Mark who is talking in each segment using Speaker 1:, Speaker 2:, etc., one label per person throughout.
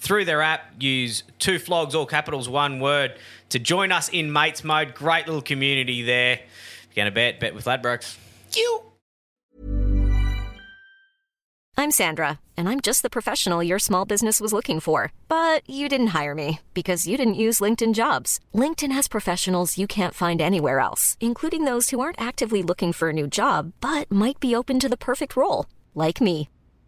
Speaker 1: through their app. Use two flogs, all capitals, one word, to join us in Mates Mode. Great little community there. If you're going to bet, bet with Ladbrokes. You.
Speaker 2: I'm Sandra, and I'm just the professional your small business was looking for. But you didn't hire me because you didn't use LinkedIn jobs. LinkedIn has professionals you can't find anywhere else, including those who aren't actively looking for a new job but might be open to the perfect role, like me.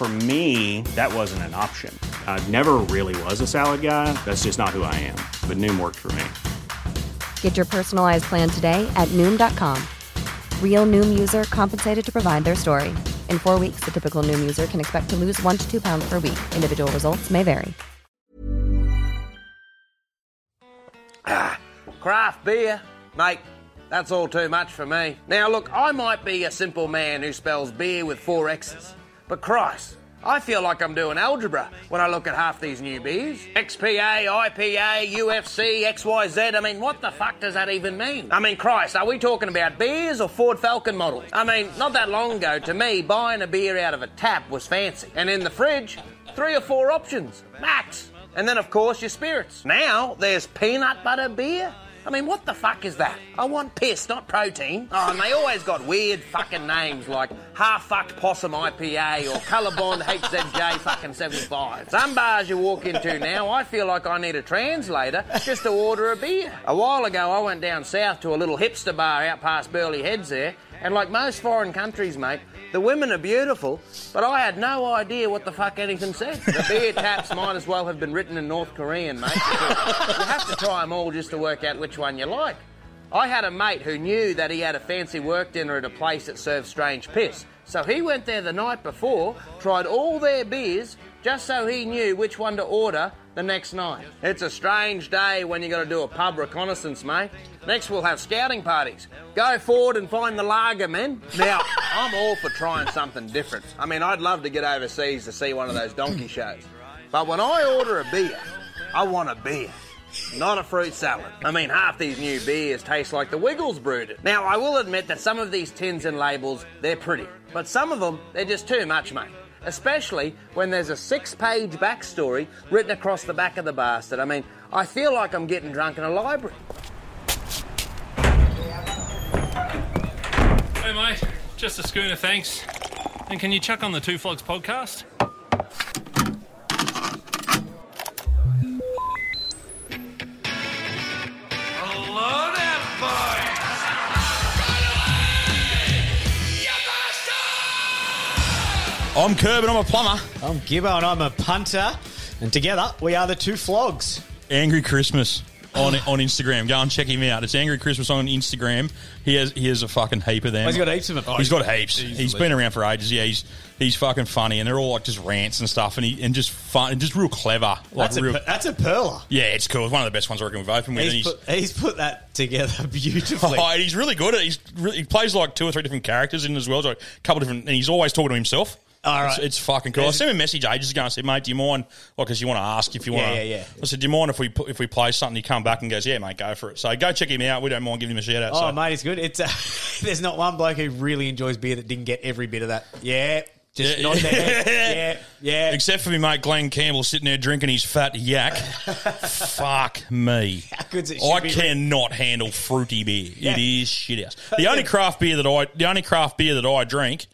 Speaker 3: For me, that wasn't an option. I never really was a salad guy. That's just not who I am. But Noom worked for me.
Speaker 4: Get your personalized plan today at Noom.com. Real Noom user compensated to provide their story. In four weeks, the typical Noom user can expect to lose one to two pounds per week. Individual results may vary.
Speaker 5: Ah, craft beer, mate, that's all too much for me. Now, look, I might be a simple man who spells beer with four X's, but Christ, I feel like I'm doing algebra when I look at half these new beers. XPA, IPA, UFC, XYZ. I mean, what the fuck does that even mean? I mean, Christ, are we talking about beers or Ford Falcon models? I mean, not that long ago, to me, buying a beer out of a tap was fancy. And in the fridge, three or four options, max. And then, of course, your spirits. Now, there's peanut butter beer. I mean, what the fuck is that? I want piss, not protein. Oh, and they always got weird fucking names like Half Fucked Possum IPA or Colorbond HZJ fucking 75. Some bars you walk into now, I feel like I need a translator just to order a beer. A while ago, I went down south to a little hipster bar out past Burleigh Heads there, and like most foreign countries, mate, the women are beautiful, but I had no idea what the fuck anything said. The beer taps might as well have been written in North Korean, mate. You have to try them all just to work out which one you like. I had a mate who knew that he had a fancy work dinner at a place that served strange piss. So he went there the night before, tried all their beers, just so he knew which one to order the next night. It's a strange day when you got to do a pub reconnaissance, mate. Next, we'll have scouting parties. Go forward and find the lager men. Now, I'm all for trying something different. I mean, I'd love to get overseas to see one of those donkey shows. But when I order a beer, I want a beer. Not a fruit salad. I mean, half these new beers taste like the Wiggles brewed it. Now, I will admit that some of these tins and labels, they're pretty. But some of them, they're just too much, mate. Especially when there's a six page backstory written across the back of the bastard. I mean, I feel like I'm getting drunk in a library.
Speaker 6: Hey, mate. Just a schooner, thanks. And can you chuck on the Two Flogs podcast?
Speaker 7: I'm Kirb and I'm a plumber.
Speaker 1: I'm Gibbo and I'm a punter. And together, we are the two flogs.
Speaker 7: Angry Christmas on on Instagram. Go and check him out. It's Angry Christmas on Instagram. He has he has a fucking heap of them.
Speaker 1: Oh, he's got heaps of them. Oh,
Speaker 7: he's got heaps.
Speaker 1: he's
Speaker 7: been around for ages. Yeah, he's he's fucking funny, and they're all like just rants and stuff, and he and just fun and just real clever. Like
Speaker 1: That's a,
Speaker 7: real.
Speaker 1: per- that's a perler.
Speaker 7: yeah, it's cool. It's one of the best ones I reckon we've opened with. and
Speaker 1: He's
Speaker 7: he's,
Speaker 1: put, he's put that together beautifully.
Speaker 7: Oh, he's really good at. He's really, he plays like two or three different characters in as well. So a couple different, and he's always talking to himself.
Speaker 1: All right.
Speaker 7: it's, it's fucking cool. I sent him a message ages ago. I said, "Mate, do you mind?" Like, because you want to ask if you want.
Speaker 1: Yeah, yeah, yeah.
Speaker 7: I said, "Do you mind if we put, if we play something?" He come back and goes, "Yeah, mate, go for it." So go check him out. We don't mind giving him a shout out.
Speaker 1: Oh,
Speaker 7: so.
Speaker 1: mate, it's good. It's uh, there's not one bloke who really enjoys beer that didn't get every bit of that. Yeah, just
Speaker 7: Yeah.
Speaker 1: their head. Yeah, yeah.
Speaker 7: Except for me mate Glenn Campbell sitting there drinking his fat yak. Fuck me.
Speaker 1: How good's it
Speaker 7: I
Speaker 1: be
Speaker 7: cannot handle fruity beer.
Speaker 1: Yeah.
Speaker 7: It is shit house. The only craft beer that I the only craft beer that I drink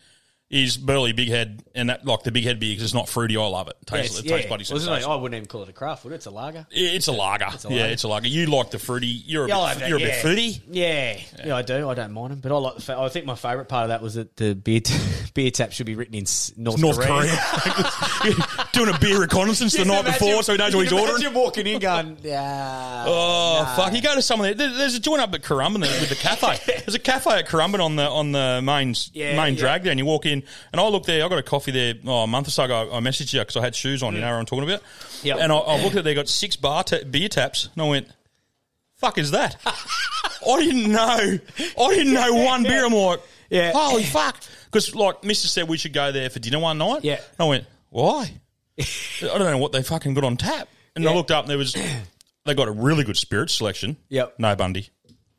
Speaker 7: is Burleigh Big Head and that like the Big Head beer because it's not fruity. I love it. It tastes,
Speaker 1: Yes,
Speaker 7: it
Speaker 1: yeah.
Speaker 7: tastes bloody
Speaker 1: Well, isn't it- I wouldn't even call it a craft, would it? It's a lager.
Speaker 7: It's a lager.
Speaker 1: a
Speaker 7: yeah,
Speaker 1: lager.
Speaker 7: it's a lager. You like the fruity. You're a
Speaker 1: Yeah,
Speaker 7: bit, you're a
Speaker 1: that,
Speaker 7: bit fruity.
Speaker 1: Yeah. yeah, I do. I don't mind them, but I like the. Fa- I think my favourite part of that was that the beer t- beer tap should be written in North,
Speaker 7: North
Speaker 1: Korea.
Speaker 7: Korea. Doing a beer reconnaissance the night
Speaker 1: imagine-
Speaker 7: before so he knows what he's ordering.
Speaker 1: Imagine walking in, going, yeah.
Speaker 7: Oh fuck! You go to some of the, there- There's a joint up at Currumbin with the cafe. There's a cafe at Currumbin on the on the main
Speaker 1: Yeah,
Speaker 7: main
Speaker 1: yeah.
Speaker 7: drag there, and you walk in, and I looked there. I got a coffee there oh, a month or so ago. I messaged you because I had shoes on. You know mm. what I'm talking about?
Speaker 1: Yep.
Speaker 7: And I, I looked at they got six bar ta- beer taps, and I went, "Fuck is that?" I didn't know. I didn't know one beer. I'm like,
Speaker 1: Yeah.
Speaker 7: holy fuck! Because like Mister said, we should go there for dinner one night.
Speaker 1: Yeah.
Speaker 7: And I went, why? I don't know what they fucking got on tap. And I
Speaker 1: Yeah.
Speaker 7: looked up and there was they got a really good spirit selection.
Speaker 1: Yep.
Speaker 7: No Bundy.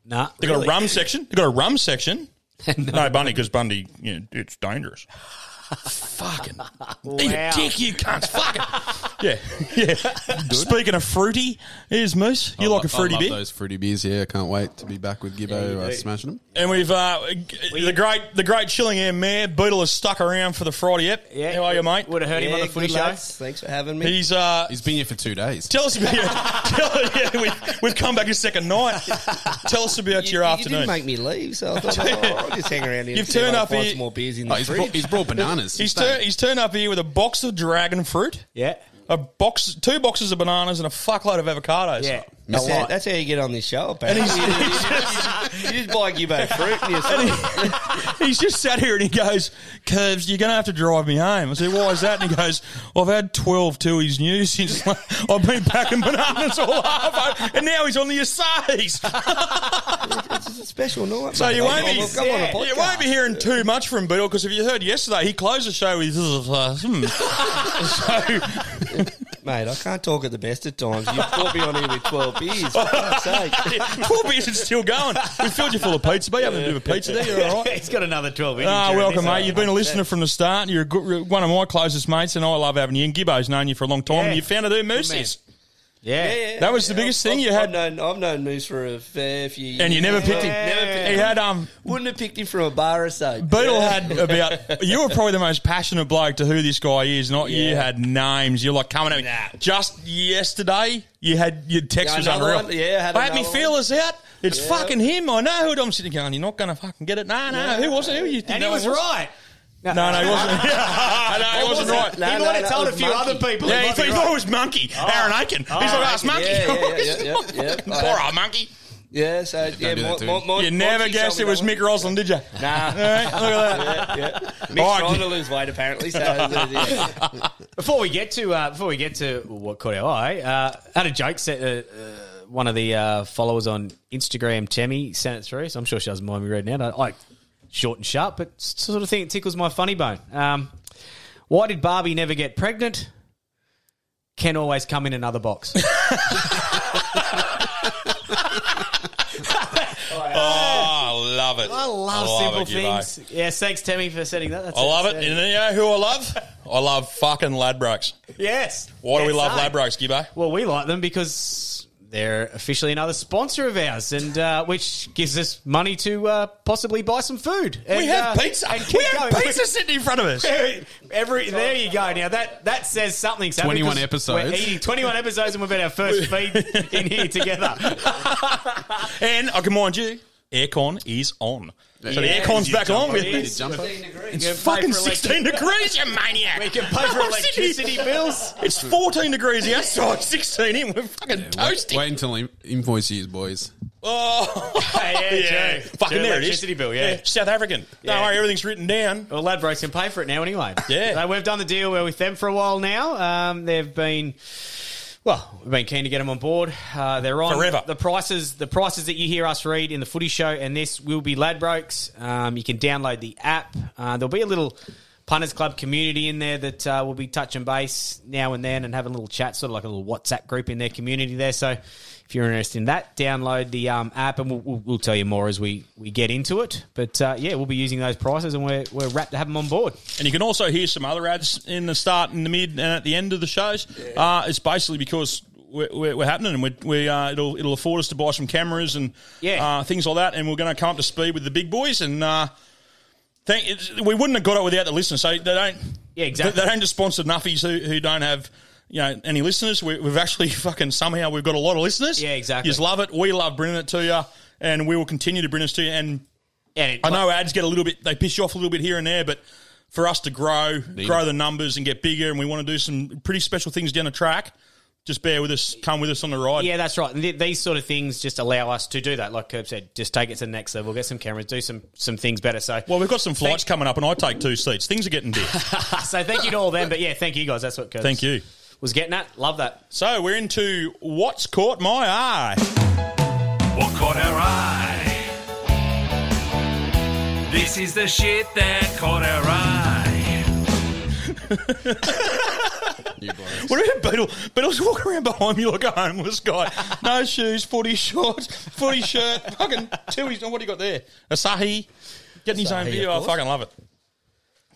Speaker 1: Nah,
Speaker 7: They got
Speaker 1: really.
Speaker 7: a rum section. They got a rum section. no, Bundy because Bundy, you know, it's dangerous. Fucking eat a
Speaker 1: Wow.
Speaker 7: dick, you cunts. Fucking yeah, yeah. Speaking of fruity, here's Moose. You
Speaker 8: I
Speaker 7: like
Speaker 8: lo-
Speaker 7: a fruity
Speaker 8: I love
Speaker 7: beer?
Speaker 8: those fruity beers. Yeah, I can't wait to be back with Gibbo uh, smashing them.
Speaker 7: And we've uh, the great the great Chillingham mayor Beetle has stuck around for the Friday ep.
Speaker 1: Yeah.
Speaker 7: How are you, mate?
Speaker 1: Would have heard him on the footy show.
Speaker 9: lads. Thanks for having me.
Speaker 7: He's uh,
Speaker 8: He's been here for two days.
Speaker 7: Tell us about tell, yeah, we've, we've come back a second night. Tell us about
Speaker 9: you,
Speaker 7: your
Speaker 9: you
Speaker 7: afternoon.
Speaker 9: didn't make me leave, so I thought, oh, I'll just hang around here.
Speaker 7: You've
Speaker 9: and see if
Speaker 7: turned
Speaker 9: I
Speaker 7: up
Speaker 9: find
Speaker 7: here-
Speaker 9: some more beers in
Speaker 8: Oh,
Speaker 9: the
Speaker 8: he's,
Speaker 9: fridge.
Speaker 8: brought, he's brought bananas.
Speaker 7: he's,
Speaker 8: Stay.
Speaker 7: tur- he's turned up here with a box of dragon fruit,
Speaker 1: Yeah.
Speaker 7: A box, two boxes of bananas, and a fuckload of avocados.
Speaker 1: Yeah.
Speaker 9: That's
Speaker 1: A
Speaker 9: how, that's how you get on this show, apparently. you, just, you just buy Gibbo fruit and you
Speaker 7: He's just sat here and he goes, Kirbs, you're going to have to drive me home. I said, why is that? And he goes, well, I've had 12 Tooheys News since I've been packing bananas all over, and now he's on the essays.
Speaker 9: It's a special night.
Speaker 7: So you won't be,
Speaker 9: come on a podcast.
Speaker 7: you won't be hearing too much from Beetle because if you heard yesterday, he closed the show with, uh, hmm. so
Speaker 9: Mate, I can't talk at the best of times. You brought me on here with 12 beers. For fuck's sake.
Speaker 7: Twelve beers is still going. We filled you full of pizza, but you haven't a bit of pizza there. You're all right.
Speaker 1: He's got another 12 in.
Speaker 7: Ah,
Speaker 1: during
Speaker 7: welcome, mate. You've been a listener from the start. You're a good, one of my closest mates, and I love having you. And Gibbo's known you for a long time,
Speaker 1: Yeah.
Speaker 7: and you found out who Moose
Speaker 1: man.
Speaker 7: is.
Speaker 1: Yeah.
Speaker 9: Yeah, yeah,
Speaker 7: That was the
Speaker 9: yeah.
Speaker 7: biggest
Speaker 9: I've-
Speaker 7: thing you
Speaker 9: I've
Speaker 7: had-
Speaker 9: known, I've known Moose for a fair few years.
Speaker 7: And you never picked him.
Speaker 9: Never picked
Speaker 7: He
Speaker 9: him.
Speaker 7: had um.
Speaker 9: Wouldn't have picked him from a bar or so.
Speaker 7: Beetle had about. You were probably the most passionate bloke to who this guy is. Not you had names. You're like coming at me. Just yesterday, you had your text
Speaker 9: Yeah,
Speaker 7: was
Speaker 9: another
Speaker 7: unreal.
Speaker 9: one. Yeah, I had
Speaker 7: I had me
Speaker 9: another
Speaker 7: feelers out. It's
Speaker 9: Yeah.
Speaker 7: fucking him. I know who I'm sitting going. You're not going to fucking get it. No, no. Who was it? Who you think
Speaker 1: And he
Speaker 7: that
Speaker 1: was right.
Speaker 7: No, no, he wasn't. no, he wasn't right.
Speaker 9: No,
Speaker 1: he
Speaker 9: no,
Speaker 1: might have told a few
Speaker 9: Monkey.
Speaker 1: other people.
Speaker 7: Yeah,
Speaker 1: He
Speaker 7: he,
Speaker 1: might
Speaker 7: thought,
Speaker 1: be
Speaker 7: he thought it was Monkey, Aaron Aiken. He's like, oh, it's Monkey.
Speaker 9: Yeah, yeah, yeah, yeah, yeah.
Speaker 7: Poor old Monkey.
Speaker 9: Yeah, so yeah,
Speaker 8: do that
Speaker 9: my,
Speaker 8: to
Speaker 9: my,
Speaker 8: him.
Speaker 9: my,
Speaker 7: You never
Speaker 9: Monty
Speaker 7: guessed it was Mick Roslin, did you?
Speaker 9: one. Nah,
Speaker 7: Look at that.
Speaker 9: yeah, yeah. Mick's
Speaker 7: All right.
Speaker 9: trying to lose weight apparently. So yeah.
Speaker 1: Before we get to uh, before we get to what caught our eye, uh, had a joke set. Uh, uh, one of the uh, followers on Instagram, Temmie, sent it through. So I'm sure she doesn't mind me reading it. I like short and sharp, but sort of thing that tickles my funny bone. Um, why did Barbie never get pregnant? Can always come in another box.
Speaker 7: Oh, I love it.
Speaker 1: I love simple
Speaker 7: it, you know.
Speaker 1: things. Yes, thanks, Temmie, for setting that. That's
Speaker 7: I love it.
Speaker 1: that's
Speaker 7: And you know who I love? I love fucking Ladbrokes.
Speaker 1: Yes.
Speaker 7: Why do we
Speaker 1: Yes,
Speaker 7: love
Speaker 1: same.
Speaker 7: Ladbrokes, Gibbo?
Speaker 1: Well, we like them because they're officially another sponsor of ours, and uh, which gives us money to uh, possibly buy some food. And,
Speaker 7: We have
Speaker 1: uh,
Speaker 7: pizza.
Speaker 1: and
Speaker 7: We have
Speaker 1: going.
Speaker 7: pizza sitting in front of us.
Speaker 1: Every there you go. Now that that says something. Sam,
Speaker 8: 21 episodes.
Speaker 1: We're eating 21 episodes, and we've had our first feed in here together.
Speaker 7: And I can mind you, aircon is on. So the
Speaker 1: Yeah,
Speaker 7: aircon's back on.
Speaker 1: on
Speaker 7: With
Speaker 1: it.
Speaker 7: it's it's fucking 16 degrees, you maniac.
Speaker 1: We can pay for
Speaker 7: I'm sitting here-
Speaker 1: electricity bills.
Speaker 7: It's 14 degrees outside, 16 in. We're fucking
Speaker 8: Wait,
Speaker 7: toasting.
Speaker 8: wait until in- invoice you, boys.
Speaker 7: Oh,
Speaker 1: yeah, true.
Speaker 7: Fucking
Speaker 1: True
Speaker 7: there it is.
Speaker 1: electricity bill, yeah.
Speaker 7: South African.
Speaker 1: Yeah.
Speaker 7: Don't worry, everything's written down.
Speaker 1: Well, Ladbrokes can pay for it now anyway.
Speaker 7: Yeah.
Speaker 1: So we've done the deal We're with them for a while now. Um, they've been, well, we've been keen to get them on board. Uh, they're on
Speaker 7: Forever.
Speaker 1: the prices. The prices that you hear us read in the Footy Show, and this will be Ladbrokes. Um, you can download the app. Uh, there'll be a little punters club community in there that uh, will be touching base now and then and having a little chat, sort of like a little WhatsApp group in their community there. So. If you're interested in that, download the um, app, and we'll, we'll, we'll tell you more as we, we get into it. But uh, yeah, we'll be using those prices, and we're we're wrapped to have them on board.
Speaker 7: And you can also hear some other ads in the start, in the mid, and at the end of the shows. Uh, it's basically because we're, we're, we're happening, and we, we uh, it'll it'll afford us to buy some cameras and
Speaker 1: Yeah.
Speaker 7: uh, things like that, and we're going to come up to speed with the big boys. And uh, thank, we wouldn't have got it without the listeners. So they don't.
Speaker 1: Yeah, exactly.
Speaker 7: They, they don't just sponsor nuffies who, who don't have. You know, any listeners? We, we've actually fucking somehow we've got a lot of listeners.
Speaker 1: Yeah, exactly.
Speaker 7: You just love it. We love bringing it to you, and we will continue to bring it to you. And
Speaker 1: And it-
Speaker 7: I know ads get a little bit, they piss you off a little bit here and there, but for us to grow, grow the numbers and get bigger, and we want to do some pretty special things down the track, just bear with us, come with us on the ride.
Speaker 1: Yeah, that's right. And th- these sort of things just allow us to do that. Like Herb said, just take it to the next level, get some cameras, do some some things better. So,
Speaker 7: Well, we've got some flights coming up, and I take two seats. Things are getting big.
Speaker 1: so thank you to all them. But yeah, thank you guys. That's what Curtis
Speaker 7: Thank you.
Speaker 1: Was getting at. Love that.
Speaker 7: So we're into what's caught my eye.
Speaker 10: What caught our eye? This is the shit that caught our eye.
Speaker 7: What about Beetle? Beetle's walking around behind me like a homeless guy. No shoes, footy shorts, footy shirt, fucking Tooheys. What do you got there? Asahi. Getting his own
Speaker 1: Asahi,
Speaker 7: video. I fucking love it.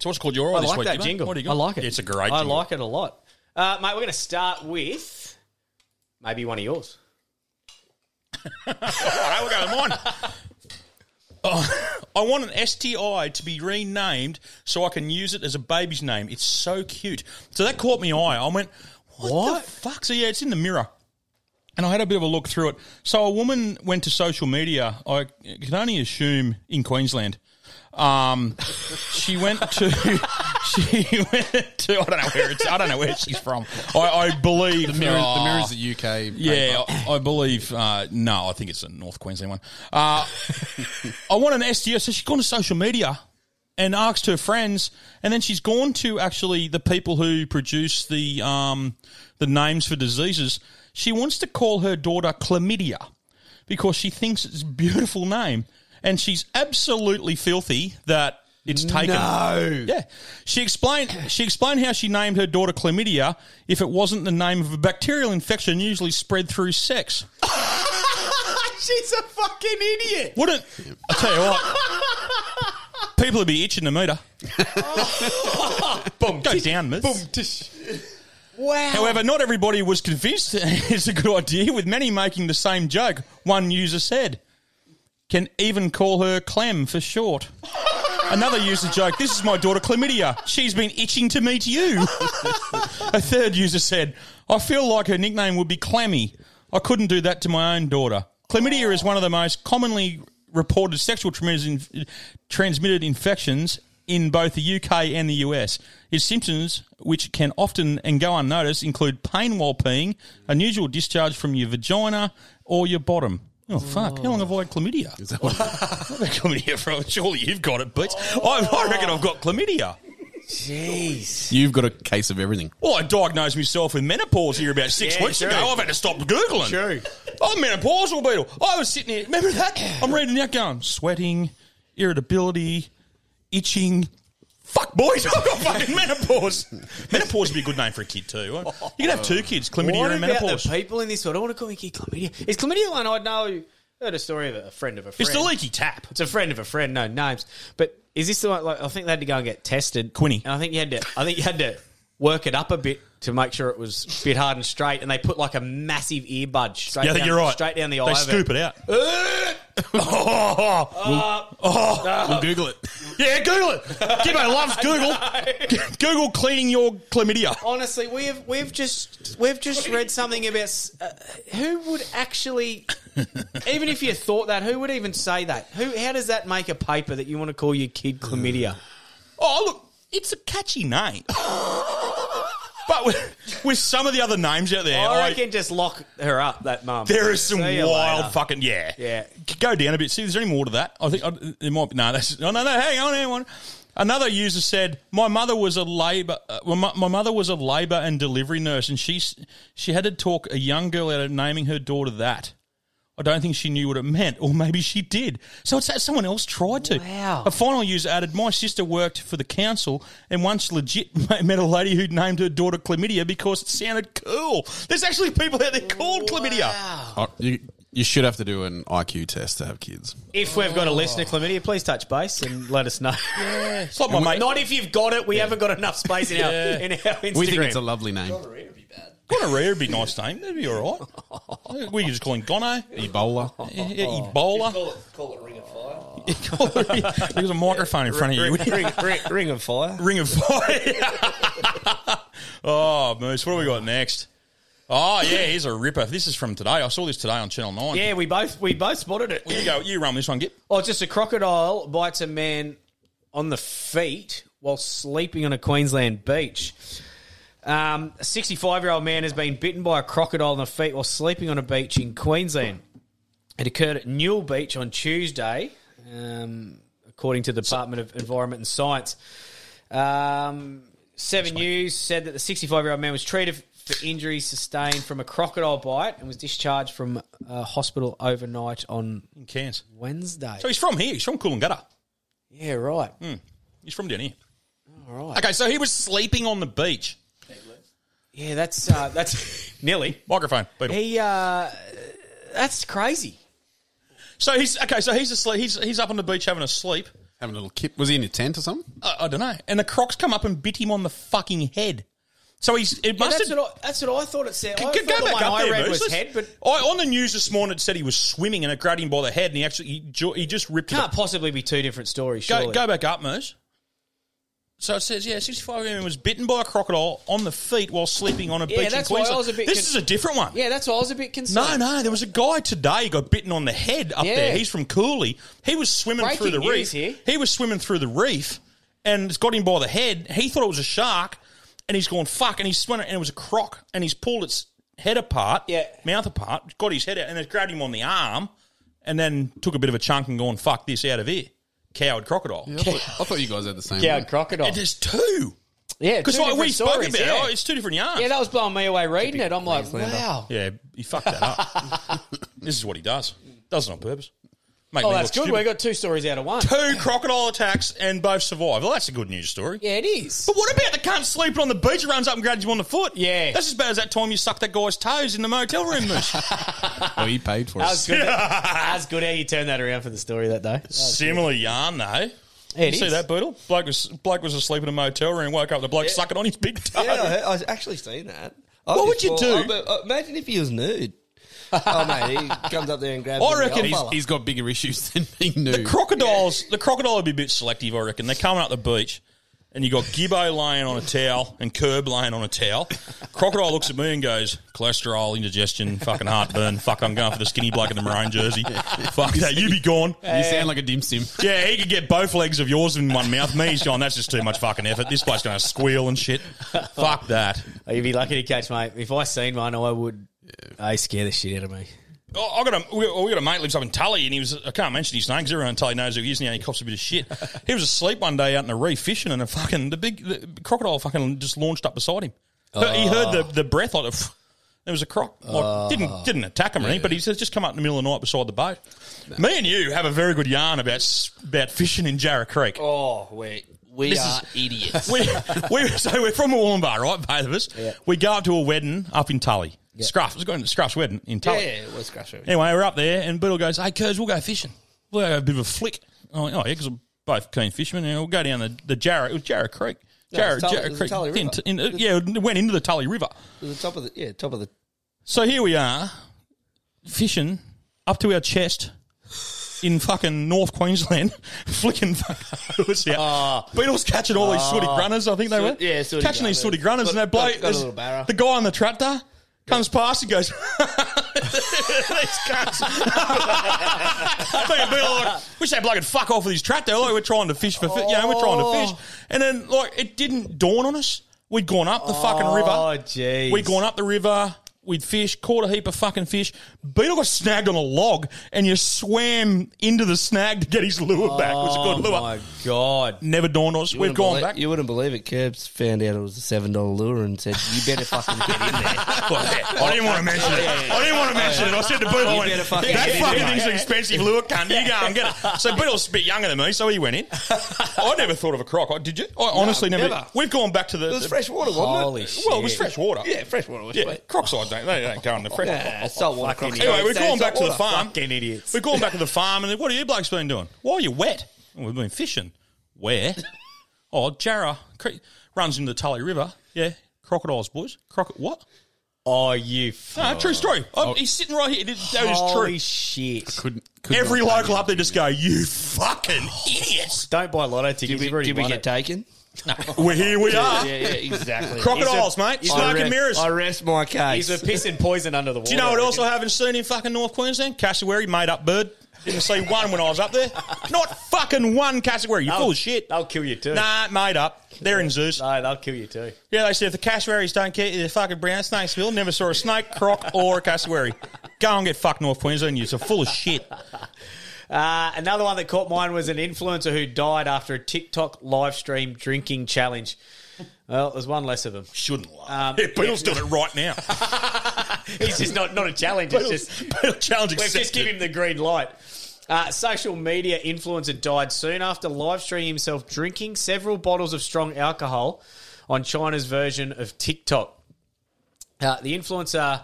Speaker 7: So what's called your eye
Speaker 1: I
Speaker 7: this
Speaker 1: like
Speaker 7: week?
Speaker 1: that jingle.
Speaker 7: What do you got?
Speaker 1: I like it.
Speaker 7: It's a great
Speaker 1: I
Speaker 7: jingle.
Speaker 1: like it a lot. Uh, mate, we're going to start with maybe one of yours.
Speaker 7: All right, we're going mine. Oh, I want an STI to be renamed so I can use it as a baby's name. It's so cute. So that caught me eye. I went, what, the fuck? So yeah, it's in the mirror. And I had a bit of a look through it. So a woman went to social media. I can only assume in Queensland. Um, she went to. She went to. I don't know where it's. I don't know where she's from. I, I believe
Speaker 8: The mirror,
Speaker 7: Oh.
Speaker 8: the mirror's the UK.
Speaker 7: Yeah. I, I believe. Uh, no, I think it's a North Queensland one. Uh, I want an STO. So she's gone to social media and asked her friends, and then she's gone to actually the people who produce the um, the names for diseases. She wants to call her daughter chlamydia because she thinks it's a beautiful name, and she's absolutely filthy that. It's taken.
Speaker 1: No.
Speaker 7: Yeah. She explained she explained how she named her daughter chlamydia if it wasn't the name of a bacterial infection usually spread through sex.
Speaker 1: She's a fucking idiot.
Speaker 7: Wouldn't I tell you what? People would be itching to meet her. Boom, go down, miss.
Speaker 1: Wow.
Speaker 7: However, not everybody was convinced it's a good idea, with many making the same joke. One user said, can even call her Clem for short. Another user joked, This is my daughter Chlamydia. She's been itching to meet you. A third user said, I feel like her nickname would be Clammy. I couldn't do that to my own daughter. Chlamydia is one of the most commonly reported sexual transmitted infections in both the UK and the US. Its symptoms, which can often and go unnoticed, include pain while peeing, unusual discharge from your vagina or your bottom. Oh, fuck. How long have I had chlamydia? Is that what I've had chlamydia from. Surely you've got it, Boots. I, I reckon I've got chlamydia.
Speaker 1: Jeez.
Speaker 8: You've got a case of everything.
Speaker 7: Well, I diagnosed myself with menopause here about six
Speaker 1: Yeah,
Speaker 7: weeks
Speaker 1: true.
Speaker 7: ago. I've had to stop Googling.
Speaker 1: True.
Speaker 7: I'm menopausal, Beetle. I was sitting here. Remember that? I'm reading that going, sweating, irritability, itching. Fuck, boys, I've got fucking menopause. menopause would be a good name for a kid, too. You can have two kids, chlamydia
Speaker 1: what
Speaker 7: and
Speaker 1: about
Speaker 7: menopause.
Speaker 1: the people in this world? I want to call my kid chlamydia. Is chlamydia one I know? Heard a story of a friend of a friend.
Speaker 7: It's the leaky tap.
Speaker 1: It's a friend of a friend, no names. But is this the one? Like, I think they had to go and get tested.
Speaker 7: Quinny.
Speaker 1: And I think you had to. I think you had to work it up a bit to make sure it was bit hard and straight. And they put like a massive earbud straight.
Speaker 7: Yeah,
Speaker 1: down,
Speaker 7: you're right.
Speaker 1: Straight down the
Speaker 7: They
Speaker 1: eye. of
Speaker 7: scoop it out.
Speaker 1: Uh,
Speaker 8: We'll Google it.
Speaker 7: Yeah, Google it. Gibbo loves Google. Google cleaning your chlamydia.
Speaker 1: Honestly, we've we've just we've just read something about uh, who would actually, even if you thought that, who would even say that? Who? How does that make a paper that you want to call your kid chlamydia?
Speaker 7: Oh, look, it's a catchy name. but with, with some of the other names out there,
Speaker 1: I
Speaker 7: I-
Speaker 1: reckon just lock her up, that mum.
Speaker 7: There is some
Speaker 1: See you
Speaker 7: wild
Speaker 1: later.
Speaker 7: fucking yeah.
Speaker 1: Yeah.
Speaker 7: Go down a bit. See, is there any more to that? I think I, there might be. No, that's no, no, no. Hang on, hang on. Another user said, "My mother was a labour. Uh, well, my, my mother was a labour and delivery nurse, and she s- she had to talk a young girl out of naming her daughter that. I don't think she knew what it meant, or maybe she did. So it's that someone else tried to.
Speaker 1: Wow.
Speaker 7: A final user added, My sister worked for the council and once legit met a lady who named her daughter Chlamydia because it sounded cool. There's actually people out there called Chlamydia.
Speaker 8: Oh, you, you should have to do an IQ test to have kids.
Speaker 1: If we've got a listener, chlamydia, please touch base and let us know.
Speaker 7: Yeah. It's like my mate.
Speaker 1: Not if you've got it. We haven't got enough space in our in our Instagram.
Speaker 8: We think it's a lovely name.
Speaker 7: Gonorrhea would be a nice name. That'd be all right. We could just call him Gono.
Speaker 8: Ebola.
Speaker 7: Yeah, yeah, Ebola.
Speaker 9: Call it, call it Ring of Fire.
Speaker 7: There's a microphone in front of you.
Speaker 9: Ring, ring, ring, ring of Fire.
Speaker 7: Ring of fire. oh, Moose, what do we got next? Oh, yeah, here's a ripper. This is from today. I saw this today on Channel 9.
Speaker 1: Yeah, we both we both spotted it.
Speaker 7: Well, you go, you run this one, Gip.
Speaker 1: Oh, it's just a crocodile bites a man on the feet while sleeping on a Queensland beach. Um, a 65 year old man has been bitten by a crocodile on the feet while sleeping on a beach in Queensland. It occurred at Newell Beach on Tuesday, um, according to the Department of Environment and Science. Um, Seven News said that the 65 year old man was treated for injuries sustained from a crocodile bite and was discharged from a hospital overnight on
Speaker 7: In Cairns.
Speaker 1: Wednesday.
Speaker 7: So he's from here. He's from Coolangatta.
Speaker 1: Yeah, right.
Speaker 7: He's from down here.
Speaker 1: All right.
Speaker 7: Okay, so he was sleeping on the beach.
Speaker 1: Yeah, that's uh, that's Nelly.
Speaker 7: Microphone, Beetle.
Speaker 1: He uh, that's crazy.
Speaker 7: So he's okay. So he's asleep. He's he's up on the beach having a sleep.
Speaker 8: Having a little kip. Was he in a tent or something?
Speaker 7: I, I don't know. And the crocs come up and bit him on the fucking head. So he's it
Speaker 1: Yeah,
Speaker 7: must
Speaker 1: that's,
Speaker 7: have.
Speaker 1: what I, that's what I thought it said. I
Speaker 7: Go,
Speaker 1: thought
Speaker 7: go
Speaker 1: the
Speaker 7: back
Speaker 1: one
Speaker 7: up
Speaker 1: I
Speaker 7: there,
Speaker 1: read
Speaker 7: Moose.
Speaker 1: was
Speaker 7: Let's-
Speaker 1: head, but
Speaker 7: I, on the news this morning, it said he was swimming and it grabbed him by the head, and he actually he, jo- he just ripped
Speaker 1: can't
Speaker 7: it.
Speaker 1: possibly be two different stories.
Speaker 7: Go,
Speaker 1: Surely.
Speaker 7: go back up, Moose. So it says, yeah, 65 year old was bitten by a crocodile on the feet while sleeping on a
Speaker 1: Yeah,
Speaker 7: beach
Speaker 1: that's
Speaker 7: in
Speaker 1: why I
Speaker 7: Queensland.
Speaker 1: was a bit
Speaker 7: this
Speaker 1: con-
Speaker 7: is a different one.
Speaker 1: Yeah, that's why I was a bit concerned.
Speaker 7: No, no, there was a guy today who got bitten on the head up
Speaker 1: Yeah.
Speaker 7: there. He's from Cooley. He was swimming through the reef.
Speaker 1: news here.
Speaker 7: He was swimming through the reef and it's got him by the head. He thought it was a shark and he's gone, fuck, and he's swimming and it was a croc and he's pulled its head apart,
Speaker 1: Yeah.
Speaker 7: mouth apart, got his head out and it's grabbed him on the arm and then took a bit of a chunk and gone, fuck this out of here. Coward crocodile.
Speaker 8: I, thought, I thought you guys had the same
Speaker 1: Coward
Speaker 8: one.
Speaker 1: crocodile.
Speaker 7: It is two.
Speaker 1: yeah,
Speaker 7: Because
Speaker 1: two
Speaker 7: like we
Speaker 1: different
Speaker 7: spoke
Speaker 1: stories,
Speaker 7: about
Speaker 1: yeah.
Speaker 7: oh, it's two different yarns.
Speaker 1: yeah, that was blowing me away reading it. I'm like, wow.
Speaker 7: Yeah, he fucked that up. this is what he does. Does it on purpose. Make
Speaker 1: Oh, that's good.
Speaker 7: stupid.
Speaker 1: We got two stories out of one.
Speaker 7: Two crocodile attacks and both survive. Well, that's a good news story.
Speaker 1: Yeah, it is.
Speaker 7: But what about the cunt sleeping on the beach, runs up and grabs him on the foot?
Speaker 1: Yeah.
Speaker 7: That's as bad as that time you sucked that guy's toes in the motel room, Moose.
Speaker 8: Oh, he paid for
Speaker 1: That
Speaker 8: it.
Speaker 1: was good. that was good how you turned that around for the story that day.
Speaker 7: Similar yarn, though.
Speaker 1: Yeah,
Speaker 7: you
Speaker 1: it
Speaker 7: see
Speaker 1: is.
Speaker 7: that, Beetle? Bloke was, bloke was asleep in a motel room, woke up, the bloke sucking on his big toe.
Speaker 9: Yeah, I, heard- I was actually seen that.
Speaker 7: What would you do?
Speaker 9: Uh, imagine if he was nude. oh, mate, he comes up there and grabs
Speaker 7: I reckon he's-
Speaker 8: He's got bigger issues than being
Speaker 7: The
Speaker 8: nude.
Speaker 7: crocodiles, the crocodile would be a bit selective, I reckon. They're coming up the beach, and you got Gibbo laying on a towel and Kirb laying on a towel. Crocodile looks at me and goes, "Cholesterol, indigestion, fucking heartburn. Fuck, I'm going for the skinny bloke in the maroon jersey. Fuck that, you be gone."
Speaker 8: you sound like a dim sim.
Speaker 7: Yeah, he could get both legs of yours in one mouth. Me, he's gone. That's just too much fucking effort. This bloke's going to squeal and shit. Fuck that.
Speaker 1: Oh, You'd be lucky to catch, mate. If I seen one, I would. They scare the shit out of me.
Speaker 7: Oh, I got a we, we got a mate lives up in Tully, and he was I can't mention his name because everyone in Tully knows who he is now. He cops a bit of shit. he was asleep one day out in the reef fishing, and a fucking the big the crocodile fucking just launched up beside him. He heard the, the breath like the. There was a croc. Like, oh. didn't didn't attack him or anything, but he says just come up in the middle of the night beside the boat. Me and you have a very good yarn about about fishing in Jarra Creek.
Speaker 9: Oh, we we
Speaker 7: This
Speaker 9: are
Speaker 7: is-
Speaker 9: idiots.
Speaker 7: we, we, so we're from Wollongbar, right? Both of us. Yeah. We go up to a wedding up in Tully. Scruff. It's going to Scruff's wedding in
Speaker 9: yeah,
Speaker 7: Tully.
Speaker 9: yeah, it was scratch over.
Speaker 7: Anyway, we're up there, and Beetle goes, "Hey, Kurz, we'll go fishing. We'll have a bit of a flick." Oh, oh yeah, because we're both keen fishermen, and we'll go down the the Jarra. It was Jarra Creek.
Speaker 9: No, Jarra, Tully-
Speaker 7: Jarra
Speaker 9: it was
Speaker 7: Creek.
Speaker 9: Tully River.
Speaker 7: in- uh, yeah, it went into the Tully River.
Speaker 9: It was the top of the yeah, top of the.
Speaker 7: So here we are, fishing up to our chest in fucking North Queensland, flicking out. Beetle's catching all these sooty grunters, I think they
Speaker 9: Soot-
Speaker 7: were.
Speaker 9: Ah. yeah,
Speaker 7: catching these
Speaker 9: grunters.
Speaker 7: sooty grunters, and
Speaker 9: Got-
Speaker 7: that bloke,
Speaker 9: got- got a little barra.
Speaker 7: the guy on the tractor comes past and goes, "These cunts." I think Beetle like, wish that bloke would fuck off with his tractor. Like we're trying to fish for, fi- you know, we're trying to fish, oh. and then like it didn't dawn on us. We'd gone up the fucking oh, river.
Speaker 1: Oh, jeez.
Speaker 7: We'd gone up the river, We'd fish, caught a heap of fucking fish. Beetle got snagged on a log, and you swam into the snag to get his lure back. It was a good oh, lure.
Speaker 1: Oh my god!
Speaker 7: Never dawned on us. We've gone back.
Speaker 9: You wouldn't believe it. Kirbs found out it was a seven dollar lure and said, "You better fucking get in there."
Speaker 7: I didn't want to mention it. I didn't want to mention it. I said to Beetle, I went,
Speaker 9: better fucking
Speaker 7: that
Speaker 9: get in
Speaker 7: fucking
Speaker 9: there,
Speaker 7: thing's an expensive lure, cunt. You go and get it. So Beetle's a bit younger than me, so he went in. I never thought of a croc. Did you? I honestly never.
Speaker 9: never.
Speaker 7: We've gone back to the.
Speaker 9: It was fresh water, wasn't
Speaker 1: Holy
Speaker 9: it?
Speaker 1: shit!
Speaker 7: Well, it was fresh water.
Speaker 9: Yeah, fresh water was
Speaker 7: Yeah, crocs I don't. They don't go in the fresh.
Speaker 9: Yeah, saltwater crocs.
Speaker 7: Anyway, we're going back to the farm.
Speaker 1: Fucking idiots.
Speaker 7: We're going back to the farm, and what have you blokes been doing? Why are you wet? "Oh, we've been fishing. Where? oh, Jarra Cre- runs into the Tully River. Yeah, crocodiles, boys. Croc what?
Speaker 1: Oh, you.
Speaker 7: No, true story. Oh, oh, he's sitting right here. That is
Speaker 1: Holy
Speaker 7: true.
Speaker 1: shit!
Speaker 8: Couldn't, could
Speaker 7: Every
Speaker 8: not-
Speaker 7: local up there just go, you fucking idiots.
Speaker 1: Don't buy lotto tickets.
Speaker 9: Did we,
Speaker 1: You've already
Speaker 9: did we
Speaker 1: won
Speaker 9: get
Speaker 1: it.
Speaker 9: taken?
Speaker 7: We're here, we are.
Speaker 9: Yeah, yeah, exactly.
Speaker 7: Crocodiles, mate.
Speaker 9: I
Speaker 7: Smoke and
Speaker 9: rest-
Speaker 7: mirrors.
Speaker 9: I rest my case.
Speaker 1: He's a pissing poison under the water.
Speaker 7: Do you know what else I haven't seen in fucking North Queensland? Cassowary, made up bird. Didn't see one when I was up there. Not fucking one cassowary. You're
Speaker 1: They'll-
Speaker 7: full of shit.
Speaker 1: They'll kill you too.
Speaker 7: Nah, made up. They're in zoos.
Speaker 1: No, they'll kill you too.
Speaker 7: Yeah, they said if the cassowaries don't you, they're fucking brown snakes. Phil never saw a snake, croc, or a cassowary. Go and get fucked North Queensland. You're so full of shit.
Speaker 1: Uh, another one that caught mine was an influencer who died after a TikTok live stream drinking challenge. Well, there's one less of them.
Speaker 7: Shouldn't lie.
Speaker 1: Um,
Speaker 7: yeah, Beetle's doing it right now.
Speaker 1: He's just not, not a challenge. It's just
Speaker 7: challenge
Speaker 1: We've just given him the green light. Uh, social media influencer died soon after live streaming himself drinking several bottles of strong alcohol on China's version of TikTok. Uh, the influencer,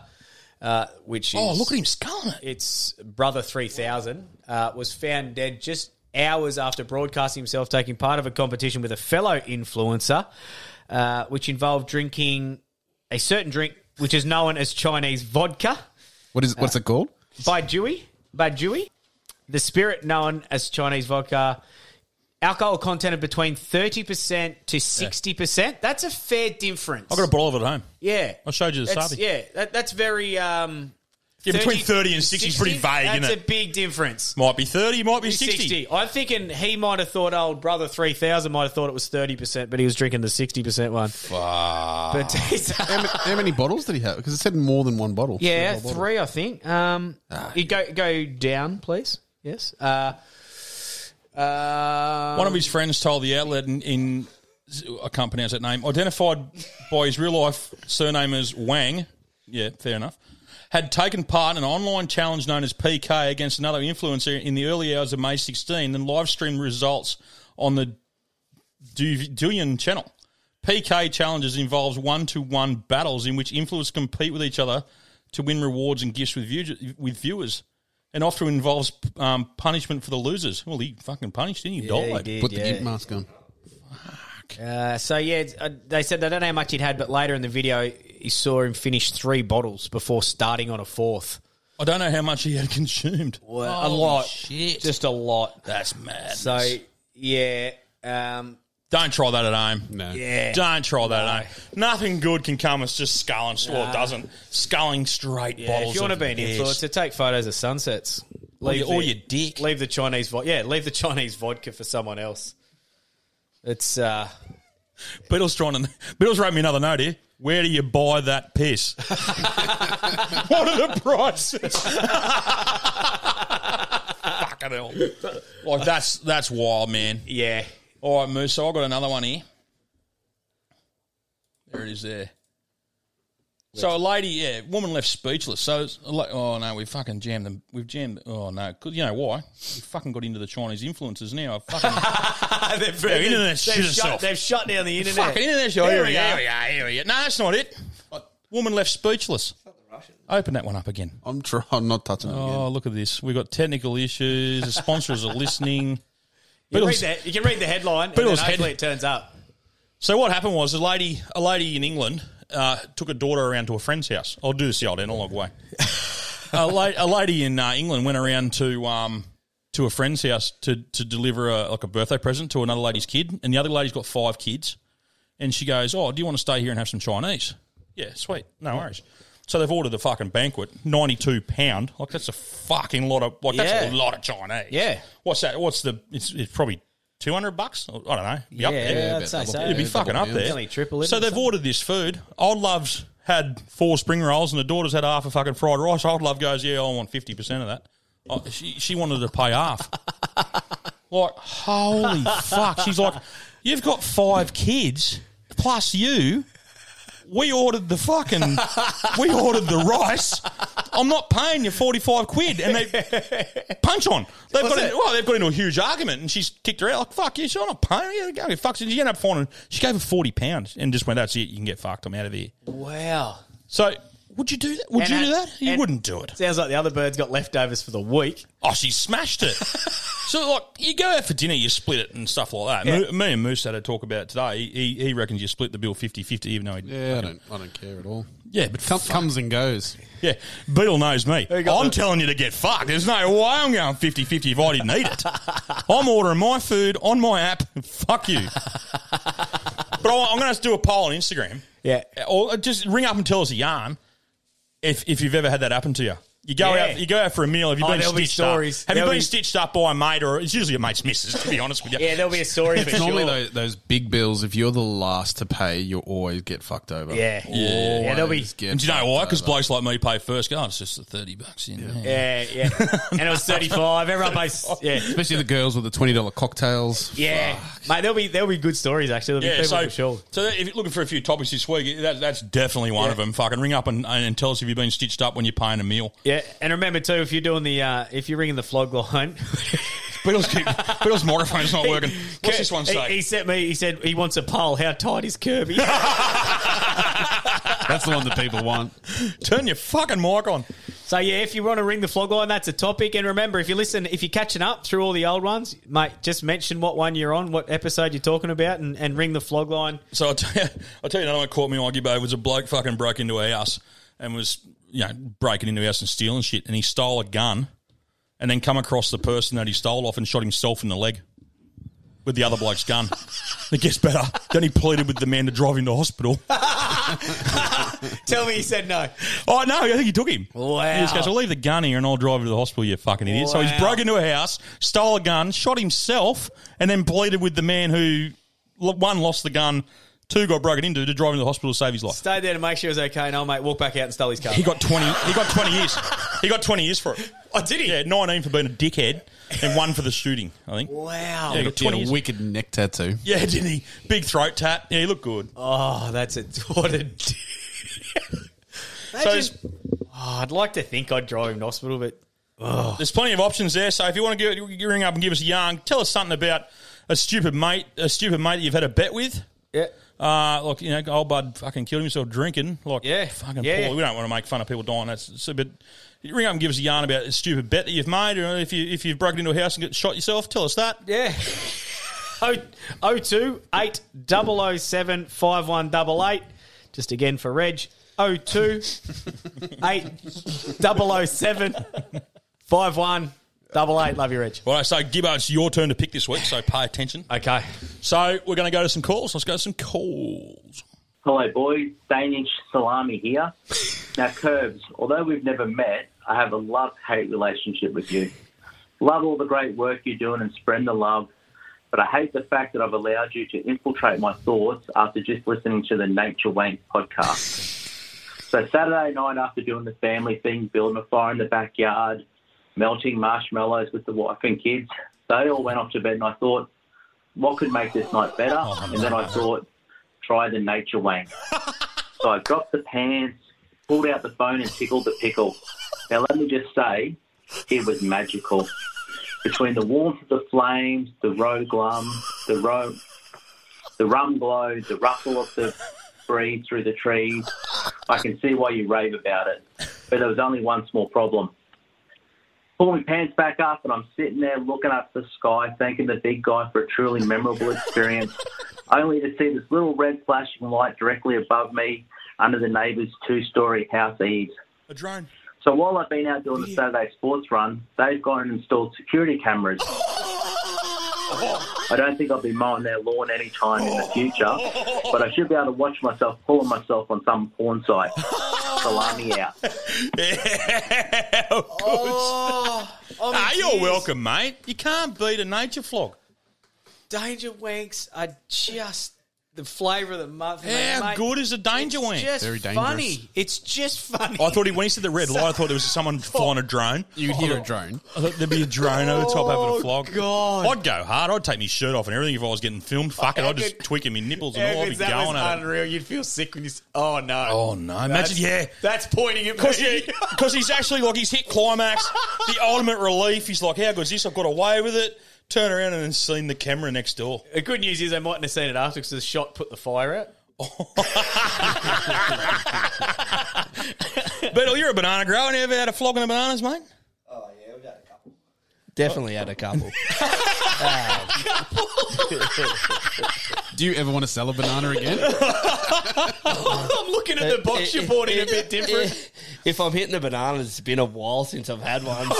Speaker 1: uh, which is
Speaker 7: Oh, look at him sculling it.
Speaker 1: it's brother three thousand, uh, was found dead just hours after broadcasting himself taking part of a competition with a fellow influencer, uh, which involved drinking a certain drink which is known as Chinese vodka.
Speaker 8: What is what's it called?
Speaker 1: Baijiu, Baijiu, the spirit known as Chinese vodka, alcohol content of between thirty percent to sixty percent. That's a fair difference.
Speaker 7: I've got a bottle of it at home.
Speaker 1: yeah,
Speaker 7: I showed you the
Speaker 1: that's,
Speaker 7: Sabi.
Speaker 1: Yeah, that, that's very. Um,
Speaker 7: Yeah, between 30 and 60 is pretty vague,
Speaker 1: That's
Speaker 7: isn't
Speaker 1: a big difference.
Speaker 7: Might be 30, might be 60.
Speaker 1: I'm thinking he might have thought old brother three thousand might have thought it was thirty percent, but he was drinking the sixty percent one. But
Speaker 8: How many, how many bottles did he have? Because it said more than one bottle.
Speaker 1: yeah,
Speaker 8: Several bottles.
Speaker 1: three I think. Um,
Speaker 7: Ah.
Speaker 1: you go go down, please. Yes. Uh,
Speaker 7: One of his friends told the outlet in, in I can't pronounce that name, identified by his real life surname as Wang. Yeah, fair enough. Had taken part in an online challenge known as PK against another influencer in the early hours of May 16, then live streamed results on the Du- Douyin channel. PK challenges involves one to one battles in which influencers compete with each other to win rewards and gifts with, view- with viewers. And often involves um, punishment for the losers. Well, he fucking punished, didn't he?
Speaker 1: Yeah, he
Speaker 7: died.
Speaker 1: did,
Speaker 8: Put the
Speaker 1: yeah.
Speaker 8: imp mask on.
Speaker 1: Uh, so yeah, uh, they said they don't know how much he'd had, but later in the video, he saw him finish three bottles before starting on a fourth.
Speaker 7: I don't know how much he had consumed.
Speaker 1: a lot,
Speaker 7: shit.
Speaker 1: just a lot.
Speaker 7: That's mad.
Speaker 1: So yeah, um,
Speaker 7: don't try that at home.
Speaker 8: No.
Speaker 1: yeah.
Speaker 7: Don't try that at home. Nothing good can come as just sculling. Well, it doesn't. Sculling straight
Speaker 1: Yeah,
Speaker 7: bottles.
Speaker 1: if you want to
Speaker 7: of
Speaker 1: be an
Speaker 7: piss.
Speaker 1: influencer, take photos of sunsets.
Speaker 7: Or your- or your dick.
Speaker 1: Leave the Chinese vodka. Yeah, leave the Chinese vodka for someone else. It's uh,
Speaker 7: Beetle's trying to. Beetle's wrote me another note here. Where do you buy that piss? what are the prices? Fucking hell! Like that's that's wild, man.
Speaker 1: yeah.
Speaker 7: All right, Moose. So I got another one here. There it is. There. So a lady, yeah, woman left speechless. So, it's a la- oh no, we fucking jammed them. We've jammed. Oh no, 'Cause you know why? We fucking got into the Chinese influencers now. I fucking
Speaker 1: they've,
Speaker 7: Yeah, internet
Speaker 1: they've
Speaker 7: shit
Speaker 1: shut,
Speaker 7: itself.
Speaker 1: they've shut down the internet.
Speaker 7: fucking internet show.
Speaker 1: Here
Speaker 7: Here
Speaker 1: we
Speaker 7: we go.
Speaker 1: are.
Speaker 7: Here we are. Here we go. No, that's not it. Woman left speechless. Open that one up again.
Speaker 8: I'm trying I'm not touching it oh, again.
Speaker 7: Oh, look at this. We've got technical issues. The sponsors are listening.
Speaker 1: You, read
Speaker 7: Beetle's-
Speaker 1: that, you can read the headline, and
Speaker 7: Beetle's
Speaker 1: then hopefully
Speaker 7: head-
Speaker 1: it turns up.
Speaker 7: So what happened was a lady, a lady in England, uh, took a daughter around to a friend's house. I'll do this the old analog way. a, la- a lady in uh, England went around to um, to a friend's house to to deliver a, like a birthday present to another lady's kid, and the other lady's got five kids, and she goes, "Oh, do you want to stay here and have some Chinese?" Yeah, sweet, no worries. So they've ordered a fucking banquet, ninety two pound. Like that's a fucking lot of like that's
Speaker 1: Yeah.
Speaker 7: a lot of Chinese.
Speaker 1: Yeah.
Speaker 7: What's that? What's the? It's, it's probably two hundred bucks. I don't know. Be up
Speaker 1: Yeah. I'd say so.
Speaker 7: It'd be
Speaker 1: Yeah,
Speaker 7: fucking
Speaker 8: double
Speaker 7: up
Speaker 8: pounds.
Speaker 7: there.
Speaker 1: Nearly triple, isn't
Speaker 7: So
Speaker 1: it,
Speaker 7: they've
Speaker 1: son?
Speaker 7: ordered this food. Old Love's had four spring rolls, and the daughter's had half a fucking fried rice. Old Love goes, "Yeah, I want fifty percent of that." Oh, she she wanted to pay half. like, holy fuck! She's like, "You've got five kids plus you." We ordered the fucking, we ordered the rice. I'm not paying you 45 quid. And they punch on. They've got, in, well, they've got into a huge argument and she's kicked her out. Like, fuck you, she's not paying you. Go, fuck. She ended up finding, she gave her 40 pounds and just went, that's it, you can get fucked. I'm out of here.
Speaker 1: Wow.
Speaker 7: So, would you do that? Would
Speaker 1: And
Speaker 7: you do that? You
Speaker 1: and-
Speaker 7: wouldn't do it.
Speaker 1: Sounds like the other bird's got leftovers for the week.
Speaker 7: Oh, she smashed it. so, like, you go out for dinner, you split it and stuff like that.
Speaker 1: Yeah.
Speaker 7: Mo- Me and Moose had a talk about it today. He, he reckons you split the bill 50 50, even though he.
Speaker 8: Yeah, I don't, I don't care at all.
Speaker 7: Yeah, but
Speaker 8: Com- comes and goes.
Speaker 7: Yeah, Beetle knows me. I'm
Speaker 1: the-
Speaker 7: telling you to get fucked. There's no way I'm going 50 50 if I didn't eat it. I'm ordering my food on my app. Fuck you. but I- I'm going to do a poll on Instagram.
Speaker 1: Yeah.
Speaker 7: Or just ring up and tell us a yarn if, if you've ever had that happen to you. You go
Speaker 1: Yeah.
Speaker 7: out. You go out for a meal. Have you
Speaker 1: Oh,
Speaker 7: been
Speaker 1: there'll be
Speaker 7: stitched
Speaker 1: stories.
Speaker 7: up? Have you
Speaker 1: There'll
Speaker 7: been
Speaker 1: be-
Speaker 7: stitched up by a mate, or it's usually a mate's missus? To be honest with you.
Speaker 1: Yeah, there'll be a story for
Speaker 8: It's normally
Speaker 1: sure.
Speaker 8: those, those big bills. If you're the last to pay, you'll always get fucked over.
Speaker 1: Yeah. Yeah. Yeah, there'll be-
Speaker 8: Always get
Speaker 7: And do you know
Speaker 8: fucked
Speaker 7: why? Because
Speaker 8: over.
Speaker 7: blokes like me pay first. Go, oh, it's just the thirty bucks in.
Speaker 1: Yeah, yeah. and it was 35. Everyone pays. Yeah.
Speaker 8: especially the girls with the twenty dollar cocktails.
Speaker 1: Yeah. Mate, there'll be, there'll be good stories, actually. There'll be
Speaker 7: Yeah,
Speaker 1: people
Speaker 7: so,
Speaker 1: for sure.
Speaker 7: so if you're looking for a few topics this week, that, that's definitely one
Speaker 1: Yeah.
Speaker 7: of them. Fucking ring up and, and tell us if you've been stitched up when you're paying a meal.
Speaker 1: Yeah, and remember too, if you're doing the, uh, if you're ringing the flog line,
Speaker 7: Beetle's, keep, Beetle's microphone's not working. What's this one
Speaker 1: he,
Speaker 7: say?
Speaker 1: he sent me. He said he wants a poll. How tight is Kirby?
Speaker 8: That's the one that people want.
Speaker 7: Turn your fucking mic on.
Speaker 1: so yeah, if you want to ring the flog line, that's a topic. And remember, if you listen, if you're catching up through all the old ones, mate, just mention what one you're on, what episode you're talking about, and, and ring the flog line.
Speaker 7: So I'll tell you, I'll tell you another one caught me on Gibbo was a bloke fucking broke into a house and was, you know, breaking into a house and stealing shit. And he stole a gun and then come across the person that he stole off and shot himself in the leg with the other bloke's gun. it gets better. Then he pleaded with the man to drive him to hospital.
Speaker 1: Tell me, he said no.
Speaker 7: Oh no, I think he took him.
Speaker 1: Wow.
Speaker 7: He just goes, "I'll leave the gun here and I'll drive you to the hospital." You fucking idiot. So he's
Speaker 1: Wow.
Speaker 7: broke into a house, stole a gun, shot himself, and then pleaded with the man who one lost the gun, two got broken into to drive him to the hospital to save his life.
Speaker 1: Stay there to make sure he was okay. No, mate, walk back out and stole his car.
Speaker 7: He got twenty. He got twenty years. He got twenty years for it.
Speaker 1: Oh, did he?
Speaker 7: Yeah, nineteen for being a dickhead, and one for the shooting. I think.
Speaker 1: Wow.
Speaker 7: Yeah, he got
Speaker 8: He had
Speaker 7: twenty
Speaker 8: a
Speaker 7: years.
Speaker 8: wicked neck tattoo.
Speaker 7: Yeah, didn't he? Big throat tat. Yeah, he looked good.
Speaker 1: Oh, that's a what a.
Speaker 7: So
Speaker 1: Imagine- oh, I'd like to think I'd drive him to hospital, but oh.
Speaker 7: There's plenty of options there. So if you want to give, you ring up and give us a yarn, tell us something about a stupid mate, a stupid mate that you've had a bet with.
Speaker 1: yeah.
Speaker 7: Uh, like you know, old bud fucking killed himself drinking. Like
Speaker 1: Yeah.
Speaker 7: fucking
Speaker 1: Yeah,
Speaker 7: poor. We don't want to make fun of people dying. That's so, but you ring up and give us a yarn about a stupid bet that you've made, or if you if you've broken into a house and got shot yourself, tell us that.
Speaker 1: Yeah. Oh, oh two eight double oh seven five one double eight. Just again for Reg. Oh two eight double oh seven five one double eight. Love you, Reg.
Speaker 7: All right, so Gibbo, it's your turn to pick this week, so pay attention.
Speaker 1: Okay.
Speaker 7: So we're going to go to some calls. Let's go to some calls.
Speaker 11: Hello, boys. Danish Salami here. Now, Kirbs, although we've never met, I have a love hate relationship with you. Love all the great work you're doing and spread the love, but I hate the fact that I've allowed you to infiltrate my thoughts after just listening to the Nature Wank podcast. So, Saturday night after doing the family thing, building a fire in the backyard, melting marshmallows with the wife and kids, they all went off to bed, and I thought, what could make this night better? Oh, and then I thought, try the nature wank. so I dropped the pants, pulled out the phone, and tickled the pickle. Now, let me just say, it was magical. Between the warmth of the flames, the roe glum, the ro- the rum glow, the rustle of the breeze through the trees, I can see why you rave about it. But there was only one small problem. Pull my pants back up, and I'm sitting there looking up the sky, thanking the big guy for a truly memorable experience, only to see this little red flashing light directly above me under the neighbour's two story house eaves.
Speaker 7: A drone.
Speaker 11: So while I've been out doing the Saturday sports run, they've gone and installed security cameras. I don't think I'll be mowing their lawn anytime in the future, but I should be able to watch myself pulling myself on some porn site. Salami out.
Speaker 7: ah, you're welcome, mate. You can't beat a nature flog.
Speaker 1: Danger Wanks are just the flavour of the month.
Speaker 7: How
Speaker 1: mate.
Speaker 7: good is a danger
Speaker 1: it's
Speaker 7: wank?
Speaker 1: Just
Speaker 8: Very dangerous.
Speaker 1: funny. It's just funny.
Speaker 7: I thought he when he said the red light, I thought there was someone oh. flying a drone.
Speaker 8: You'd hear a drone.
Speaker 7: I thought there'd be a drone over the top having a oh, flog.
Speaker 1: Oh, God.
Speaker 7: I'd go hard. I'd take my shirt off and everything if I was getting filmed. Fuck it, I'd just tweak tweaking my nipples and all. I'd be
Speaker 1: that
Speaker 7: going
Speaker 1: was
Speaker 7: at it.
Speaker 1: unreal. You'd feel sick when you. s- Oh no!
Speaker 7: Oh no! Imagine,
Speaker 1: That's-
Speaker 7: yeah.
Speaker 1: That's pointing at
Speaker 7: Because
Speaker 1: me.
Speaker 7: he, he's actually like he's hit climax, the ultimate relief. He's like, how good is this? I've got away with it. Turn around and then seen the camera next door.
Speaker 1: The good news is they mightn't have seen it after because the shot put the fire out.
Speaker 7: Beetle, you're a banana grower. You ever had a flogging of bananas, mate? Oh yeah, we've had a couple.
Speaker 9: Definitely had a couple.
Speaker 8: Do you ever want to sell a banana again?
Speaker 1: I'm looking at the box you're boarding a bit different.
Speaker 9: If I'm hitting the bananas, it's been a while since I've had one. So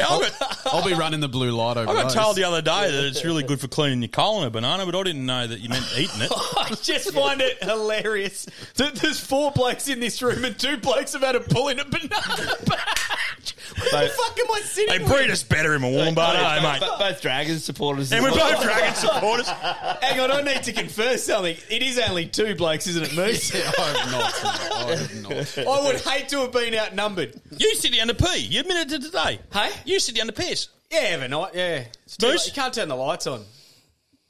Speaker 7: Got,
Speaker 8: I'll be running the blue light over
Speaker 7: I got
Speaker 8: those.
Speaker 7: told the other day that it's really good for cleaning your colon, a banana, but I didn't know that you meant eating it.
Speaker 1: I just find it hilarious that there's four blokes in this room and two blokes have had a pull in a banana patch. Where the fuck am I sitting?
Speaker 7: They
Speaker 1: with?
Speaker 7: breed us better in Wollongbar, eh, mate?
Speaker 9: Both, both Dragons supporters.
Speaker 7: And we're
Speaker 9: well.
Speaker 7: both Dragon supporters.
Speaker 1: Hang on, I need to confirm something. It is only two blokes, isn't it, Moose?
Speaker 8: I have not. I have not.
Speaker 1: I would hate to have been outnumbered.
Speaker 7: You sit down to pee. You admitted it today.
Speaker 1: Hey?
Speaker 7: You sit down to piss.
Speaker 1: Yeah, every night, yeah. It's too
Speaker 7: Moose?
Speaker 1: late. You can't turn the lights on.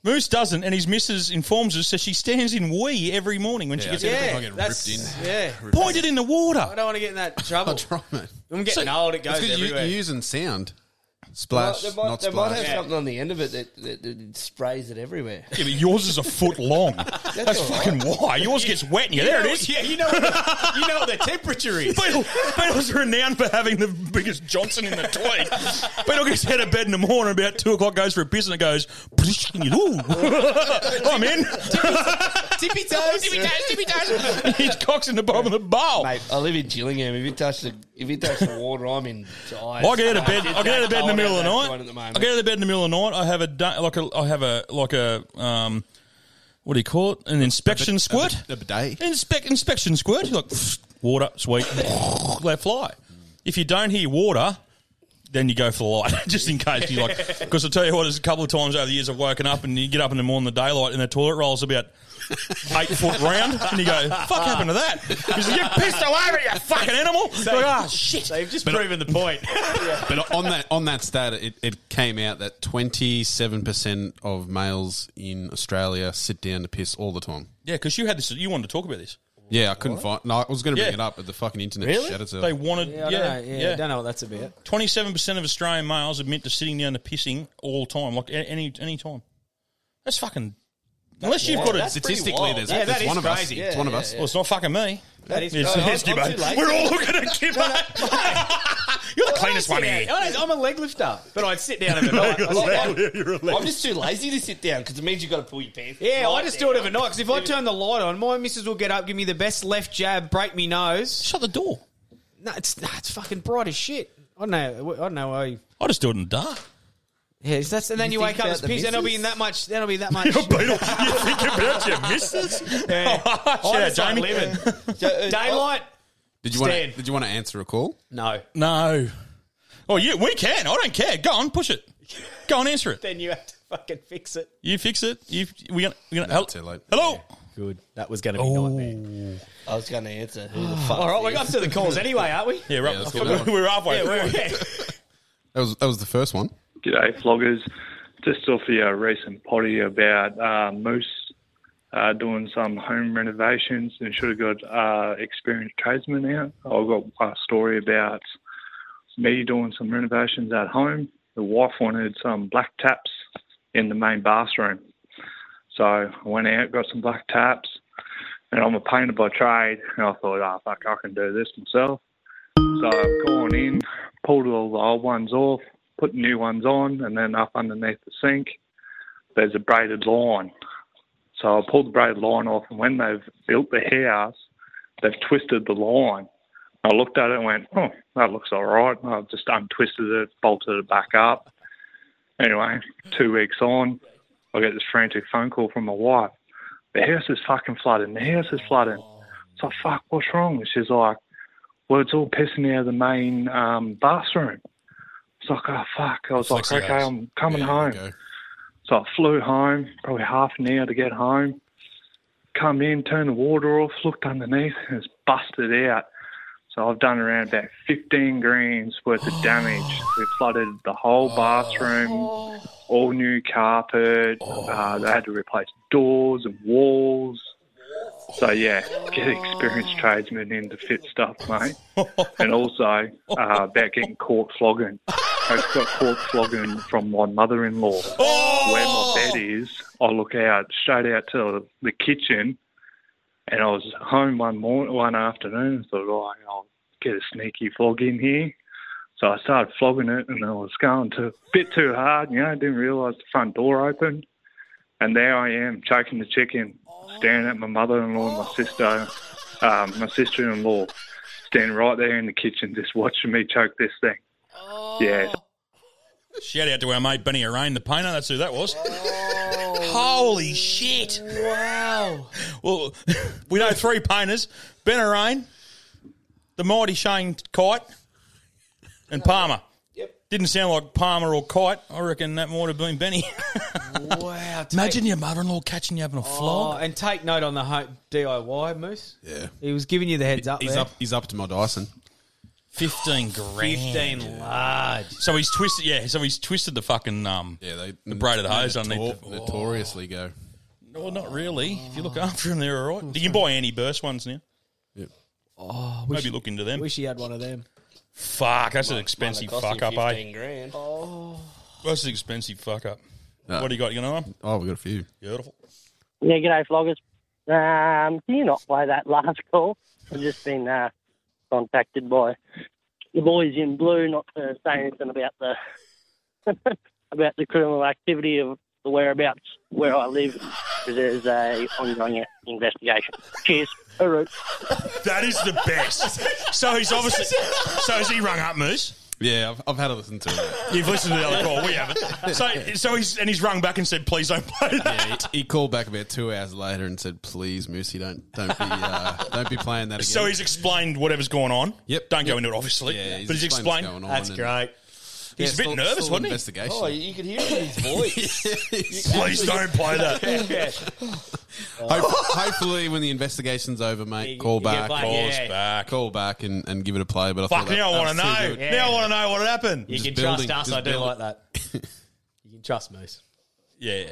Speaker 7: Moose doesn't, and his missus informs us so she stands in wee every morning when she gets
Speaker 8: I
Speaker 7: out of bed.
Speaker 8: I get
Speaker 1: that's,
Speaker 8: ripped in.
Speaker 1: Yeah.
Speaker 7: Point it in the water.
Speaker 1: I don't want to get in that trouble.
Speaker 8: I'll try, mate.
Speaker 1: I'm getting
Speaker 7: So-
Speaker 1: old, it
Speaker 8: It's
Speaker 1: goes
Speaker 8: because you,
Speaker 1: everywhere.
Speaker 8: you're using sound.
Speaker 9: Well,
Speaker 8: Splash,
Speaker 9: they might,
Speaker 8: not
Speaker 9: they might
Speaker 8: splash.
Speaker 9: have something on the end of it that, that, that sprays it everywhere.
Speaker 7: Yeah, but yours is a foot long. That's,
Speaker 9: all right.
Speaker 7: fucking why. Yours gets wet and you, there it
Speaker 1: know-
Speaker 7: is.
Speaker 1: Yeah, you know, what the, you know what the temperature is.
Speaker 7: Beetle, Beetle's renowned for having the biggest Johnson in the tweet. Beetle gets out of bed in the morning about two o'clock, goes for a piss, and it goes, and ooh, I'm in.
Speaker 1: Tippy toes.
Speaker 7: tippy toes, tippy toes. His cock's in the bottom of the bowl.
Speaker 9: Mate, I live in Chillingham. If you touch the if you touch the water, I'm in. I
Speaker 7: I get out of bed. I get out of bed in the middle of the night.
Speaker 9: At the moment.
Speaker 7: I get out of bed in the middle of the night. I have a da- like a I have a like a um, what do you call it? An inspection squirt.
Speaker 8: The bidet.
Speaker 7: Inspec- inspection squirt. You're like water, sweet, let fly. If you don't hear water, then you go for the light, just in case. You like because I tell you what, there's a couple of times over the years I've woken up and you get up in the morning, the daylight, and the toilet roll's about. Eight foot round, and you go, "Fuck happened to that?" Because you pissed all over it, you fucking animal. Like, ah, shit.
Speaker 1: They've just proven the point.
Speaker 8: But on that on that stat, it, it came out that twenty seven percent of males in Australia sit down to piss all the time.
Speaker 7: Yeah, because you had this. You wanted to talk about this.
Speaker 8: Yeah, I couldn't find. No, I was going to bring
Speaker 7: Yeah.
Speaker 8: it up, but the fucking internet
Speaker 1: Really?
Speaker 8: shut itself.
Speaker 7: They wanted.
Speaker 1: Yeah, I
Speaker 7: Yeah,
Speaker 1: don't know. Yeah, I don't know what that's about.
Speaker 7: Twenty-seven percent of Australian males admit to sitting down to pissing all the time, like a- any any time. That's fucking. Unless you've got a.
Speaker 9: that's pretty
Speaker 8: Statistically,
Speaker 9: wild.
Speaker 8: there's,
Speaker 1: Yeah,
Speaker 8: there's
Speaker 1: that
Speaker 8: one
Speaker 1: is
Speaker 8: of
Speaker 1: crazy.
Speaker 8: us. It's one of us.
Speaker 7: Well, it's not fucking me.
Speaker 1: That is.
Speaker 7: It's,
Speaker 1: I'm- I'm
Speaker 7: Gibbo.
Speaker 1: too.
Speaker 7: We're all looking at Gibbo. You're the cleanest one here.
Speaker 1: I'm a leg lifter, but I'd sit down overnight.
Speaker 7: You're a leg-
Speaker 9: I'm just too lazy to sit down because it means you've got to pull your pants.
Speaker 1: Yeah, I
Speaker 9: right
Speaker 1: just
Speaker 9: down.
Speaker 1: do it overnight because if I turn the light on, my missus will get up, give me the best left jab, break me nose.
Speaker 7: Shut the door.
Speaker 1: No, it's nah, it's fucking bright as shit. I don't know. I don't know why. You,
Speaker 7: I just do it in the dark.
Speaker 1: Yeah, that's and then you,
Speaker 9: You
Speaker 1: wake up
Speaker 9: about
Speaker 1: as
Speaker 9: the
Speaker 1: piss, and there'll be that much. There'll be that much.
Speaker 7: you think about your missus?
Speaker 1: Yeah. I
Speaker 7: yeah,
Speaker 1: just like
Speaker 7: Jamie.
Speaker 1: living.
Speaker 9: Uh,
Speaker 1: Daylight.
Speaker 8: Did you want? To, did you want to answer a call?
Speaker 1: No.
Speaker 7: No. Oh, yeah, we can. I don't care. Go on, push it. Go on, answer it.
Speaker 1: Then you have to fucking fix it.
Speaker 7: You fix it. You we gonna we gonna help.
Speaker 8: Too late.
Speaker 7: Hello.
Speaker 1: Good. That was going to be nightmare.
Speaker 9: I was going to answer. Who the fuck?
Speaker 1: All right, we're up to the calls anyway, aren't we?
Speaker 7: Yeah, right.
Speaker 8: let's get that one.
Speaker 7: we're halfway.
Speaker 1: Yeah, we're, yeah.
Speaker 8: That was that was the first one.
Speaker 12: G'day, floggers. Just off the uh, recent potty about uh, Moose uh, doing some home renovations and should have got uh, experienced tradesmen out. I've got a story about me doing some renovations at home. The wife wanted some black taps in the main bathroom. So I went out, got some black taps, and I'm a painter by trade. And I thought, oh, fuck, I can do this myself. So I've gone in, pulled all the old ones off, put new ones on, and then up underneath the sink, there's a braided line. So I pulled the braided line off, and when they've built the house, they've twisted the line. I looked at it and went, oh, that looks all right. I just untwisted it, bolted it back up. Anyway, two weeks on, I get this frantic phone call from my wife. The house is fucking flooding. The house is flooding. So fuck, what's wrong? And she's like, well, it's all pissing out of the main um, bathroom. It's like, oh fuck. I was like, okay. I'm coming
Speaker 8: Yeah,
Speaker 12: home.
Speaker 8: there you go.
Speaker 12: So I flew home, probably half an hour to get home. Come in, turn the water off, looked underneath, and it's busted out. So I've done around about 15 greens worth of damage. We flooded the whole bathroom, all new carpet. Uh, they had to replace doors and walls. So yeah, get experienced tradesmen in to fit stuff, mate. and also uh, about getting caught flogging. I just got caught flogging from my mother-in-law. Where my bed is, I look out straight out to the kitchen, and I was home one morning, one afternoon, and thought, oh, I'll get a sneaky flog in here. So I started flogging it, and I was going to a bit too hard. You know, didn't realise the front door opened, and there I am choking the chicken, staring at my mother-in-law and my sister, um, my sister-in-law, standing right there in the kitchen, just watching me choke this thing. Yeah,
Speaker 7: Shout out to our mate Benny Arain, the painter. That's who that was. Holy shit!
Speaker 9: Wow.
Speaker 7: Well, we know three painters: Ben Arain, the mighty Shane Kite, and Palmer. Yep. Didn't sound like Palmer or Kite. I reckon that might have been Benny.
Speaker 1: Wow.
Speaker 7: Imagine your mother-in-law catching you having a
Speaker 1: Oh,
Speaker 7: flog.
Speaker 1: and take note on the ho- DIY, Moose.
Speaker 8: Yeah.
Speaker 1: He was giving you the heads up
Speaker 8: He's
Speaker 1: there.
Speaker 8: up. He's up to my Dyson.
Speaker 7: Fifteen grand.
Speaker 1: 15 large.
Speaker 7: So he's twisted. Yeah. So he's twisted the fucking um.
Speaker 8: Yeah, they
Speaker 7: the braided hose
Speaker 8: notor-
Speaker 7: underneath. The,
Speaker 8: notoriously go.
Speaker 7: no, not really. If you look after him, they're all right. You can buy anti-burst ones now.
Speaker 8: Yep.
Speaker 1: Oh,
Speaker 7: Maybe look into them.
Speaker 1: Wish he had one of them.
Speaker 7: Fuck, that's an expensive
Speaker 9: Might have
Speaker 7: fuck
Speaker 9: cost
Speaker 7: up,
Speaker 9: him
Speaker 7: eh?
Speaker 9: 15 grand.
Speaker 1: Oh.
Speaker 7: That's an expensive fuck up.
Speaker 8: No.
Speaker 7: What do you got? You know, on?
Speaker 8: Oh, we got a few.
Speaker 7: Beautiful.
Speaker 13: Yeah, g'day, floggers. Um, can you not play that last call? I've just been uh, contacted by the boys in blue not to say anything about the about the criminal activity of the whereabouts where I live because there's a ongoing investigation. Cheers. Hooroo.
Speaker 7: That is the best. So he's obviously. So has he rung up Moose?
Speaker 8: Yeah, I've, I've had a listen to it.
Speaker 7: You've listened to the other call. We haven't. So, so he's and he's rung back and said, "Please don't play that."
Speaker 8: Yeah, he, he called back about two hours later and said, "Please, Moosey, don't don't be uh, don't be playing that again."
Speaker 7: So he's explained whatever's going on.
Speaker 8: Yep.
Speaker 7: Don't go into it, obviously.
Speaker 8: Yeah, he's
Speaker 7: but he's
Speaker 8: explained
Speaker 7: explained.
Speaker 8: what's going on and-
Speaker 7: He's
Speaker 8: Yeah,
Speaker 7: a bit
Speaker 8: still-
Speaker 7: nervous,
Speaker 8: still
Speaker 7: wasn't he?
Speaker 8: investigation.
Speaker 9: Oh, you could hear it in his voice.
Speaker 7: Please don't play that.
Speaker 8: Hope, hopefully, when the investigation's over, mate, call
Speaker 1: you
Speaker 8: back,
Speaker 1: back,
Speaker 8: call,
Speaker 1: yeah.
Speaker 7: back.
Speaker 8: call back, and, and give it a play. But I
Speaker 7: Fuck,
Speaker 8: thought
Speaker 7: now I want to
Speaker 8: that was
Speaker 7: know.
Speaker 8: too good.
Speaker 7: Now I want to know what happened.
Speaker 1: You
Speaker 8: Just
Speaker 1: can
Speaker 8: building-
Speaker 1: trust us.
Speaker 8: just
Speaker 1: I do
Speaker 8: building.
Speaker 1: like that. you can trust Moose.
Speaker 7: Yeah.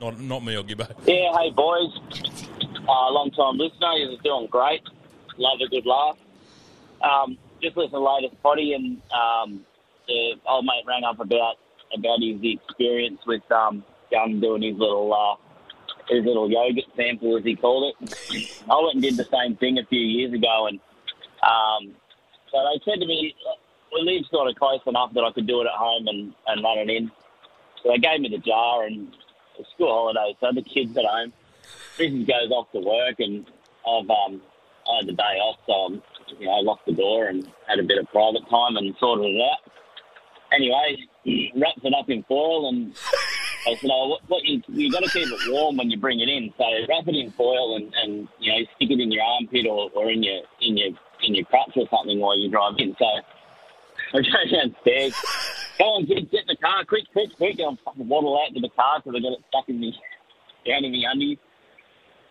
Speaker 7: Not not me or Gibbo.
Speaker 14: Yeah, hey boys. Uh, long time listener, you're doing great. Love a good laugh. Um, just listen to the latest potty, and um, the old mate rang up about about his experience with um, Gun doing his little uh, his little yogurt sample, as he called it. I went and did the same thing a few years ago, and um, so they said to me, we live sort of close enough that I could do it at home and, and run it in. So they gave me the jar and it's school holidays, so the kids at home. Mrs. goes off to work and I've um I had the day off, so I'm, you know, locked the door and had a bit of private time and sorted it out. Anyway, wraps it up in foil and I said, "Oh, what, what you you got to keep it warm when you bring it in. So wrap it in foil and, and you know stick it in your armpit or, or in your in your in your crotch or something while you drive in." So I go downstairs. Go on, kids, get in the car, quick, quick, quick. I'm fucking waddle out to the car because I got it stuck in me down in the undies.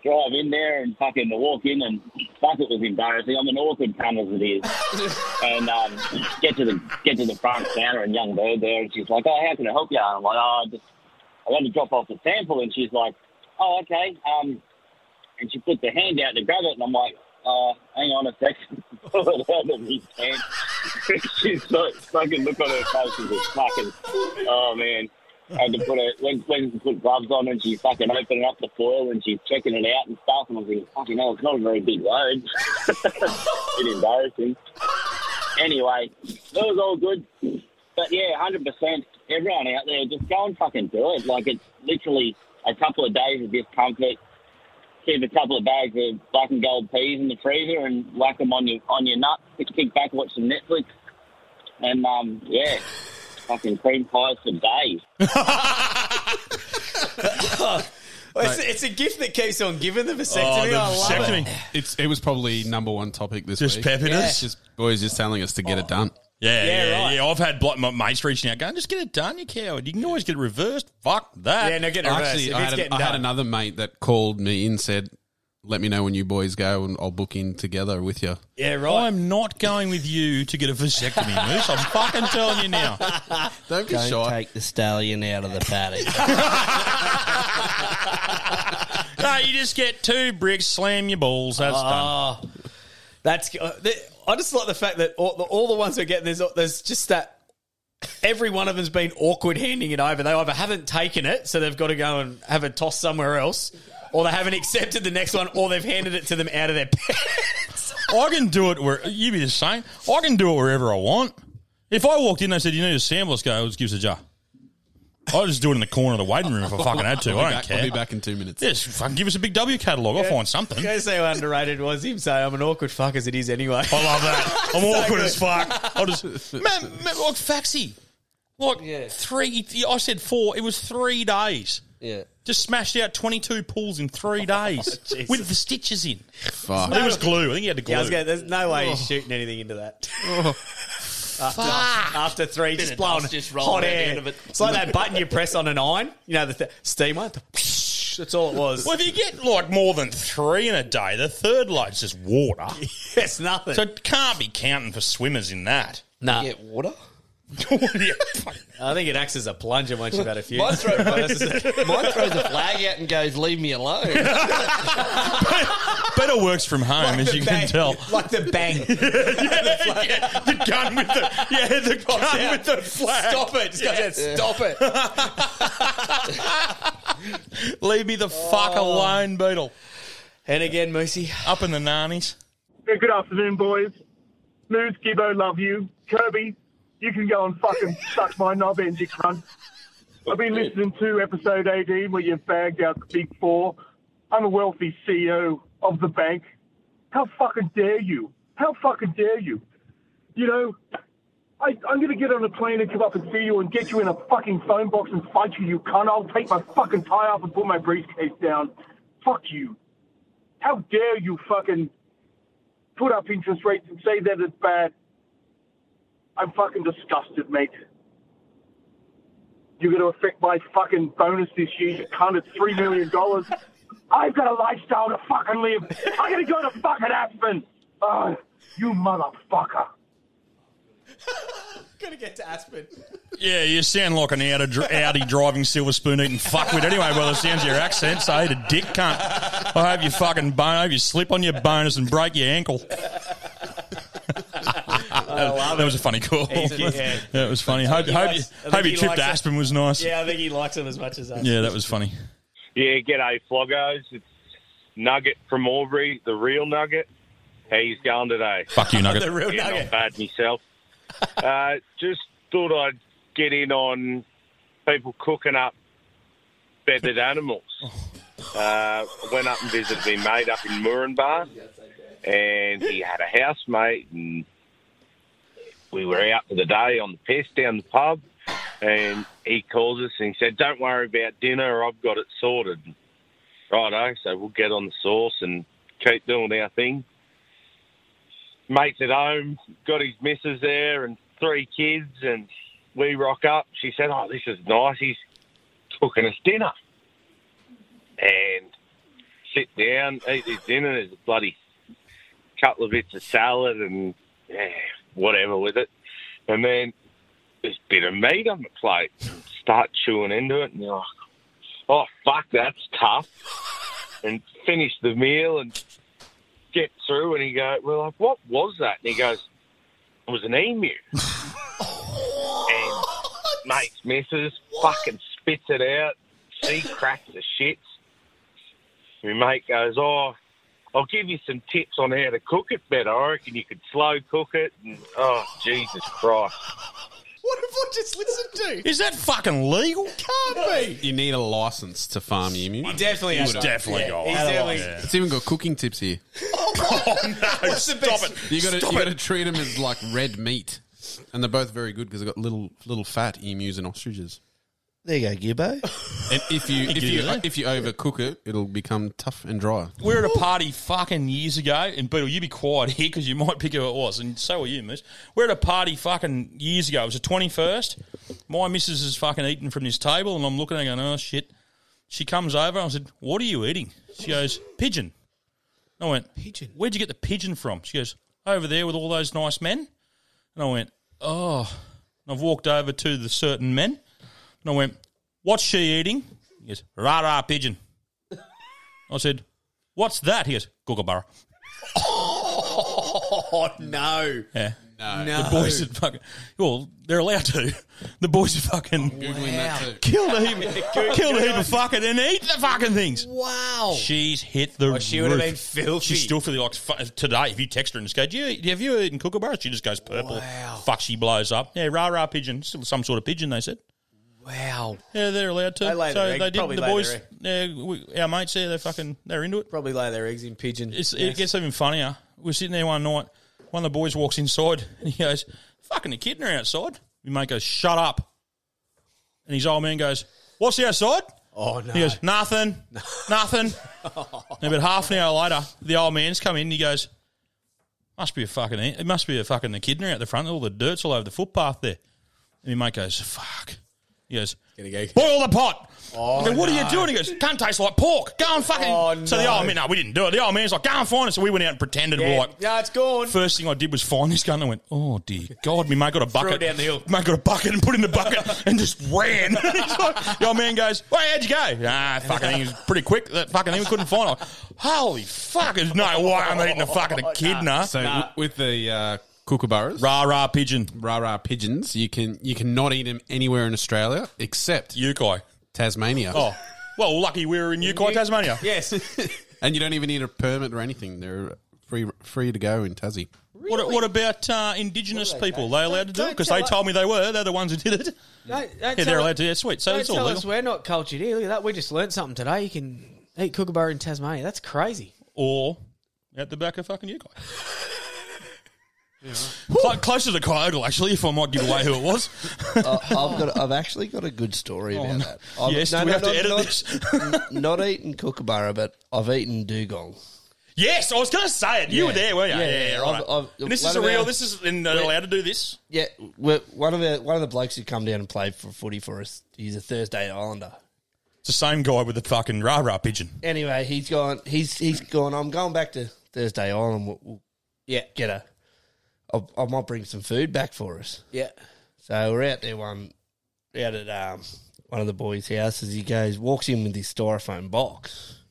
Speaker 14: Drive in there and fucking walk in and fuck it was embarrassing. I'm an awkward cunt as it is. and um, get to the get to the front counter and young bird there and she's like, Oh, how can I help you? And I'm like, Oh, I just I got to drop off the sample and she's like, Oh, okay. Um and she put the hand out to grab it and I'm like, uh, hang on a second. Pull it out of his hand. she's like fucking look on her face and just fucking oh man. I had to put went, went to put gloves on and she's fucking opening up the foil and she's checking it out and stuff and I was thinking, fucking hell, it's not a very big load. bit embarrassing. Anyway, it was all good. But yeah, hundred percent. Everyone out there, just go and fucking do it. Like it's literally a couple of days of discomfort. Keep a couple of bags of black and gold peas in the freezer and whack them on your on your nut. Kick back, watch some Netflix, and um, yeah, fucking cream pies for days.
Speaker 1: Well, it's, it's a gift that keeps on giving the oh, vasectomy.
Speaker 7: Oh, the
Speaker 1: I love
Speaker 7: vasectomy.
Speaker 1: it.
Speaker 8: It's it was probably number one topic this week.
Speaker 7: Just
Speaker 8: week.
Speaker 7: peppiness?
Speaker 8: Just boys just telling us to get it oh. done.
Speaker 7: Yeah,
Speaker 1: Yeah,
Speaker 7: yeah,
Speaker 1: right.
Speaker 7: yeah. I've had blo- my mates reaching out going, just get it done, you coward. You can always get it reversed. Fuck that.
Speaker 1: Yeah, no, get it reversed.
Speaker 8: Actually,
Speaker 1: If
Speaker 8: I,
Speaker 1: it's
Speaker 8: had, a-
Speaker 1: getting
Speaker 8: had another mate that called me and said, "Let me know when you boys go, and I'll book in together with you."
Speaker 1: Yeah, right.
Speaker 7: I'm not going with you to get a vasectomy, Moose. I'm fucking telling you now.
Speaker 8: Don't be
Speaker 9: Don't
Speaker 8: shy.
Speaker 9: take the stallion out of the paddock.
Speaker 7: no, you just get two bricks, slam your balls. That's done.
Speaker 1: Oh, that's. Uh, the- I just like the fact that all the, all the ones we're getting, there's, there's just that. Every one of them's been awkward handing it over. They either haven't taken it, so they've got to go and have a toss somewhere else, or they haven't accepted the next one, or they've handed it to them out of their pants.
Speaker 7: I can do it where you be the same. I can do it wherever I want. If I walked in and they said, You need a sample, let's go, let's give us a jar. I'll just do it in the corner of the waiting room if I fucking had to.
Speaker 8: I'll be
Speaker 7: I don't
Speaker 8: back-
Speaker 7: care.
Speaker 8: I'll be back in two minutes.
Speaker 7: Yes, fucking give us a big W catalogue. I'll find something.
Speaker 1: Can I say how underrated was him Say I'm an awkward fuck as it is anyway?
Speaker 7: I love that. I'm
Speaker 1: So
Speaker 7: awkward
Speaker 1: good.
Speaker 7: as fuck. I'll just man, man like Faxi. Like three I said four, it was three days.
Speaker 9: Yeah.
Speaker 7: Just smashed out twenty two pulls in three oh, days
Speaker 1: Jesus.
Speaker 7: with the stitches in.
Speaker 8: Fuck.
Speaker 7: I it was glue. I think he had to glue.
Speaker 1: Yeah, I was going, there's no way he's
Speaker 7: Oh.
Speaker 1: shooting anything into that. Oh. after,
Speaker 7: Fuck.
Speaker 1: after three,
Speaker 9: Bit
Speaker 1: just
Speaker 9: of
Speaker 1: blowing
Speaker 9: just rolling
Speaker 1: hot air.
Speaker 9: end of it.
Speaker 1: It's like that button you press on an iron. You know, the th- steamer. The that's all it was.
Speaker 7: Well, if you get like more than three in a day, the third load's just water.
Speaker 1: it's nothing.
Speaker 7: So it can't be counting for swimmers in that.
Speaker 1: Nah.
Speaker 9: Get water?
Speaker 7: Yeah,
Speaker 1: I think it acts as a plunger once you've had a few.
Speaker 9: Mine, throw, mine throws a flag out and goes, "Leave me alone."
Speaker 7: Better works from home, as
Speaker 1: the
Speaker 7: you
Speaker 1: bang,
Speaker 7: can tell.
Speaker 1: Like the bang.
Speaker 7: yeah, the gun with the yeah, the gun
Speaker 1: out.
Speaker 7: with the flag.
Speaker 1: Stop it. Just goes out, Stop it.
Speaker 7: Leave me the fuck oh. alone, Beetle.
Speaker 1: And again, Moosey.
Speaker 7: Up in the nannies.
Speaker 15: Yeah, good afternoon, boys. Moose, Gibbo, love you. Kirby, you can go and fucking suck my knob end, you cunt. I've been listening to episode 18 where you've bagged out the big four. I'm a wealthy CEO of the bank. How fucking dare you? How fucking dare you? You know, I, I'm going to get on a plane and come up and see you and get you in a fucking phone box and fight you, you cunt. I'll take my fucking tie off and put my briefcase down. Fuck you. How dare you fucking put up interest rates and say that it's bad. I'm fucking disgusted, mate. You're going to affect my fucking bonus this year, you cunt. It's $3 million. I've got a lifestyle to fucking live. I'm going to go to fucking Aspen. Oh, you motherfucker.
Speaker 1: Gonna get to Aspen.
Speaker 7: Yeah, you sound like an Audi, Audi driving silver spoon eating fuckwit anyway, by the sounds of your accent. So, hey, the dick cunt. I hope you fucking bone, I hope you slip on your bonus and break your ankle. That, that was a funny call.
Speaker 1: He's- yeah.
Speaker 7: That was funny. Hope,
Speaker 1: He
Speaker 7: hope,
Speaker 1: likes-
Speaker 7: you,
Speaker 1: I think
Speaker 7: hope
Speaker 1: he
Speaker 7: your trip
Speaker 1: likes
Speaker 7: to
Speaker 1: it.
Speaker 7: Aspen was nice.
Speaker 1: Yeah, I think he likes him as much as us.
Speaker 7: Yeah, that was funny.
Speaker 16: Yeah, g'day, Floggos. It's Nugget from Aubrey, the real Nugget. How you going today?
Speaker 7: Fuck you, Nugget.
Speaker 1: The real
Speaker 16: yeah,
Speaker 1: Nugget.
Speaker 16: Not bad myself. uh, just thought I'd get in on people cooking up feathered animals. Uh, went up and visited my mate up in Murrumbar, and he had a housemate, and we were out for the day on the piss down the pub, and he calls us and he said, "Don't worry about dinner, I've got it sorted." Righto, so we'll get on the sauce and keep doing our thing. Mate's at home, got his missus there and three kids, and we rock up. She said, "Oh, this is nice. He's cooking us dinner." And sit down, eat his dinner. There's a bloody couple of bits of salad and yeah, whatever with it. And then this bit of meat on the plate. Start chewing into it, and you're like, "Oh fuck, that's tough." And finish the meal and get through, and he go, "We're like, what was that?" And he goes, "It was an emu." and mate's missus fucking spits it out. She cracks the shits. My mate goes, "Oh, I'll give you some tips on how to cook it better. I reckon you could slow cook it." And oh, Jesus Christ!
Speaker 1: What have I just listened to?
Speaker 7: Is that fucking legal?
Speaker 1: Can't be.
Speaker 8: You need a license to farm emu.
Speaker 1: He definitely has.
Speaker 7: Definitely
Speaker 1: yeah,
Speaker 7: got
Speaker 1: He's
Speaker 7: one.
Speaker 1: definitely.
Speaker 7: Yeah.
Speaker 8: It's even got cooking tips here.
Speaker 1: Oh, oh, What's the best?
Speaker 8: You got to
Speaker 7: Stop
Speaker 8: you got to treat them as like red meat, and they're both very good because they've got little little fat emus and ostriches.
Speaker 9: There you go, Gibbo.
Speaker 8: And if you if you if you overcook it, it'll become tough and dry.
Speaker 7: We were at a party fucking years ago, and Beetle, you be quiet here because you might pick who it was, and so are you, Moose. We are at a party fucking years ago. It was the twenty first. My missus is fucking eating from this table, and I'm looking at her going, "Oh shit." She comes over. I said, "What are you eating?" She goes, "Pigeon." I went, "Pigeon? Where'd you get the pigeon from?" She goes, "Over there with all those nice men." And I went, "Oh." And I've walked over to the certain men, and I went, "What's she eating?" He goes, "Rah rah pigeon." I said, "What's that?" He goes, "Kookaburra."
Speaker 1: Oh no.
Speaker 7: Yeah.
Speaker 1: No.
Speaker 7: The boys are fucking. Well, they're allowed to. The boys are fucking. Killed a heap, killed a heap of fucking and eat the fucking things.
Speaker 1: Wow.
Speaker 7: She's hit the
Speaker 1: Oh, she would have
Speaker 7: roof.
Speaker 1: been filthy.
Speaker 7: She's still feeling like fu- today. If you text her and just go, Do you, eat- "Have you eaten kookaburra?" She just goes purple. Wow. Fuck, she blows up. Yeah, rah rah pigeon. Still some sort of pigeon. They said.
Speaker 1: Wow.
Speaker 7: Yeah, they're allowed to.
Speaker 1: They lay
Speaker 7: so
Speaker 1: their egg-
Speaker 7: they did.
Speaker 1: probably
Speaker 7: The
Speaker 1: lay
Speaker 7: boys,
Speaker 1: their
Speaker 7: yeah, we, our mates there, they're fucking, they're into it.
Speaker 1: Probably lay their eggs in pigeon.
Speaker 7: It's,
Speaker 1: Yes.
Speaker 7: It gets even funnier. We're sitting there one night. One of the boys walks inside and he goes, "Fucking the kid are outside." My mate goes, "Shut up!" And his old man goes, "What's the outside?"
Speaker 1: Oh no.
Speaker 7: He goes, "Nothing, nothing." and about half an hour later, the old man's come in. and He goes, "Must be a fucking it must be a fucking echidna out the front. All the dirt's all over the footpath there." And my mate goes, "Fuck." He goes,
Speaker 1: Gonna go.
Speaker 7: "Boil the pot."
Speaker 1: Oh,
Speaker 7: I go, what
Speaker 1: no.
Speaker 7: are you doing? He goes, can't taste like pork. Go and fucking.
Speaker 1: Oh,
Speaker 7: So the
Speaker 1: no.
Speaker 7: old man, no, we didn't do it. The old man's like, go and find it. So we went out and pretended.
Speaker 1: Yeah,
Speaker 7: We're like,
Speaker 1: yeah, it's gone.
Speaker 7: First thing I did was find this gun. and I went, oh dear God, me mate got a bucket.
Speaker 1: it down the hill.
Speaker 7: Mate got a bucket and put it in the bucket and just ran. He's like- the old man goes, well, how'd you go? Ah, fucking thing was pretty quick. That fucking thing we couldn't find it. Holy fuck, there's no way I'm eating a fucking echidna.
Speaker 8: So w- with the uh, kookaburras,
Speaker 7: Rah rah pigeon.
Speaker 8: rah rah pigeons, you can you cannot eat them anywhere in Australia except
Speaker 7: Uki.
Speaker 8: Tasmania.
Speaker 7: Oh, well, lucky we were in Uki, Tasmania.
Speaker 1: Yes.
Speaker 8: and you don't even need a permit or anything. They're free free to go in Tassie.
Speaker 7: What, what about uh, Indigenous people? They allowed to do it? Because they
Speaker 1: us-
Speaker 7: told me they were. They're the ones who did it.
Speaker 1: Don't, don't
Speaker 7: Yeah,
Speaker 1: tell
Speaker 7: they're allowed to. Yeah, sweet. So
Speaker 1: don't
Speaker 7: it's all
Speaker 1: tell
Speaker 7: legal.
Speaker 1: us we're not cultured here. Look at that. We just learnt something today. You can eat kookaburra in Tasmania. That's crazy.
Speaker 7: Or at the back of fucking Uki. Cl- closer to Kyogle, actually, if I might give away who it was.
Speaker 9: Uh, I've got. I've actually got a good story about
Speaker 7: Oh, no.
Speaker 9: that. I've,
Speaker 7: Yes, do we have to
Speaker 9: not,
Speaker 7: edit
Speaker 9: not,
Speaker 7: this?
Speaker 9: not eaten kookaburra, but I've eaten dugong.
Speaker 7: yes, I was going to say it. You
Speaker 9: Yeah.
Speaker 7: were there, weren't you?
Speaker 9: Yeah,
Speaker 7: Yeah,
Speaker 9: yeah,
Speaker 7: right.
Speaker 9: I've- I've-
Speaker 7: And this
Speaker 9: one
Speaker 7: is a
Speaker 9: of
Speaker 7: real.
Speaker 9: our-
Speaker 7: This is and they're allowed to do this.
Speaker 9: Yeah, we're, one of our, one of the blokes who come down and played for footy for us. He's a Thursday Islander.
Speaker 7: It's the same guy with the fucking rah rah pigeon.
Speaker 9: Anyway, he's gone. He's he's gone. I'm going back to Thursday Island. We'll, we'll
Speaker 1: Yeah.
Speaker 9: get a. I'll, I might bring some food back for us.
Speaker 1: Yeah.
Speaker 9: So we're out there one out at um, one of the boys' houses. He goes, walks in with his styrofoam box.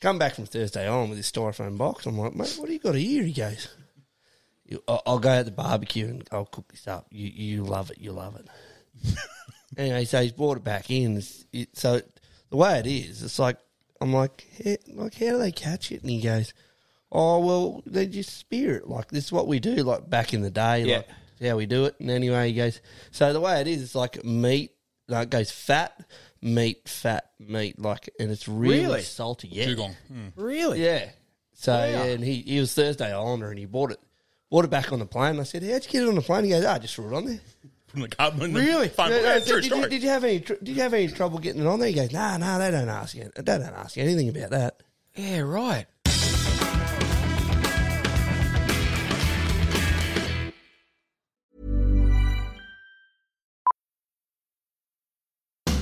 Speaker 9: Come back from Thursday on with his styrofoam box. I'm like, mate, what do you got here? He goes, I'll I'll go at the barbecue and I'll cook this up. You you love it. You love it. anyway, so he's brought it back in. It, so the way it is, it's like I'm like, "Hey, like how do they catch it? And he goes, oh well, they just spear it. Like this is what we do. Like back in the day,
Speaker 1: Yeah.
Speaker 9: like how we do it. And anyway, he goes, so the way it is, it's like meat. Like it goes fat, meat, fat, meat. Like and it's really,
Speaker 1: Really?
Speaker 9: salty. Yeah,
Speaker 7: Dugong. Hmm.
Speaker 1: Really?
Speaker 9: yeah. So
Speaker 1: Wow.
Speaker 9: yeah, and he, he was Thursday Islander and he bought it, bought it back on the plane. I said, how'd you get it on the plane? He goes, ah, I just threw it on there.
Speaker 7: From the carbon.
Speaker 9: Really?
Speaker 7: Fun.
Speaker 9: Yeah,
Speaker 7: Yeah,
Speaker 9: I
Speaker 7: true
Speaker 9: did, you,
Speaker 7: story.
Speaker 9: did you have any? tr- Did you have any trouble getting it on there? He goes, Nah, nah, they don't ask you. They don't ask you anything about that.
Speaker 1: Yeah, right.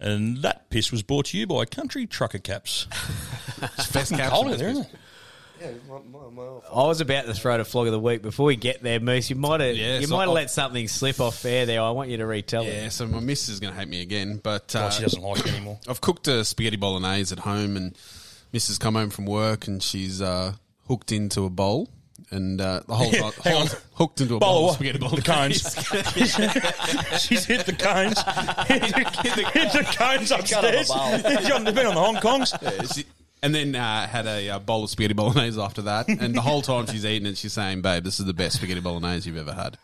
Speaker 7: And that piss was brought to you by Country Trucker Caps.
Speaker 8: It's fast caps
Speaker 7: cold
Speaker 8: and
Speaker 7: out there, isn't it?
Speaker 9: Yeah, my, my, my
Speaker 1: I was about to throw the flog of the week before we get there, Moose. You might have
Speaker 8: Yeah,
Speaker 1: you
Speaker 8: so
Speaker 1: might have
Speaker 8: I'll-
Speaker 1: let something slip off air there. I want you to retell it.
Speaker 8: Yeah, so my missus is going to hate me again, but uh,
Speaker 7: Oh, she doesn't like it anymore.
Speaker 8: I've cooked a spaghetti bolognese at home, and Missus come home from work, and she's uh, hooked into a bowl, and uh, the whole,
Speaker 7: Yeah, hang
Speaker 8: whole hooked into a
Speaker 7: Bowl
Speaker 8: bowl,
Speaker 7: of
Speaker 8: of
Speaker 7: what?
Speaker 8: spaghetti
Speaker 7: The
Speaker 8: bolognese.
Speaker 7: cones. She's hit the cones. hit the cones upstairs. She's on- been on the Hong Kongs.
Speaker 8: Yeah, she- and then uh, had a uh, bowl of spaghetti bolognese after that. And the whole time she's eating it, she's saying, "Babe, this is the best spaghetti bolognese you've ever had."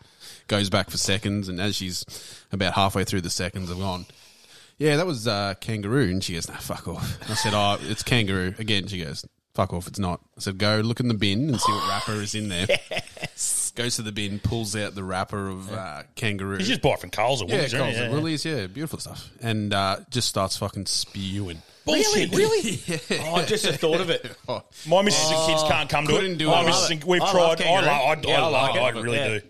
Speaker 8: Goes back for seconds, and as she's about halfway through the seconds, I've gone. Yeah, that was uh, kangaroo, and she goes, "No, fuck off." I said, "Oh, it's kangaroo again." She goes, "Fuck off, it's not." I said, "Go look in the bin and see what wrapper is in there." Goes to the bin, pulls out the wrapper of uh, kangaroo.
Speaker 7: You just buy it from Coles or
Speaker 8: yeah,
Speaker 7: Woolies,
Speaker 8: Coles
Speaker 7: you?
Speaker 8: and
Speaker 7: Yeah.
Speaker 8: Woolies, yeah, beautiful stuff, and uh, just starts fucking spewing.
Speaker 7: Bullshit, really?
Speaker 1: Oh, just the thought of it.
Speaker 8: Oh,
Speaker 7: My missus and kids can't come to
Speaker 8: couldn't
Speaker 7: it.
Speaker 8: do
Speaker 7: My
Speaker 8: it.
Speaker 7: missus and we've.
Speaker 8: I
Speaker 7: tried.
Speaker 8: love
Speaker 7: I,
Speaker 8: kangaroo.
Speaker 7: love, I,
Speaker 8: Yeah,
Speaker 7: I,
Speaker 8: I like
Speaker 7: it. I really
Speaker 8: Yeah.
Speaker 7: do.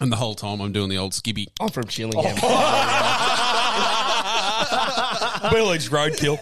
Speaker 8: And the whole time I'm doing the old skibby.
Speaker 9: I'm from Chillingham.
Speaker 7: Beetlejuice roadkill.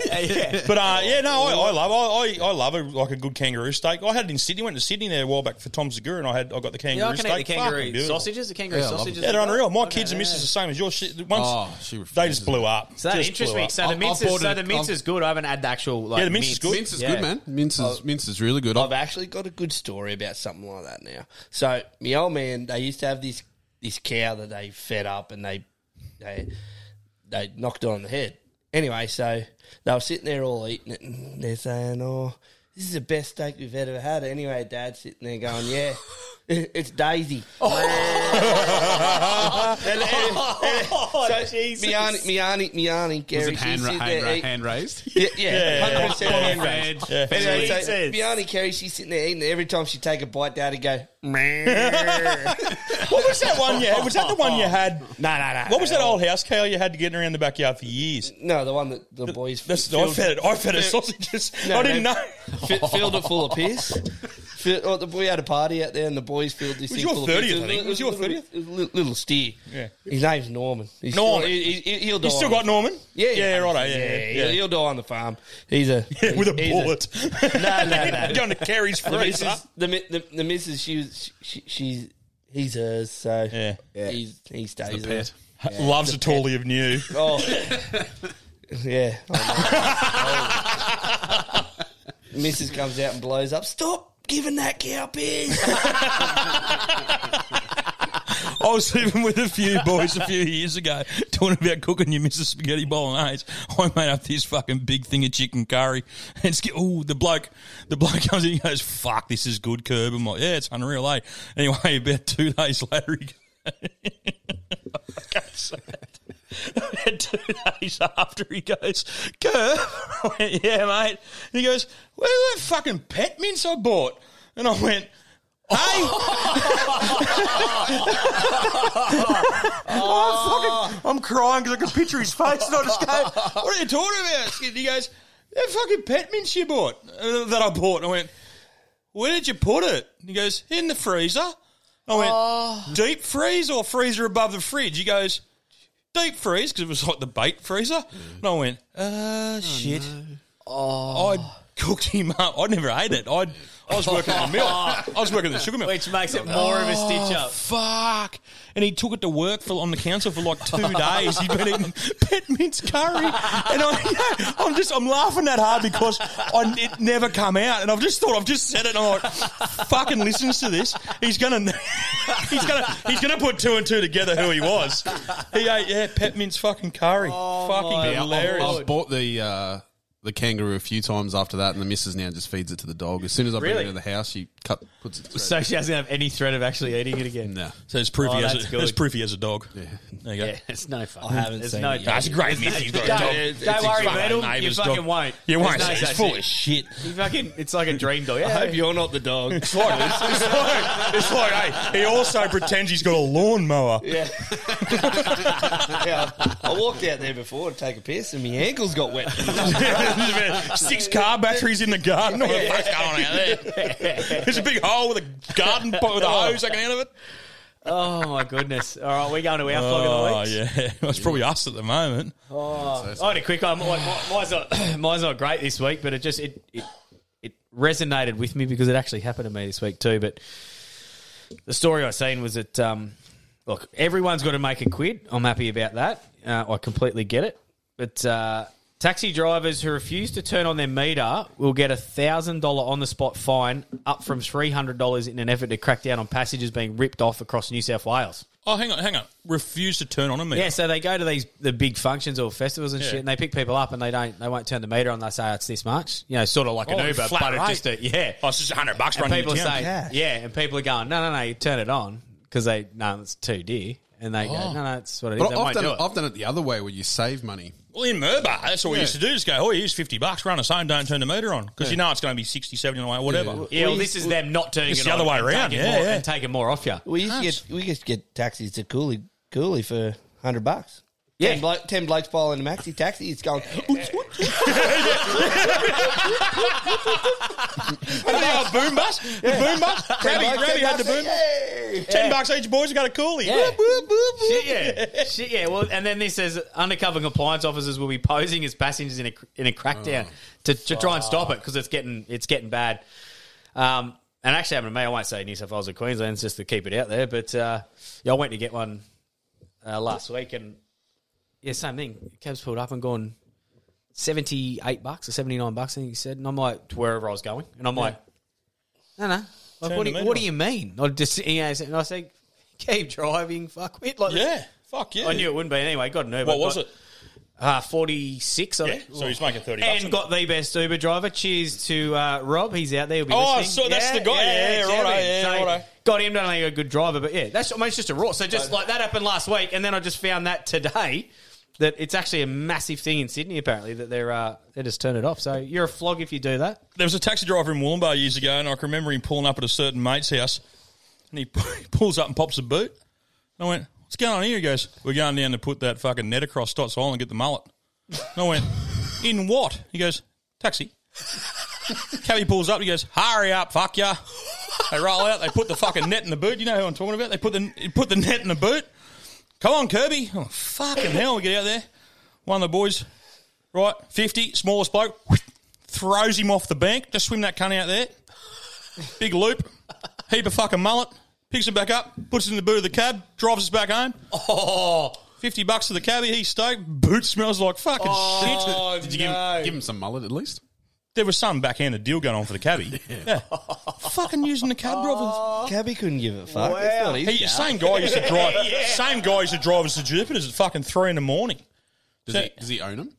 Speaker 7: But uh, yeah, no, I, I love I, I, I love it like a good kangaroo steak. I had it in Sydney. Went to Sydney there a while back for Tom Segura, and I had I got the kangaroo
Speaker 1: Yeah, I can
Speaker 7: steak.
Speaker 1: eat the kangaroo
Speaker 7: Fucking beautiful.
Speaker 1: sausages. The kangaroo
Speaker 8: Yeah, I love
Speaker 1: sausages.
Speaker 7: Yeah, they're unreal. My
Speaker 1: Okay,
Speaker 7: kids and
Speaker 1: yeah.
Speaker 7: missus the same as yours. She, once
Speaker 8: Oh, she
Speaker 7: they just blew up.
Speaker 1: So that
Speaker 7: Just
Speaker 1: interests
Speaker 7: blew
Speaker 1: me.
Speaker 7: up.
Speaker 1: So the
Speaker 8: I've-
Speaker 1: mince
Speaker 8: I've
Speaker 1: is
Speaker 8: bought
Speaker 1: so
Speaker 8: it-
Speaker 1: the mince
Speaker 8: I've-
Speaker 1: is good. I haven't had the actual like
Speaker 7: Yeah, the mince is good.
Speaker 8: Mince is
Speaker 1: Yeah.
Speaker 8: good, man. Mince is mince is really good.
Speaker 9: I've actually got a good story about something like that now. So my old man, they used to have this this cow that they fed up and they they they knocked it on the head. Anyway, so they were sitting there all eating it and they're saying, "Oh, this is the best steak we've ever had." Anyway, Dad's sitting there going, "Yeah." It's Daisy. Oh. And- and- and- oh, so
Speaker 1: Jesus.
Speaker 9: me auntie, me auntie, me auntie, Gary,
Speaker 8: Was it hand, ra- hand,
Speaker 9: there
Speaker 8: ra- hand raised?
Speaker 9: yeah, yeah,
Speaker 7: Yeah,
Speaker 9: hundred percent
Speaker 7: yeah.
Speaker 9: hand raised.
Speaker 7: Yeah.
Speaker 9: Anyway, so
Speaker 1: Jesus.
Speaker 9: my auntie Kerry, she's sitting there eating. Every time she take a bite, down and go.
Speaker 7: What was that one you had? Was that the one you had?
Speaker 9: No, no, no.
Speaker 7: What was that old house cow you had to get around the backyard for years?
Speaker 9: No, the one that the boys.
Speaker 7: That's, I fed it. I fed it sausages.
Speaker 9: No,
Speaker 7: I didn't
Speaker 9: they-
Speaker 7: know.
Speaker 9: fi- filled it full of piss. Fi- oh, the, we had a party out there, and the boys filled this.
Speaker 7: Was
Speaker 9: thing
Speaker 7: your
Speaker 9: full of piss.
Speaker 7: 30th, I think. Was your 30th?
Speaker 9: it was a little, little steer.
Speaker 7: Yeah.
Speaker 9: His name's Norman. He's
Speaker 7: Norman.
Speaker 9: Still, he, he, he'll die.
Speaker 7: You still got Norman?
Speaker 9: Yeah,
Speaker 7: Yeah, righto, yeah,
Speaker 9: yeah,
Speaker 7: yeah,
Speaker 9: He'll,
Speaker 7: yeah.
Speaker 9: he'll die on the farm. He's a
Speaker 7: Yeah, with a
Speaker 9: he's
Speaker 7: bullet.
Speaker 9: no, no, no.
Speaker 7: Going to Kerry's
Speaker 9: the
Speaker 7: freezer.
Speaker 9: missus, the, the, the missus, she was, she, she's, he's hers, so
Speaker 7: Yeah.
Speaker 9: he's, he stays
Speaker 8: The
Speaker 9: there.
Speaker 8: pet.
Speaker 7: Loves a tally of new.
Speaker 9: Oh, yeah. I know. Mrs. comes out and blows up. Stop giving that cow piss.
Speaker 7: I was living with a few boys a few years ago talking about cooking your Mrs. Spaghetti Bolognese. I made up this fucking big thing of chicken curry. And oh, the bloke, the bloke comes in and goes, fuck, this is good, Kirb. I'm like, yeah, it's unreal, eh? Anyway, about two days later, he I can't say it. Two days after he goes. I went, yeah, mate. And he goes, where's that fucking pet mince I bought? And I went, Hey! oh, fucking, I'm crying because I can picture his face and I just go, What are you talking about? And he goes, That fucking pet mince you bought, uh, that I bought. And I went, Where did you put it? And he goes, In the freezer. I went, Deep freeze or freezer above the fridge? He goes, Deep freeze because it was like the bait freezer. And I went, Uh, shit. Oh. I cooked him up. I never ate it. I I was working at the mill. I was working at the sugar mill.
Speaker 1: Which makes it more of a stitch up.
Speaker 7: Fuck. And he took it to work for on the council for like two days. He'd been eating pet mince curry. And I, I'm just, I'm laughing that hard because I, it never come out. And I've just thought, I've just said it and I'm like, fucking listens to this. He's going to, he's going to, he's going to put two and two together who he was. He ate, yeah, pet mince fucking curry. fucking
Speaker 8: Yeah, I've-
Speaker 7: hilarious.
Speaker 8: I've, bought the uh, the kangaroo a few times after that, and the missus now just feeds it to the dog. As soon as I bring
Speaker 1: Really?
Speaker 8: it into the house, she cut puts it. Straight
Speaker 1: So she doesn't have any threat of actually eating it again.
Speaker 8: no.
Speaker 7: So it's proof,
Speaker 1: Oh,
Speaker 7: he has a,
Speaker 1: good.
Speaker 7: it's proof he has a dog.
Speaker 8: Yeah.
Speaker 7: There you go.
Speaker 1: Yeah, it's no fun.
Speaker 9: I haven't
Speaker 1: There's
Speaker 9: seen
Speaker 1: no
Speaker 9: it yet.
Speaker 7: That's a great myth. He's got a
Speaker 1: Don't,
Speaker 7: dog.
Speaker 1: don't worry, Myrtle. You
Speaker 7: Neighbour's
Speaker 1: fucking
Speaker 7: dog.
Speaker 1: won't.
Speaker 7: You won't.
Speaker 1: There's no
Speaker 7: It's
Speaker 1: such
Speaker 7: full
Speaker 1: thing.
Speaker 7: of shit.
Speaker 1: You fucking, it's like a dream dog. Yeah.
Speaker 9: I hope you're not the dog.
Speaker 7: It's like, it's, it's like, it's like, hey, he also pretends he's got a lawnmower.
Speaker 9: Yeah. yeah. I walked out there before to take a piss and my ankles got wet.
Speaker 7: Six car batteries in the garden. What the fuck's going on out there? There's a big hole with a garden pot with a hose hanging out of it.
Speaker 1: Oh my goodness! All right, we're going to our flog of the week.
Speaker 7: Oh, yeah. Well, it's probably us at the moment.
Speaker 1: Oh, I had a quick one. Mine- Mine's not, mine's not great this week, but it just it, it it resonated with me because it actually happened to me this week too. But the story I seen was that um, look, everyone's got to make a quid. I'm happy about that. Uh, I completely get it. But uh, taxi drivers who refuse to turn on their meter will get a thousand dollar on the spot fine, up from three hundred dollars in an effort to crack down on passengers being ripped off across New South Wales.
Speaker 7: Oh, hang on, hang on. Refuse to turn on a meter.
Speaker 1: Yeah, so they go to these the big functions or festivals and
Speaker 7: Yeah.
Speaker 1: shit, and they pick people up and they don't they won't turn the meter on. They say "Oh, it's this much, you know, sort of like an
Speaker 7: Oh,
Speaker 1: Uber,
Speaker 7: flat
Speaker 1: but it
Speaker 7: rate.
Speaker 1: just a, yeah.
Speaker 7: Oh, it's just 100 bucks
Speaker 1: And
Speaker 7: running
Speaker 1: people
Speaker 7: your town.
Speaker 1: say yeah, and people are going no no no, you turn it on because they no it's too dear, and they go
Speaker 8: Oh.
Speaker 1: no no it's what it is.
Speaker 8: But
Speaker 1: They
Speaker 8: I've
Speaker 1: won't
Speaker 8: done,
Speaker 1: do
Speaker 8: it,
Speaker 1: it.
Speaker 8: I've done it the other way where you save money.
Speaker 7: Well, in Merba, that's what we
Speaker 8: Yeah.
Speaker 7: used to do. Just go, oh, here's 50 bucks, run us home, don't turn the meter on. Because you know it's going to be 60, 70, or whatever.
Speaker 1: Yeah, well, this is them not turning
Speaker 7: It's
Speaker 1: it
Speaker 7: the
Speaker 1: on
Speaker 7: other way
Speaker 1: and
Speaker 7: around,
Speaker 1: taking
Speaker 7: yeah,
Speaker 1: more,
Speaker 7: yeah.
Speaker 1: and taking more off you.
Speaker 9: We used to get we used to get taxis to Cooley Cooley for hundred bucks.
Speaker 1: Yeah.
Speaker 9: ten, blo- ten blokes piling in a maxi taxi. It's going.
Speaker 7: And the old boom bus, the boom bus. Grabby,
Speaker 9: bucks,
Speaker 7: Grabby
Speaker 9: ten
Speaker 7: had the
Speaker 9: bucks,
Speaker 7: boom.
Speaker 9: yay.
Speaker 7: Ten bucks each, boys. You got a coolie.
Speaker 1: Yeah.
Speaker 7: Whoop, whoop, whoop, whoop.
Speaker 1: Shit, yeah. Shit, yeah. Well, and then this says undercover compliance officers will be posing as passengers in a in a crackdown to, to try and stop it because it's getting it's getting bad. Um, and actually happened to me. I won't say New South Wales or Queensland just to keep it out there, but uh, yeah, I went to get one uh, last week, and yeah, same thing. Cabs pulled up and gone seventy eight bucks or seventy nine bucks, I think he said, and I'm like to wherever I was going, and I'm like, no, no. Like,
Speaker 7: Turn
Speaker 1: what,
Speaker 7: the
Speaker 1: do,
Speaker 7: meter
Speaker 1: what do
Speaker 7: on.
Speaker 1: you mean? I just, you know, and I said, keep driving, fuck it. Like,
Speaker 7: Yeah, fuck yeah.
Speaker 1: I knew it wouldn't be anyway. Got an Uber.
Speaker 7: What was
Speaker 1: got-
Speaker 7: it?
Speaker 1: Uh, 46, I
Speaker 7: Yeah,
Speaker 1: think.
Speaker 7: so he's making 30 bucks.
Speaker 1: And got the best Uber driver. Cheers to uh, Rob. He's out there. He'll be
Speaker 7: Oh,
Speaker 1: listening.
Speaker 7: so that's the guy. Yeah,
Speaker 1: champion.
Speaker 7: righto, yeah,
Speaker 1: So
Speaker 7: righto.
Speaker 1: Got him. Don't only a good driver, but yeah, that's I mean, it's just a raw. So just like that happened last week, and then I just found that today that it's actually a massive thing in Sydney. Apparently that they're uh, they just turn it off. So you're a flog if you do that.
Speaker 7: There was a taxi driver in Wollumbar years ago, and I can remember him pulling up at a certain mate's house, and he pulls up and pops a boot. And I went, "What's going on here?" He goes, "We're going down to put that fucking net across Stotts Island and get the mullet." And I went, "In what?" He goes, "Taxi." Cabby pulls up. He goes, "Hurry up, fuck ya!" They roll out. They put the fucking net in the boot. You know who I'm talking about? They put the put the net in the boot. Come on, Kirby. Oh, fucking hell, we get out there. One of the boys, right, 50, smallest bloke, throws him off the bank. Just swim that cunt out there. Big loop, heap of fucking mullet. Picks him back up, puts it in the boot of the cab, drives us back home.
Speaker 1: Oh,
Speaker 7: 50 bucks to the cabbie. He's stoked. Boot smells like fucking
Speaker 1: Oh,
Speaker 7: shit.
Speaker 8: Did you give, give him some mullet at least?
Speaker 7: There was some backhanded deal going on for the cabbie. yeah. fucking using the cab driver.
Speaker 9: Cabby couldn't give a fuck.
Speaker 1: Wow.
Speaker 9: That's not his
Speaker 7: He,
Speaker 9: car.
Speaker 7: same guy used to drive. Same guy used to drive us to Jupiter's at fucking three in the morning.
Speaker 8: Does,
Speaker 7: So-
Speaker 8: he, does he own them?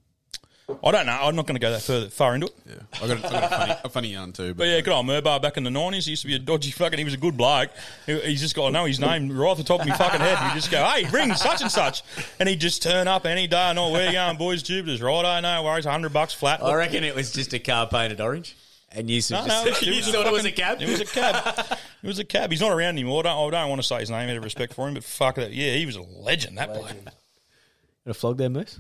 Speaker 7: I don't know. I'm not going to go that further far into it.
Speaker 8: Yeah, I got, a, I got a, funny, a funny yarn too.
Speaker 7: But
Speaker 8: But
Speaker 7: yeah, good old Murbar back in the nineties. He used to be a dodgy fucking. He was a good bloke. He, he's just got to know his name right off the top of my fucking head. You just go, hey, ring such and such, and he'd just turn up any day. No, where you going, boys? Jupiter's right. I know. Worries, hundred bucks flat.
Speaker 1: I reckon it was just a car painted orange, and you,
Speaker 7: No,
Speaker 1: just,
Speaker 7: no, it was,
Speaker 1: you
Speaker 7: it was
Speaker 1: thought
Speaker 7: a
Speaker 1: it was a cab.
Speaker 7: It was a cab. It was a cab. He's not around anymore. I don't, I don't want to say his name out of respect for him, but fuck that. Yeah, he was a legend. That bloke.
Speaker 1: a flog there, Moose.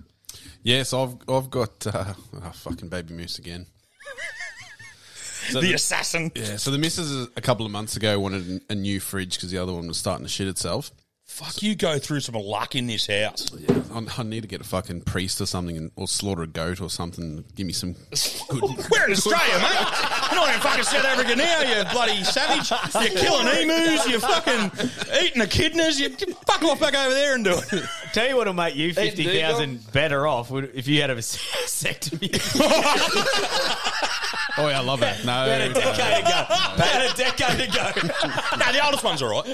Speaker 8: Yes, I've I've got uh, oh, fucking baby moose again. So
Speaker 7: The assassin.
Speaker 8: Yeah, so the missus a couple of months ago wanted a new fridge because the other one was starting to shit itself.
Speaker 7: Fuck, you go through some luck in this house.
Speaker 8: Yeah, I, I need to get a fucking priest or something, and, or slaughter a goat or something. Give me some good.
Speaker 7: We're in Australia, mate. You're not in fucking South Africa now, you bloody savage. You're killing emus. You're fucking eating echidnas. You you fuck off back over there and do it.
Speaker 1: Tell you what'll make you fifty thousand better off would, if you had a vasectomy.
Speaker 8: Oh, yeah, I love it. No,
Speaker 1: About a decade ago. About a decade ago.
Speaker 7: no, the oldest one's all right.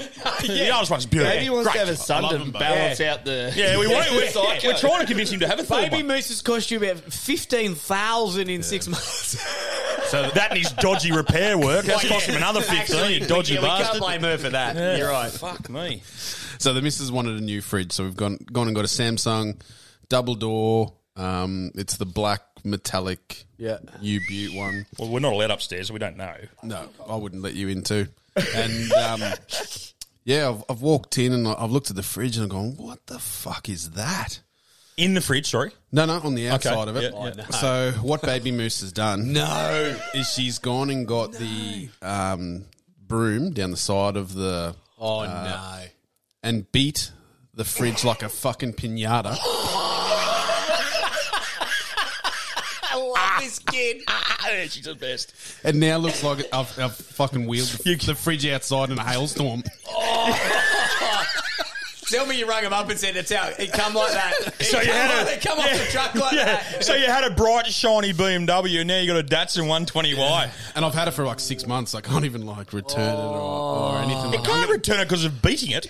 Speaker 7: The oldest one's beautiful.
Speaker 9: Maybe he wants to have a son
Speaker 8: love
Speaker 9: to
Speaker 8: them both.
Speaker 9: balance out the.
Speaker 7: Yeah, we want, we're,
Speaker 9: Psycho.
Speaker 7: we're trying to convince him to have a third
Speaker 1: Baby
Speaker 7: one.
Speaker 1: mooses cost you about fifteen thousand in six months.
Speaker 7: So that and his dodgy repair work. That's cost him another fifteen.
Speaker 1: Actually,
Speaker 7: you dodgy
Speaker 1: we, we
Speaker 7: bastard.
Speaker 1: can't blame her for that.
Speaker 7: Yeah,
Speaker 1: You're right.
Speaker 7: Fuck me.
Speaker 8: So the missus wanted a new fridge, so we've gone gone and got a Samsung double door. Um, it's the black metallic
Speaker 1: Yeah.
Speaker 8: U Butte one.
Speaker 7: Well, we're not allowed upstairs, so we don't know.
Speaker 8: No, I wouldn't let you in too. And um, yeah, I've, I've walked in and I've looked at the fridge and I'm going, what the fuck is that?
Speaker 7: In the fridge, sorry.
Speaker 8: No, no, on the outside
Speaker 7: Okay,
Speaker 8: of it.
Speaker 7: yeah, yeah.
Speaker 8: So what Baby Moose has done?
Speaker 1: No,
Speaker 8: is she's gone and got the um, broom down the side of the.
Speaker 1: Oh,
Speaker 8: uh,
Speaker 1: no.
Speaker 8: And beat the fridge like a fucking pinata.
Speaker 1: I love this kid.
Speaker 7: She's the best.
Speaker 8: And now looks like I've, I've fucking wheeled the, the fridge outside in a hailstorm. Oh.
Speaker 1: Tell me you rung him up and said it's out. It come like that. It
Speaker 7: So you had
Speaker 1: like-
Speaker 7: a-
Speaker 1: it come off the truck like
Speaker 7: yeah.
Speaker 1: that.
Speaker 7: So you had a bright, shiny BMW, and now you got a Datsun 120Y.
Speaker 8: And I've had it for like six months. I can't even like return it or, or anything.
Speaker 7: You
Speaker 8: like
Speaker 7: can't return it because of beating it.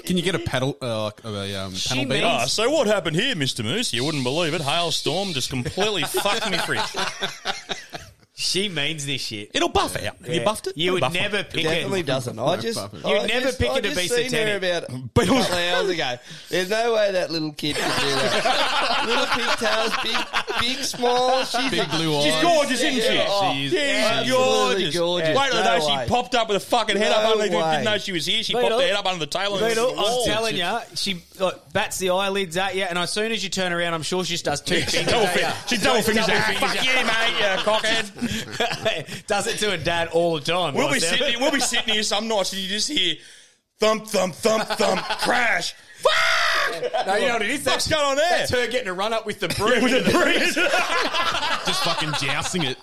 Speaker 8: Can you get a paddle, uh, like a um, panel beat?
Speaker 7: Oh, so what happened here, Mr. Moose? You wouldn't believe it. Hailstorm just completely fucked me fridge.
Speaker 1: She means this shit.
Speaker 7: It'll buff out. Have you buffed it?
Speaker 1: You
Speaker 7: It'll
Speaker 1: would
Speaker 7: buff
Speaker 1: never
Speaker 7: it.
Speaker 1: pick
Speaker 9: Definitely
Speaker 1: it.
Speaker 9: doesn't. I just,
Speaker 1: You'd
Speaker 9: I
Speaker 1: never
Speaker 9: just,
Speaker 1: pick
Speaker 9: I
Speaker 1: it to
Speaker 9: just
Speaker 1: be
Speaker 9: seen her
Speaker 1: satanic.
Speaker 9: about a couple of hours ago. There's no way that little kid could do that. little pigtails, big, big, small. She's
Speaker 8: Big blue
Speaker 7: She's
Speaker 8: eyes.
Speaker 7: gorgeous, isn't she?
Speaker 9: Yeah, oh,
Speaker 8: She's-
Speaker 7: She's
Speaker 9: absolutely
Speaker 7: gorgeous.
Speaker 9: gorgeous.
Speaker 7: Wait till the
Speaker 9: No
Speaker 7: day
Speaker 9: way.
Speaker 7: she popped up with a fucking head up
Speaker 9: No
Speaker 7: underneath.
Speaker 9: way.
Speaker 7: Didn't know she was here. She
Speaker 1: Beetle.
Speaker 7: popped her head up under the tail. and
Speaker 1: Beetle,
Speaker 7: went,
Speaker 1: I'm telling you, she like, bats the eyelids at you, and as soon as you turn around, I'm sure she just does two fingers.
Speaker 7: Double
Speaker 1: at
Speaker 7: fin- she double fingers
Speaker 1: Double
Speaker 7: at you. Fuck you, mate, you cockhead.
Speaker 1: does it to a dad all the time.
Speaker 7: We'll be sitting. We'll be sitting here some nights, and you just hear thump, thump, thump, thump, crash.
Speaker 1: No, you know what it is?
Speaker 7: What's going on there?
Speaker 1: That's her getting a run up with the broom.
Speaker 7: with the breeze.
Speaker 8: Just fucking jousting it.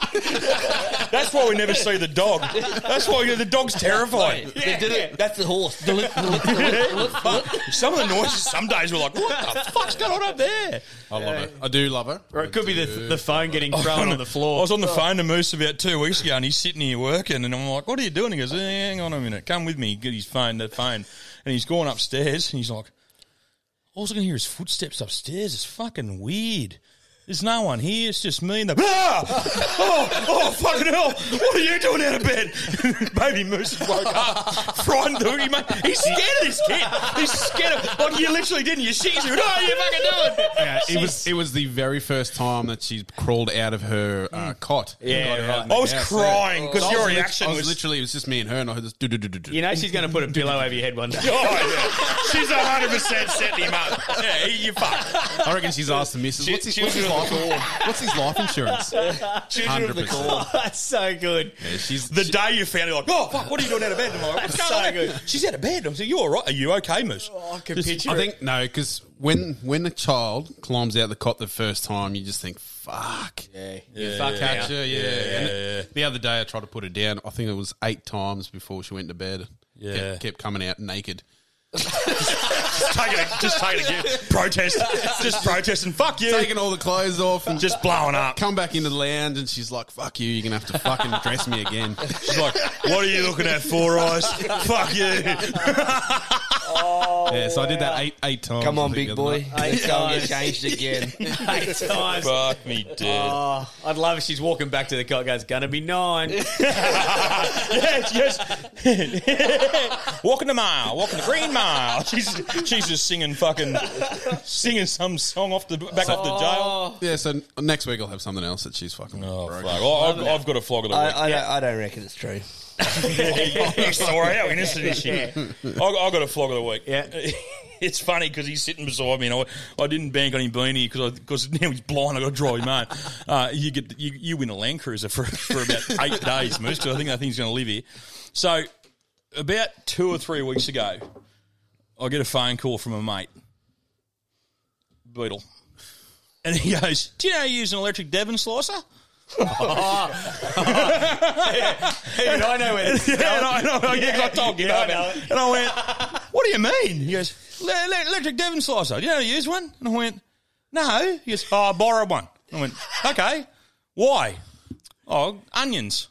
Speaker 7: That's why we never see the dog. That's why the dog's terrifying.
Speaker 9: They did it. That's the horse.
Speaker 7: Some of the noises, some days we're like, what the fuck's going on up there?
Speaker 8: I love it. I do love it.
Speaker 1: Or it could be the, the phone getting thrown on the floor.
Speaker 7: I was on the phone to Moose about two weeks ago, and he's sitting here working, and I'm like, "What are you doing?" He goes, eh, "Hang on a minute, come with me." Get his phone, the phone, and he's going upstairs, and he's like, "All I can hear is footsteps upstairs. It's fucking weird." There's no one here. It's just me and the. Ah! Oh, oh, fucking hell! What are you doing out of bed? Baby Moose has woke up, frightened. The, he made, he's scared of this kid. He's scared of. Like you literally didn't. You shit. You went, oh, you fucking doing?
Speaker 8: Yeah, it was it was the very first time that she crawled out of her uh, cot.
Speaker 1: Yeah,
Speaker 8: Got
Speaker 1: right.
Speaker 8: out in the
Speaker 7: I was crying because
Speaker 8: So
Speaker 7: your reaction
Speaker 8: was,
Speaker 7: was
Speaker 8: literally it was just me and her, and I heard this. Do, do, do, do, do.
Speaker 1: You know she's going to put a pillow over your head one day.
Speaker 7: Oh, yeah. She's 100% setting him up. Yeah, you fuck.
Speaker 8: I reckon she's asked the missus,
Speaker 7: She-
Speaker 8: what's his, what's his
Speaker 7: with
Speaker 8: life? What's his life insurance?
Speaker 7: Children of the
Speaker 8: 100%.
Speaker 7: corn.
Speaker 1: That's so good.
Speaker 8: Yeah, she's
Speaker 7: The day you found it, like, oh, fuck, what are you doing out of bed? I'm like, what's
Speaker 1: That's
Speaker 7: going
Speaker 1: so
Speaker 7: on?
Speaker 1: good.
Speaker 7: She's out of bed. I'm saying, you all right? Are you okay, Moose?
Speaker 1: Oh, I can
Speaker 8: Just-
Speaker 1: picture
Speaker 8: I
Speaker 1: it.
Speaker 8: think no, because when when a child climbs out the cot the first time, you just think, "Fuck."
Speaker 1: Yeah,
Speaker 7: Yeah,
Speaker 1: fuck
Speaker 7: yeah.
Speaker 8: Catch her, yeah.
Speaker 7: Yeah,
Speaker 8: And
Speaker 7: yeah.
Speaker 8: The other day, I tried to put her down. I think it was eight times before she went to bed.
Speaker 7: Yeah.
Speaker 8: kept, kept coming out naked.
Speaker 7: Just take it, just take it again. Protest. Just protest and fuck you.
Speaker 8: Taking all the clothes off and
Speaker 7: Just blowing up.
Speaker 8: come back into the lounge, and she's like, "Fuck you! You're gonna have to fucking dress me again."
Speaker 7: She's like, what are you looking at, Four Eyes? fuck you.
Speaker 8: yeah, so I did that eight eight times.
Speaker 9: Come on, big boy.
Speaker 8: night.
Speaker 9: Let's go get changed again.
Speaker 1: Eight times.
Speaker 7: fuck me dead.
Speaker 1: Oh, I'd love if she's walking back to the cot. Goes, gonna be nine.
Speaker 7: yes, yes. walking the mile, walking the green mile. She's she's just singing fucking singing some song off the back off the jail.
Speaker 8: Yeah, so next week I'll have something else that she's fucking.
Speaker 7: Oh
Speaker 8: broken.
Speaker 7: fuck! Oh, I've, I've got a flog of the
Speaker 9: I,
Speaker 7: week.
Speaker 9: I, don't, I don't reckon it's true.
Speaker 7: Sorry, how innocent is she? I, I got a flog of the week.
Speaker 1: Yeah.
Speaker 7: It's funny because he's sitting beside me, and I, I didn't bank on him being here because because now he's blind. I got to drive him out. Uh, you get you, you win a Land Cruiser for for about eight days, Moose. Because I think that thing's going to live here. So about two or three weeks ago, I get a phone call from a mate, Beetle, and he goes, "Do you know how you use an electric Devon slicer?"
Speaker 1: Even I know where this is
Speaker 7: Yeah, I know, I. Yeah, 'cause I told you
Speaker 1: Yeah, I
Speaker 7: about
Speaker 1: know
Speaker 7: it. And I went, what do you mean? He goes, "Le- le- electric Devon slicer. Do you know how to use one? And I went, no. He goes, oh, I borrowed one. I went, okay. Why? Oh, onions.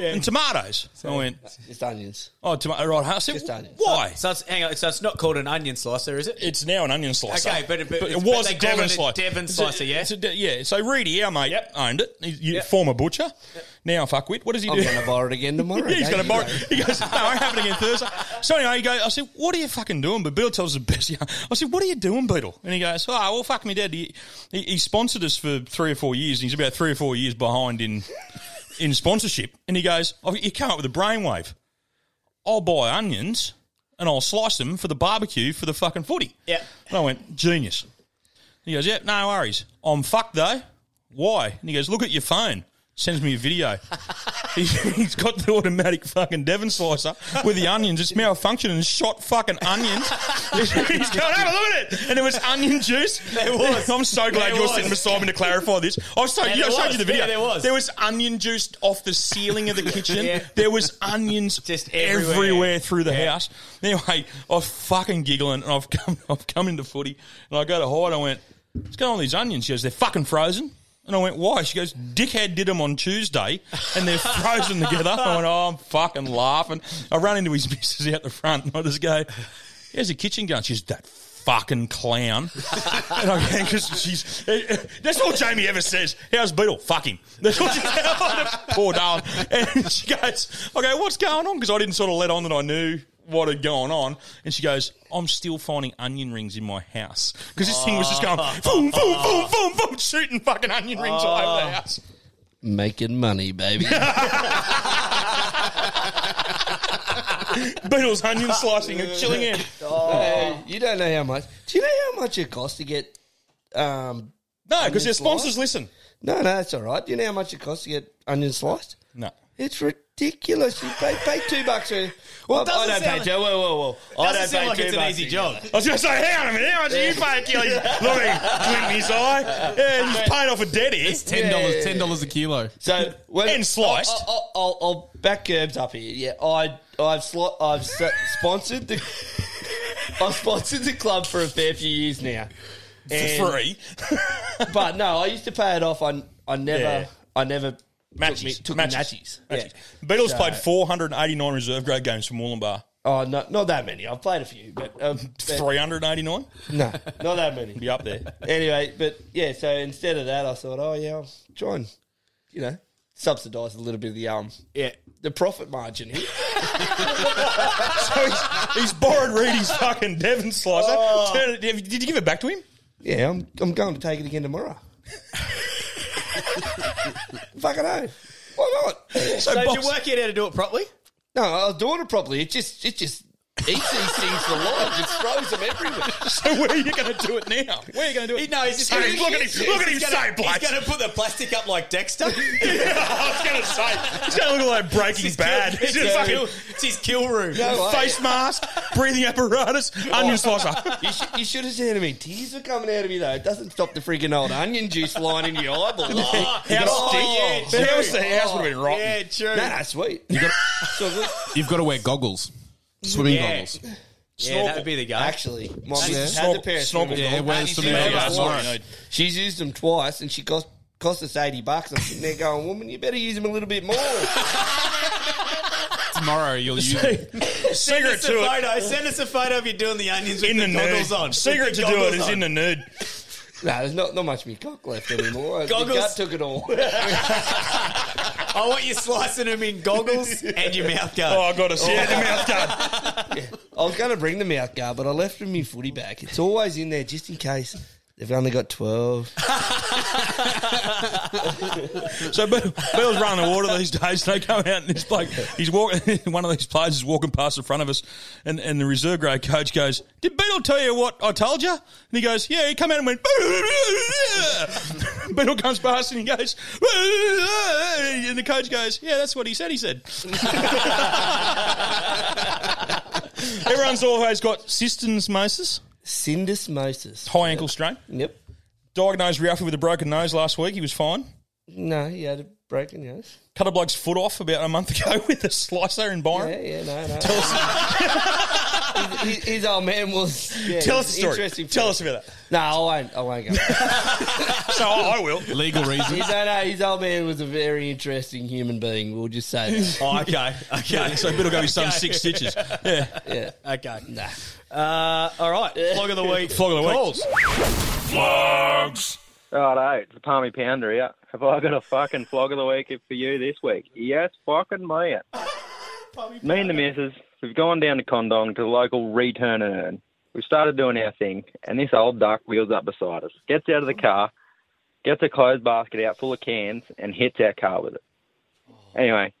Speaker 7: And tomatoes. I went,
Speaker 9: Just onions.
Speaker 7: oh, tomato, right. I said,
Speaker 9: Just onions.
Speaker 7: why?
Speaker 1: So it's, hang on, so it's not called an onion slicer, is it?
Speaker 7: It's now an onion slicer.
Speaker 1: Okay, but- but
Speaker 7: it
Speaker 1: it's-
Speaker 7: was
Speaker 1: but
Speaker 7: a
Speaker 1: they call
Speaker 7: Devon
Speaker 1: it a
Speaker 7: slicer.
Speaker 1: Devon
Speaker 7: It's a-
Speaker 1: slicer, yeah?
Speaker 7: it's a de- yeah. So Reedy, our mate, owned it. He's you former butcher. Now fuckwit. What does he do?
Speaker 9: I'm
Speaker 7: do?
Speaker 9: going to borrow it again tomorrow.
Speaker 7: Yeah, he's
Speaker 9: don't
Speaker 7: going to
Speaker 9: you?
Speaker 7: borrow. He goes, no, I have it again Thursday. So anyway, he goes, I said, what are you fucking doing? But Beetle tells us the best. yarn. I said, what are you doing, Beetle? And he goes, oh, well, fuck me, Dad. He, he, he sponsored us for three or four years, and he's about three or four years behind in in sponsorship. And he goes, oh, you come up with a brainwave. I'll buy onions and I'll slice them for the barbecue for the fucking footy.
Speaker 1: Yeah.
Speaker 7: And I went, genius. He goes, yeah, no worries. I'm fucked though. Why? And he goes, look at your phone. Sends me a video. he's, he's got the automatic fucking Devon slicer with the onions. It's malfunctioned and shot fucking onions. he's going, have a look at it. And it was onion juice.
Speaker 1: There was.
Speaker 7: I'm so glad
Speaker 1: There
Speaker 7: you're
Speaker 1: was.
Speaker 7: sitting beside me to clarify this. I was so,
Speaker 1: Yeah,
Speaker 7: yeah, I
Speaker 1: there
Speaker 7: showed
Speaker 1: was.
Speaker 7: you the video.
Speaker 1: Yeah, there was.
Speaker 7: There was onion juice off the ceiling of the kitchen.
Speaker 1: Yeah.
Speaker 7: There was onions
Speaker 1: Just
Speaker 7: everywhere, through the house. Anyway, I was fucking giggling and I've come I've come into footy and I go to hide. I went, What's going on with these onions? She goes, They're fucking frozen. And I went, Why? She goes, Dickhead did them on Tuesday and they're frozen together. I went, Oh, I'm fucking laughing. I run into his missus out the front and I just go, Here's a kitchen gun. She's that fucking clown. and I because she's that's all Jamie ever says. How's Beetle? Fuck him. That's what she Poor darling. And she goes, okay, what's going on? Because I didn't sort of let on that I knew what had gone on. And she goes, I'm still finding onion rings in my house. Because this thing was just going boom, boom, boom, boom, boom, shooting fucking onion rings all over the house.
Speaker 9: Making money, baby.
Speaker 7: Beetle's onion slicing and chilling in.
Speaker 9: Oh, you don't know how much. Do you know how much it costs to get? Um,
Speaker 7: No, because
Speaker 9: onion
Speaker 7: their sponsors listen.
Speaker 9: No, no, that's all right. Do you know how much it costs to get onion sliced?
Speaker 7: No.
Speaker 9: It's ridiculous. You pay, pay two bucks. For,
Speaker 1: Well,
Speaker 9: I,
Speaker 1: it
Speaker 9: I don't pay
Speaker 1: like-
Speaker 9: two. Whoa, whoa, whoa! I don't pay
Speaker 1: like
Speaker 9: two
Speaker 1: it's an easy job.
Speaker 7: I was going to say, hang on a minute, how much do you pay a kilo? Look at him, glint his eye. Yeah, he's paying off a debt here.
Speaker 8: It's ten dollars. Ten dollars a kilo.
Speaker 9: So when,
Speaker 7: And sliced.
Speaker 9: I'll, I'll, I'll, I'll back Kirbs up here. Yeah, I I've sli- I've s- sponsored the I've sponsored the club for a fair few years now. And-
Speaker 7: For free.
Speaker 9: but no, I used to pay it off. I I never
Speaker 7: Yeah.
Speaker 9: I never
Speaker 7: Matches.
Speaker 9: took, me, took
Speaker 7: Matches.
Speaker 9: matches.
Speaker 7: Matches.
Speaker 9: Yeah.
Speaker 7: Beetle's
Speaker 9: So-
Speaker 7: played 489 reserve grade games for Moolumbar.
Speaker 9: Oh, no, not that many. I've played a few, but, um,
Speaker 7: 389?
Speaker 9: no, not that many.
Speaker 7: Be up there.
Speaker 9: Anyway, but yeah, so instead of that, I thought, oh yeah, I'll try and you know subsidise a little bit of the um
Speaker 1: Yeah.
Speaker 9: the profit margin here.
Speaker 7: so he's, he's borrowed Reedy's fucking Devon slicer.
Speaker 9: Oh.
Speaker 7: Turn it- did you give it back to him?
Speaker 9: Yeah, I'm I'm going to take it again tomorrow. Fucking know. Eh? Why not?
Speaker 1: So, did you work out how to do it properly?
Speaker 9: No, I was doing it properly. It just it just eats these things for life. It throws them everywhere.
Speaker 7: So where are you going to do it now? Where are you going to do it?
Speaker 1: No, he's just
Speaker 7: Hey,
Speaker 1: gonna,
Speaker 7: look at him! Look at him
Speaker 1: he's
Speaker 7: say,
Speaker 1: gonna,
Speaker 7: Blake.
Speaker 1: He's going to put the plastic up like Dexter.
Speaker 7: I was going to say, he's going to look like Breaking Bad.
Speaker 1: It's
Speaker 7: He's
Speaker 1: his,
Speaker 7: just
Speaker 1: kill,
Speaker 7: fucking
Speaker 1: it's his kill room.
Speaker 9: No
Speaker 7: face mask, breathing apparatus, onion slicer.
Speaker 9: You, sh- you should have seen me. Tears were coming out of me though. It doesn't stop the freaking old onion juice line in your eyeball.
Speaker 1: Oh,
Speaker 7: House
Speaker 1: oh,
Speaker 7: stink.
Speaker 1: yeah,
Speaker 7: The house,
Speaker 1: true.
Speaker 7: the house would have been rotten.
Speaker 1: Yeah, true.
Speaker 9: Nah, sweet.
Speaker 8: You got, you've got to wear goggles, swimming
Speaker 1: Yeah.
Speaker 8: goggles.
Speaker 1: Yeah, that would be the go.
Speaker 9: Actually, mom
Speaker 8: Yeah.
Speaker 9: had the pair of
Speaker 7: Snorkel.
Speaker 9: swimming
Speaker 8: Yeah,
Speaker 9: goggles.
Speaker 8: wear
Speaker 9: And
Speaker 8: swimming
Speaker 9: she's used
Speaker 8: goggles
Speaker 9: them
Speaker 8: tomorrow.
Speaker 9: twice. She's used them twice, and she cost cost us eighty bucks. I'm sitting there going, "Woman, you better use them a little bit more."
Speaker 8: Tomorrow you'll use it.
Speaker 1: Send
Speaker 7: Secret
Speaker 1: us a
Speaker 7: to it.
Speaker 1: photo. Send us a photo of you doing the onions with
Speaker 7: In
Speaker 1: the,
Speaker 7: the
Speaker 1: goggles on.
Speaker 7: Secret
Speaker 1: With
Speaker 7: to
Speaker 1: the
Speaker 7: do it
Speaker 1: goggles
Speaker 7: is in the nude.
Speaker 9: No, there's not not much of me cock left anymore.
Speaker 1: Goggles?
Speaker 9: The gut took it all.
Speaker 1: I want you slicing them in goggles and your mouth guard.
Speaker 7: Oh, I got to oh. see it. The mouth guard.
Speaker 9: I was going to bring the mouth guard, but I left them in my footy bag. It's always in there just in case. They've only got twelve.
Speaker 7: So Bill, Bill's running the water these days. They come out and this bloke, he's walking. One of these players is walking past the front of us, and, and the reserve grade coach goes, "Did Beetle tell you what I told you?" And he goes, "Yeah." He come out and went. Beetle comes past and he goes, and the coach goes, "Yeah, that's what he said." He said. Everyone's always got syndesmosis,
Speaker 9: Syndesmosis.
Speaker 7: high ankle strain.
Speaker 9: Yep.
Speaker 7: Diagnosed Ralphie with a broken nose last week. He was fine.
Speaker 9: No, he had a broken nose.
Speaker 7: Cut a bloke's foot off about a month ago with a slicer in Byron.
Speaker 9: Yeah, yeah, no, no.
Speaker 7: Tell us.
Speaker 9: his, his old man was. Yeah,
Speaker 7: Tell us the story.
Speaker 9: interesting
Speaker 7: Tell us about that.
Speaker 9: No, I won't. I won't go.
Speaker 7: so I, I will.
Speaker 8: Legal reasons.
Speaker 9: His, no, no, his old man was a very interesting human being. We'll just say that.
Speaker 7: Oh, okay. Okay. So Bill will go his son six stitches. Yeah.
Speaker 9: Yeah.
Speaker 1: Okay.
Speaker 9: Nah.
Speaker 1: Uh, all right. Flog of the week.
Speaker 7: Flog of the week.
Speaker 1: Calls.
Speaker 17: Flogs. Righto, it's the Palmy Pounder here. Have I got a fucking flog of the week for you this week? Yes, fucking me it. Me and the missus, we've gone down to Condong to the local return and earn. We've started doing our thing, and this old duck wheels up beside us, gets out of the car, gets a clothes basket out full of cans, and hits our car with it. Anyway,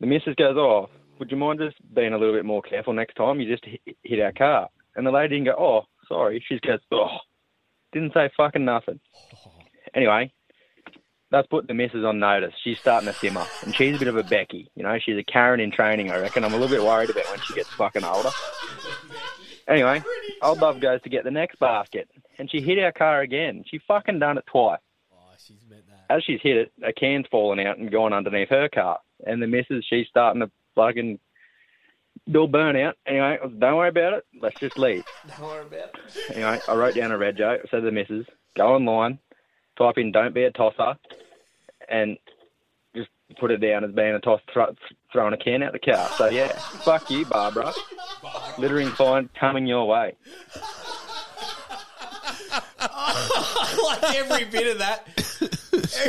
Speaker 17: the missus goes, Oh, would you mind just being a little bit more careful next time? You just hit, hit our car. And the lady didn't go, Oh, sorry. She just goes, Oh, didn't say fucking nothing. Oh. Anyway, that's put the missus on notice. She's starting to simmer, and she's a bit of a Becky. You know, she's a Karen in training, I reckon. I'm a little bit worried about when she gets fucking older. Anyway, old love goes to get the next basket, and she hit our car again. She fucking done it twice. Oh, As she's hit it, a can's fallen out and gone underneath her car, and the missus, she's starting to fucking do a burnout. Anyway, don't worry about it. Let's just leave.
Speaker 9: Don't worry about it.
Speaker 17: Anyway, I wrote down a red joke. I said to the missus, go online, type in "don't be a tosser," and just put it down as being a toss, thro- throwing a can out the car. So yeah, fuck you, Barbara. Littering fine coming your way.
Speaker 1: I like every bit of that.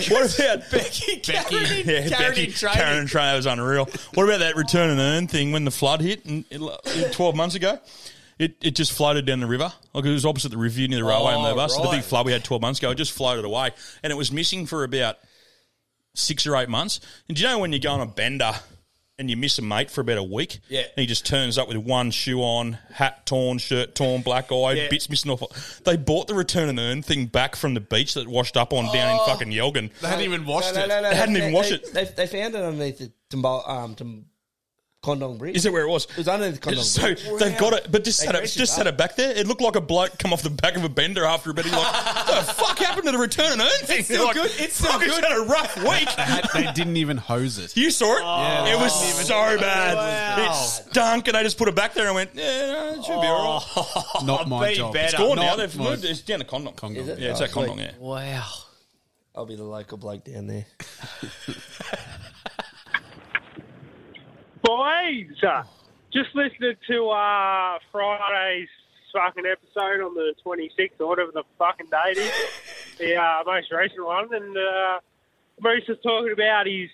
Speaker 7: What about
Speaker 1: Becky? Karen,
Speaker 7: Yeah,
Speaker 1: Karen
Speaker 7: Becky,
Speaker 1: in training.
Speaker 7: Karen and Trey, was unreal. What about that return and earn thing when the flood hit in, in, 12 months ago? It, it just floated down the river. Like it was opposite the review near the railway
Speaker 1: Oh,
Speaker 7: on the bus. The big flood we had 12 months ago, it just floated away. And it was missing for about six or eight months. And do you know when you go on a bender and you miss a mate for about a week?
Speaker 1: Yeah.
Speaker 7: And he just turns up with one shoe on, hat torn, shirt torn, black eye,
Speaker 1: Yeah.
Speaker 7: bits missing off. They bought the return and earn thing back from the beach that washed up on down in
Speaker 1: Oh.
Speaker 7: fucking Yelgun.
Speaker 8: They hadn't even washed
Speaker 9: no,
Speaker 8: it.
Speaker 9: No, no, no.
Speaker 7: They hadn't even washed
Speaker 9: they,
Speaker 7: it.
Speaker 9: They, they found it underneath the Tumbo, um, Tum, Condong Bridge.
Speaker 7: Is it where it was?
Speaker 9: It was underneath the Condong
Speaker 7: So
Speaker 9: Bridge.
Speaker 7: they've got it, but just
Speaker 9: They
Speaker 7: set it,
Speaker 9: dressed
Speaker 7: just
Speaker 9: it
Speaker 7: set
Speaker 9: up.
Speaker 7: it back there. It looked like a bloke come off the back of a bender after a bit. He's like, "What the fuck happened to the return and earn thing?"
Speaker 1: It's still
Speaker 7: like,
Speaker 1: good. It's still good."
Speaker 7: had a rough week.
Speaker 8: they didn't even hose it.
Speaker 7: You saw it?
Speaker 8: Yeah,
Speaker 7: it was
Speaker 8: they even-
Speaker 7: so bad.
Speaker 1: Wow.
Speaker 7: It stunk, and they just put it back there and went, "Yeah, it should be all right." Oh.
Speaker 8: Not my
Speaker 1: Be
Speaker 8: job.
Speaker 1: better.
Speaker 7: It's gone now.
Speaker 8: Not
Speaker 7: They've
Speaker 8: my-
Speaker 7: moved. it. It's down to Condom.
Speaker 8: Condom.
Speaker 9: Is it?
Speaker 7: Yeah, it's
Speaker 9: Oh,
Speaker 7: at Condom.
Speaker 9: sweet.
Speaker 7: Yeah.
Speaker 1: Wow.
Speaker 9: I'll be the local bloke down there.
Speaker 15: Boys, uh, just listening to uh, Friday's fucking episode on the 26th or whatever the fucking date is, the uh, most recent one, and uh, Bruce was talking about his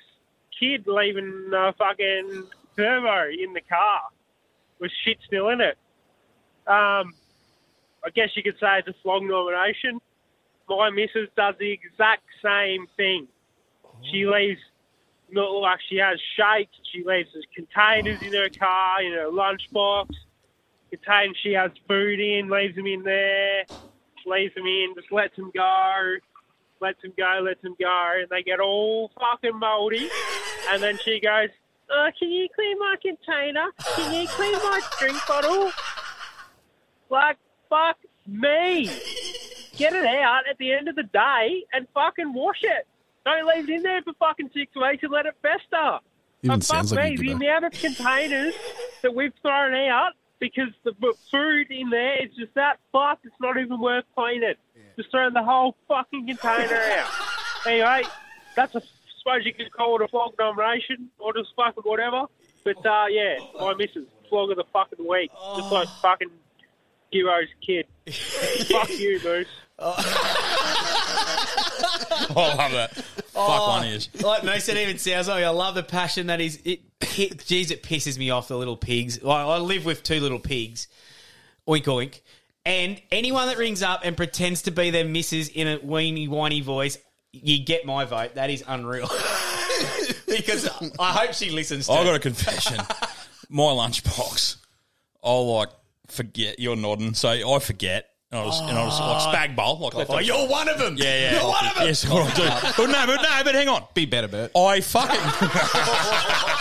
Speaker 15: kid leaving uh, fucking thermo in the car with shit still in it. Um, I guess you could say it's a slog nomination. My missus does the exact same thing. She leaves not oh, like she has shakes. She leaves containers in her car, in her lunchbox. Containers she has food in, leaves them in there, leaves them in, just lets them go, lets them go, lets them go, and they get all fucking mouldy. And then she goes, oh, "Can you clean my container? Can you clean my drink bottle?" Like fuck me. Get it out at the end of the day and fucking wash it. Don't leave it in there for fucking six weeks and let it fester.
Speaker 8: Even
Speaker 15: And fuck
Speaker 8: sounds like
Speaker 15: me,
Speaker 8: you
Speaker 15: the amount of containers that we've thrown out because the food in there is just that fucked. It's not even worth cleaning. Just throw the whole fucking container out. Anyway, that's a suppose you could call it a flog nomination or just fucking whatever. But uh, yeah, my missus flog of the fucking week, just like fucking Giro's kid. Fuck you, Moose.
Speaker 7: Oh, I love that. Fuck one is.
Speaker 1: Oh, like Moose said, even sounds like I love the passion that is. It, it, geez, it pisses me off the little pigs. Like, I live with two little pigs. Oink oink. And anyone that rings up and pretends to be their missus in a weeny whiny voice, you get my vote. That is unreal. because I hope she listens to
Speaker 7: I got a confession. My lunchbox, I'll like forget. You're nodding, so I forget. And I was, and I was like spag bowl. Like left
Speaker 1: Oh, you're one of them.
Speaker 7: Yeah, yeah.
Speaker 1: You're one of them.
Speaker 7: Yes, what I do. But no, but no, but hang on.
Speaker 8: Be better, Bert.
Speaker 7: I fucking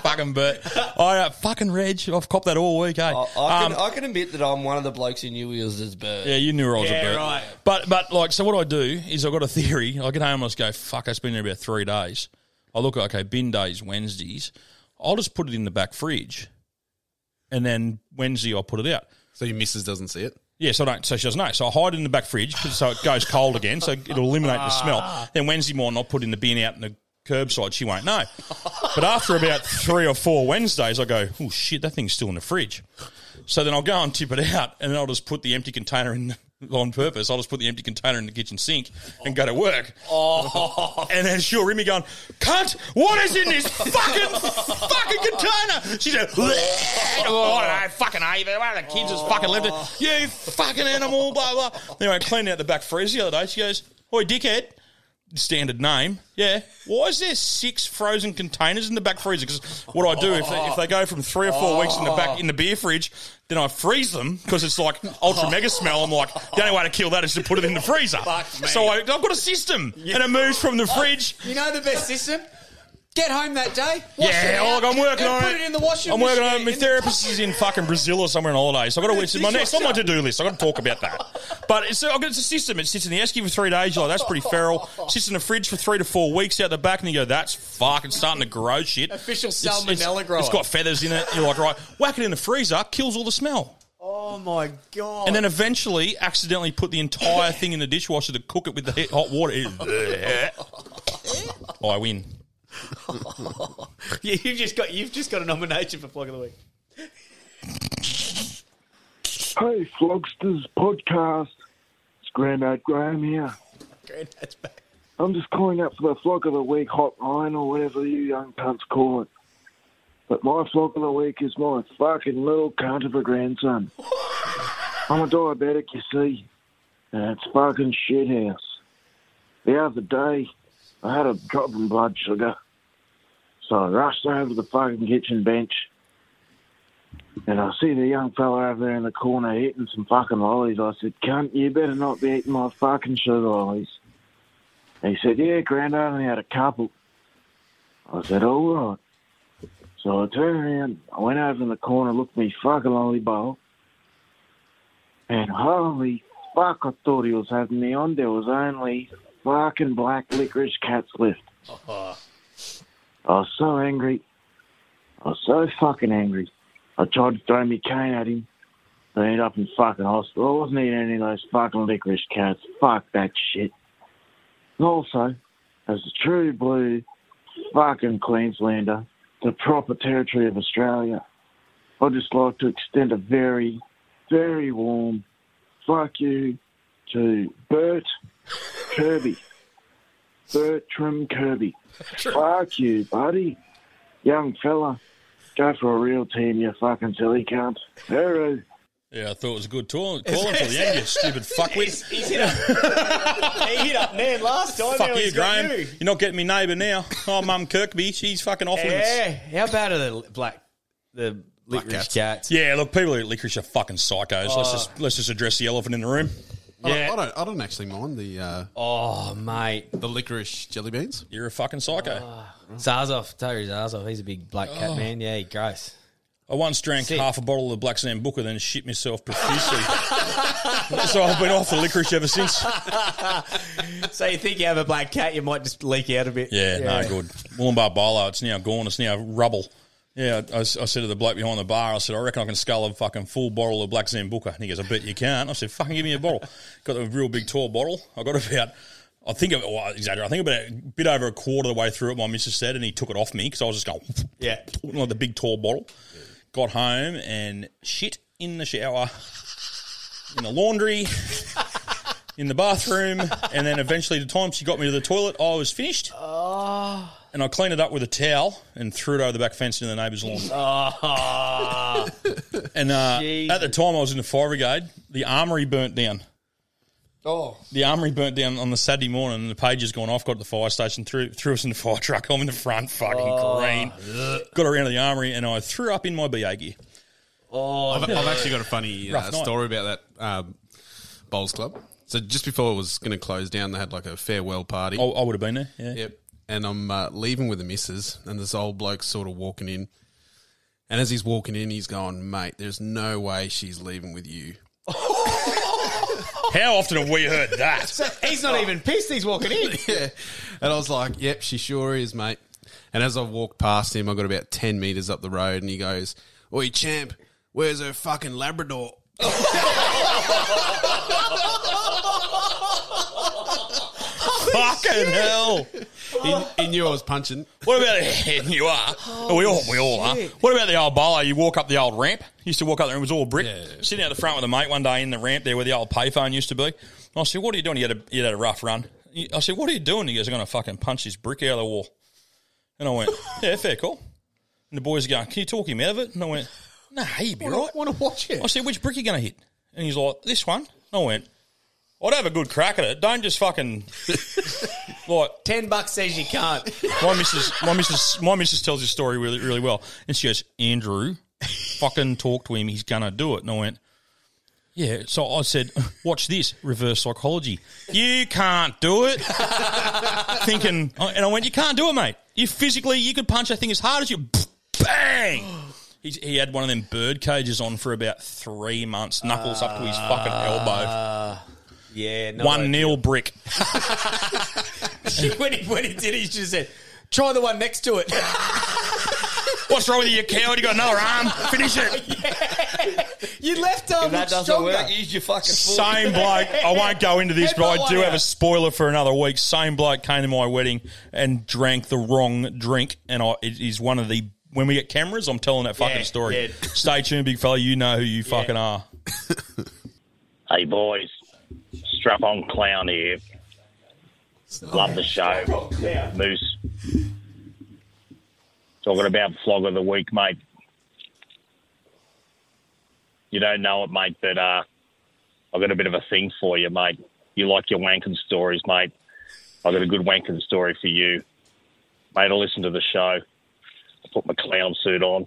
Speaker 7: fucking Bert. I uh, fucking Reg. I've copped that all week. Eh?
Speaker 9: I, I, can,
Speaker 7: Um,
Speaker 9: I can admit that I'm one of the blokes who knew he was as bird.
Speaker 7: Yeah, you knew I was
Speaker 9: Yeah,
Speaker 7: a Bert.
Speaker 9: right.
Speaker 7: But but like, so what I do is I've got a theory. I get home and I just go, fuck, it's been there about three days. I look at okay, bin days, Wednesdays. I'll just put it in the back fridge, and then Wednesday I'll put it out.
Speaker 8: So your missus doesn't see it.
Speaker 7: Yes, I don't. So she doesn't know. So I hide it in the back fridge so it goes cold again. So it'll eliminate the smell. Ah. Then Wednesday morning I'll put it in the bin out in the curbside. She won't know. But after about three or four Wednesdays, I go, oh shit, that thing's still in the fridge. So then I'll go and tip it out, and then I'll just put the empty container in on purpose. I'll just put the empty container in the kitchen sink and go to work.
Speaker 1: Oh.
Speaker 7: And then she'll ring me going, cunt, what is in this fucking fucking container? She said, oh, I don't know, fucking Ava, one of the kids has fucking left it. Oh. You fucking animal, blah, blah. Anyway, I cleaned out the back freezer the other day. She goes, Oi, dickhead. Standard name, yeah. Why is there six frozen containers in the back freezer? Because what I do if they, if they go from three or four weeks in the back in the beer fridge, then I freeze them because it's like ultra mega smell. I'm like the only way to kill that is to put it in the freezer.
Speaker 1: me.
Speaker 7: So I, I've got a system, and it moves from the oh, fridge.
Speaker 1: You know the best system? Get home that day. Wash
Speaker 7: Yeah,
Speaker 1: it out, oh,
Speaker 7: look, I'm working
Speaker 1: and
Speaker 7: on
Speaker 1: put
Speaker 7: it.
Speaker 1: it in the washing
Speaker 7: I'm working on it.
Speaker 1: machine.
Speaker 7: My therapist is in fucking Brazil or somewhere on holiday, so I've got to. It's my next on my to do list. I've got to talk about that. But it's, I've got- it's a system. It sits in the esky for three days. You're like, that's pretty feral. Sits in the fridge for three to four weeks out the back, and you go, that's fucking starting to grow shit.
Speaker 1: Official salmonella grower.
Speaker 7: It's got feathers in it. You're like, right, whack it in the freezer, kills all the smell.
Speaker 1: Oh my god!
Speaker 7: And then eventually, accidentally put the entire thing in the dishwasher to cook it with the hot water. I win.
Speaker 1: yeah, you've just got you've just got a nomination for Flog of the Week.
Speaker 18: Hey, Flogsters podcast. It's Grandad Graham here.
Speaker 1: Granddad's back.
Speaker 18: I'm just calling up for the Flog of the Week hotline or whatever you young cunts call it. But my Flog of the Week is my fucking little cunt of a grandson. I'm a diabetic, you see, and it's fucking shithouse. The other day, I had a drop in blood sugar, so I rushed over to the fucking kitchen bench, and I see the young fella over there in the corner eating some fucking lollies. I said, cunt, you better not be eating my fucking sugar lollies. He said, yeah, Grandad, I only had a couple. I said, all right. So I turned around, I went over in the corner, looked at me fucking lolly bowl, and holy fuck, I thought he was having me on. There was only fucking black licorice cats left. Uh-huh. I was so angry. I was so fucking angry. I tried to throw me cane at him. I ended up in fucking hospital. I wasn't eating any of those fucking licorice cats. Fuck that shit. And also, as a true blue fucking Queenslander, the proper territory of Australia, I'd just like to extend a very, very warm fuck you to Bert Kirby. Bertram Kirby. Fuck you, buddy. Young fella. Go for a real team, you fucking silly cunt. Hooroo.
Speaker 7: Yeah, I thought it was a good tour. Calling for the end, you stupid fuckwit.
Speaker 1: He's, he's hit up. he hit up Nan last time.
Speaker 7: Fuck
Speaker 1: now
Speaker 7: you,
Speaker 1: he's got
Speaker 7: Graham.
Speaker 1: you.
Speaker 7: You. are not getting me neighbour now. Oh, Mum Kirkby, she's fucking off limits.
Speaker 1: Yeah. How bad are the black the licorice cats?
Speaker 7: Yeah, look, people who eat licorice are fucking psychos. Let's
Speaker 1: Oh.
Speaker 7: just let's just address the elephant in the room.
Speaker 8: I don't, I don't. I don't actually mind the. Uh,
Speaker 1: oh, mate,
Speaker 8: the licorice jelly beans.
Speaker 7: You're a fucking psycho.
Speaker 1: Zarzov, Terry Zarzov, he's a big black cat
Speaker 7: Oh.
Speaker 1: man. Yeah, he gross.
Speaker 7: I once drank
Speaker 1: Sick.
Speaker 7: half a bottle of Black Sambuca, then shit myself profusely. so I've been off the licorice ever since.
Speaker 1: so you think you have a black cat, you might just leak out a bit.
Speaker 7: Yeah, no good. Wollongbar Bolo, it's now gone. It's now rubble. Yeah, I, I said to the bloke behind the bar, I said, I reckon I can scull a fucking full bottle of Black Sambuca. And he goes, I bet you can't. I said, fucking give me a bottle. Got a real big tall bottle. I got about, I think, of, well, exaggerate, I think about a bit over a quarter of the way through it, my missus said, and he took it off me because I was just going,
Speaker 1: Yeah.
Speaker 7: like the big tall bottle. Got home and shit in the shower, in the laundry, in the bathroom, and then eventually the time she got me to the toilet, I was finished.
Speaker 1: Oh.
Speaker 7: And I cleaned it up with a towel and threw it over the back fence into the neighbour's lawn.
Speaker 1: Oh.
Speaker 7: And uh, at the time I was in the fire brigade, the armory burnt down.
Speaker 9: Oh.
Speaker 7: The armory burnt down on the Saturday morning, and the pages gone off. Got to the fire station, threw threw us in the fire truck. I'm in the front, fucking
Speaker 1: Oh.
Speaker 7: green. Got around to the armory, and I threw up in my BA gear.
Speaker 1: Oh,
Speaker 8: I've, I've actually got a funny uh, story about that um, bowls club. So just before it was going to close down, they had like a farewell party.
Speaker 7: I, I would have been there. Yeah.
Speaker 8: Yep. And I'm uh, leaving with the missus, and this old bloke's sort of walking in. And as he's walking in, he's going, "Mate, there's no way she's leaving with you."
Speaker 7: How often have we heard that?
Speaker 1: So he's not even pissed. He's walking in.
Speaker 8: yeah. And I was like, "Yep, she sure is, mate." And as I walked past him, I got about ten meters up the road, and he goes, "Oi, champ, Where's her fucking Labrador?
Speaker 7: Fucking oh, hell.
Speaker 8: He, he knew I was punching.
Speaker 7: What about and you are? Oh, we all we all are. What about the old bowler? You walk up the old ramp. Used to walk up there. It was all brick. Sitting out the front with a mate one day in the ramp there where the old payphone used to be. I said, "What are you doing?" He had a he had a rough run. He- I said, "What are you doing?" He goes, "I'm going to fucking punch this brick out of the wall." And I went, "Yeah, fair call." And the boys are going, "Can you talk him out of it?" And I went, "Nah, he'd be right."
Speaker 8: Want to watch it?
Speaker 7: I said, "Which brick are you going to hit?" And he's like, "This one." I went, "I'd have a good crack at it. Don't just fucking like."
Speaker 1: Ten bucks says you can't.
Speaker 7: My missus, my missus, my missus tells this story really, really well, and she goes, "Andrew, fucking talk to him. He's gonna do it." And I went, "Yeah." So I said, "Watch this reverse psychology. You can't do it." Thinking, and I went, "You can't do it, mate. You physically, you could punch that thing as hard as you, bang." He's, he had one of them bird cages on for about three months, knuckles up to his fucking elbow.
Speaker 1: Uh, yeah, no
Speaker 7: One
Speaker 1: idea.
Speaker 7: nil brick.
Speaker 1: when, he, when he did it, he should have said, try the one next to it.
Speaker 7: What's wrong with you, you coward? You got another arm. Finish it.
Speaker 1: you left arm
Speaker 9: If that
Speaker 1: looks
Speaker 9: doesn't
Speaker 1: stronger.
Speaker 9: work, use your fucking foot.
Speaker 7: Same bloke. I won't go into this, but I do
Speaker 1: one
Speaker 7: have a spoiler for another week. Same bloke came to my wedding and drank the wrong drink, and I, it is one of the. When we get cameras, I'm telling that fucking
Speaker 1: Yeah,
Speaker 7: story.
Speaker 1: yeah.
Speaker 7: Stay tuned, big fella. You know who you fucking are.
Speaker 14: Hey boys, strap on clown here. Love the show. Moose. Talking about flog of the week, mate. You don't know it, mate, but uh, I've got a bit of a thing for you, mate. You like your wanking stories, mate. I've got a good wanking story for you. Mate, I listen to the show. I put my clown suit on.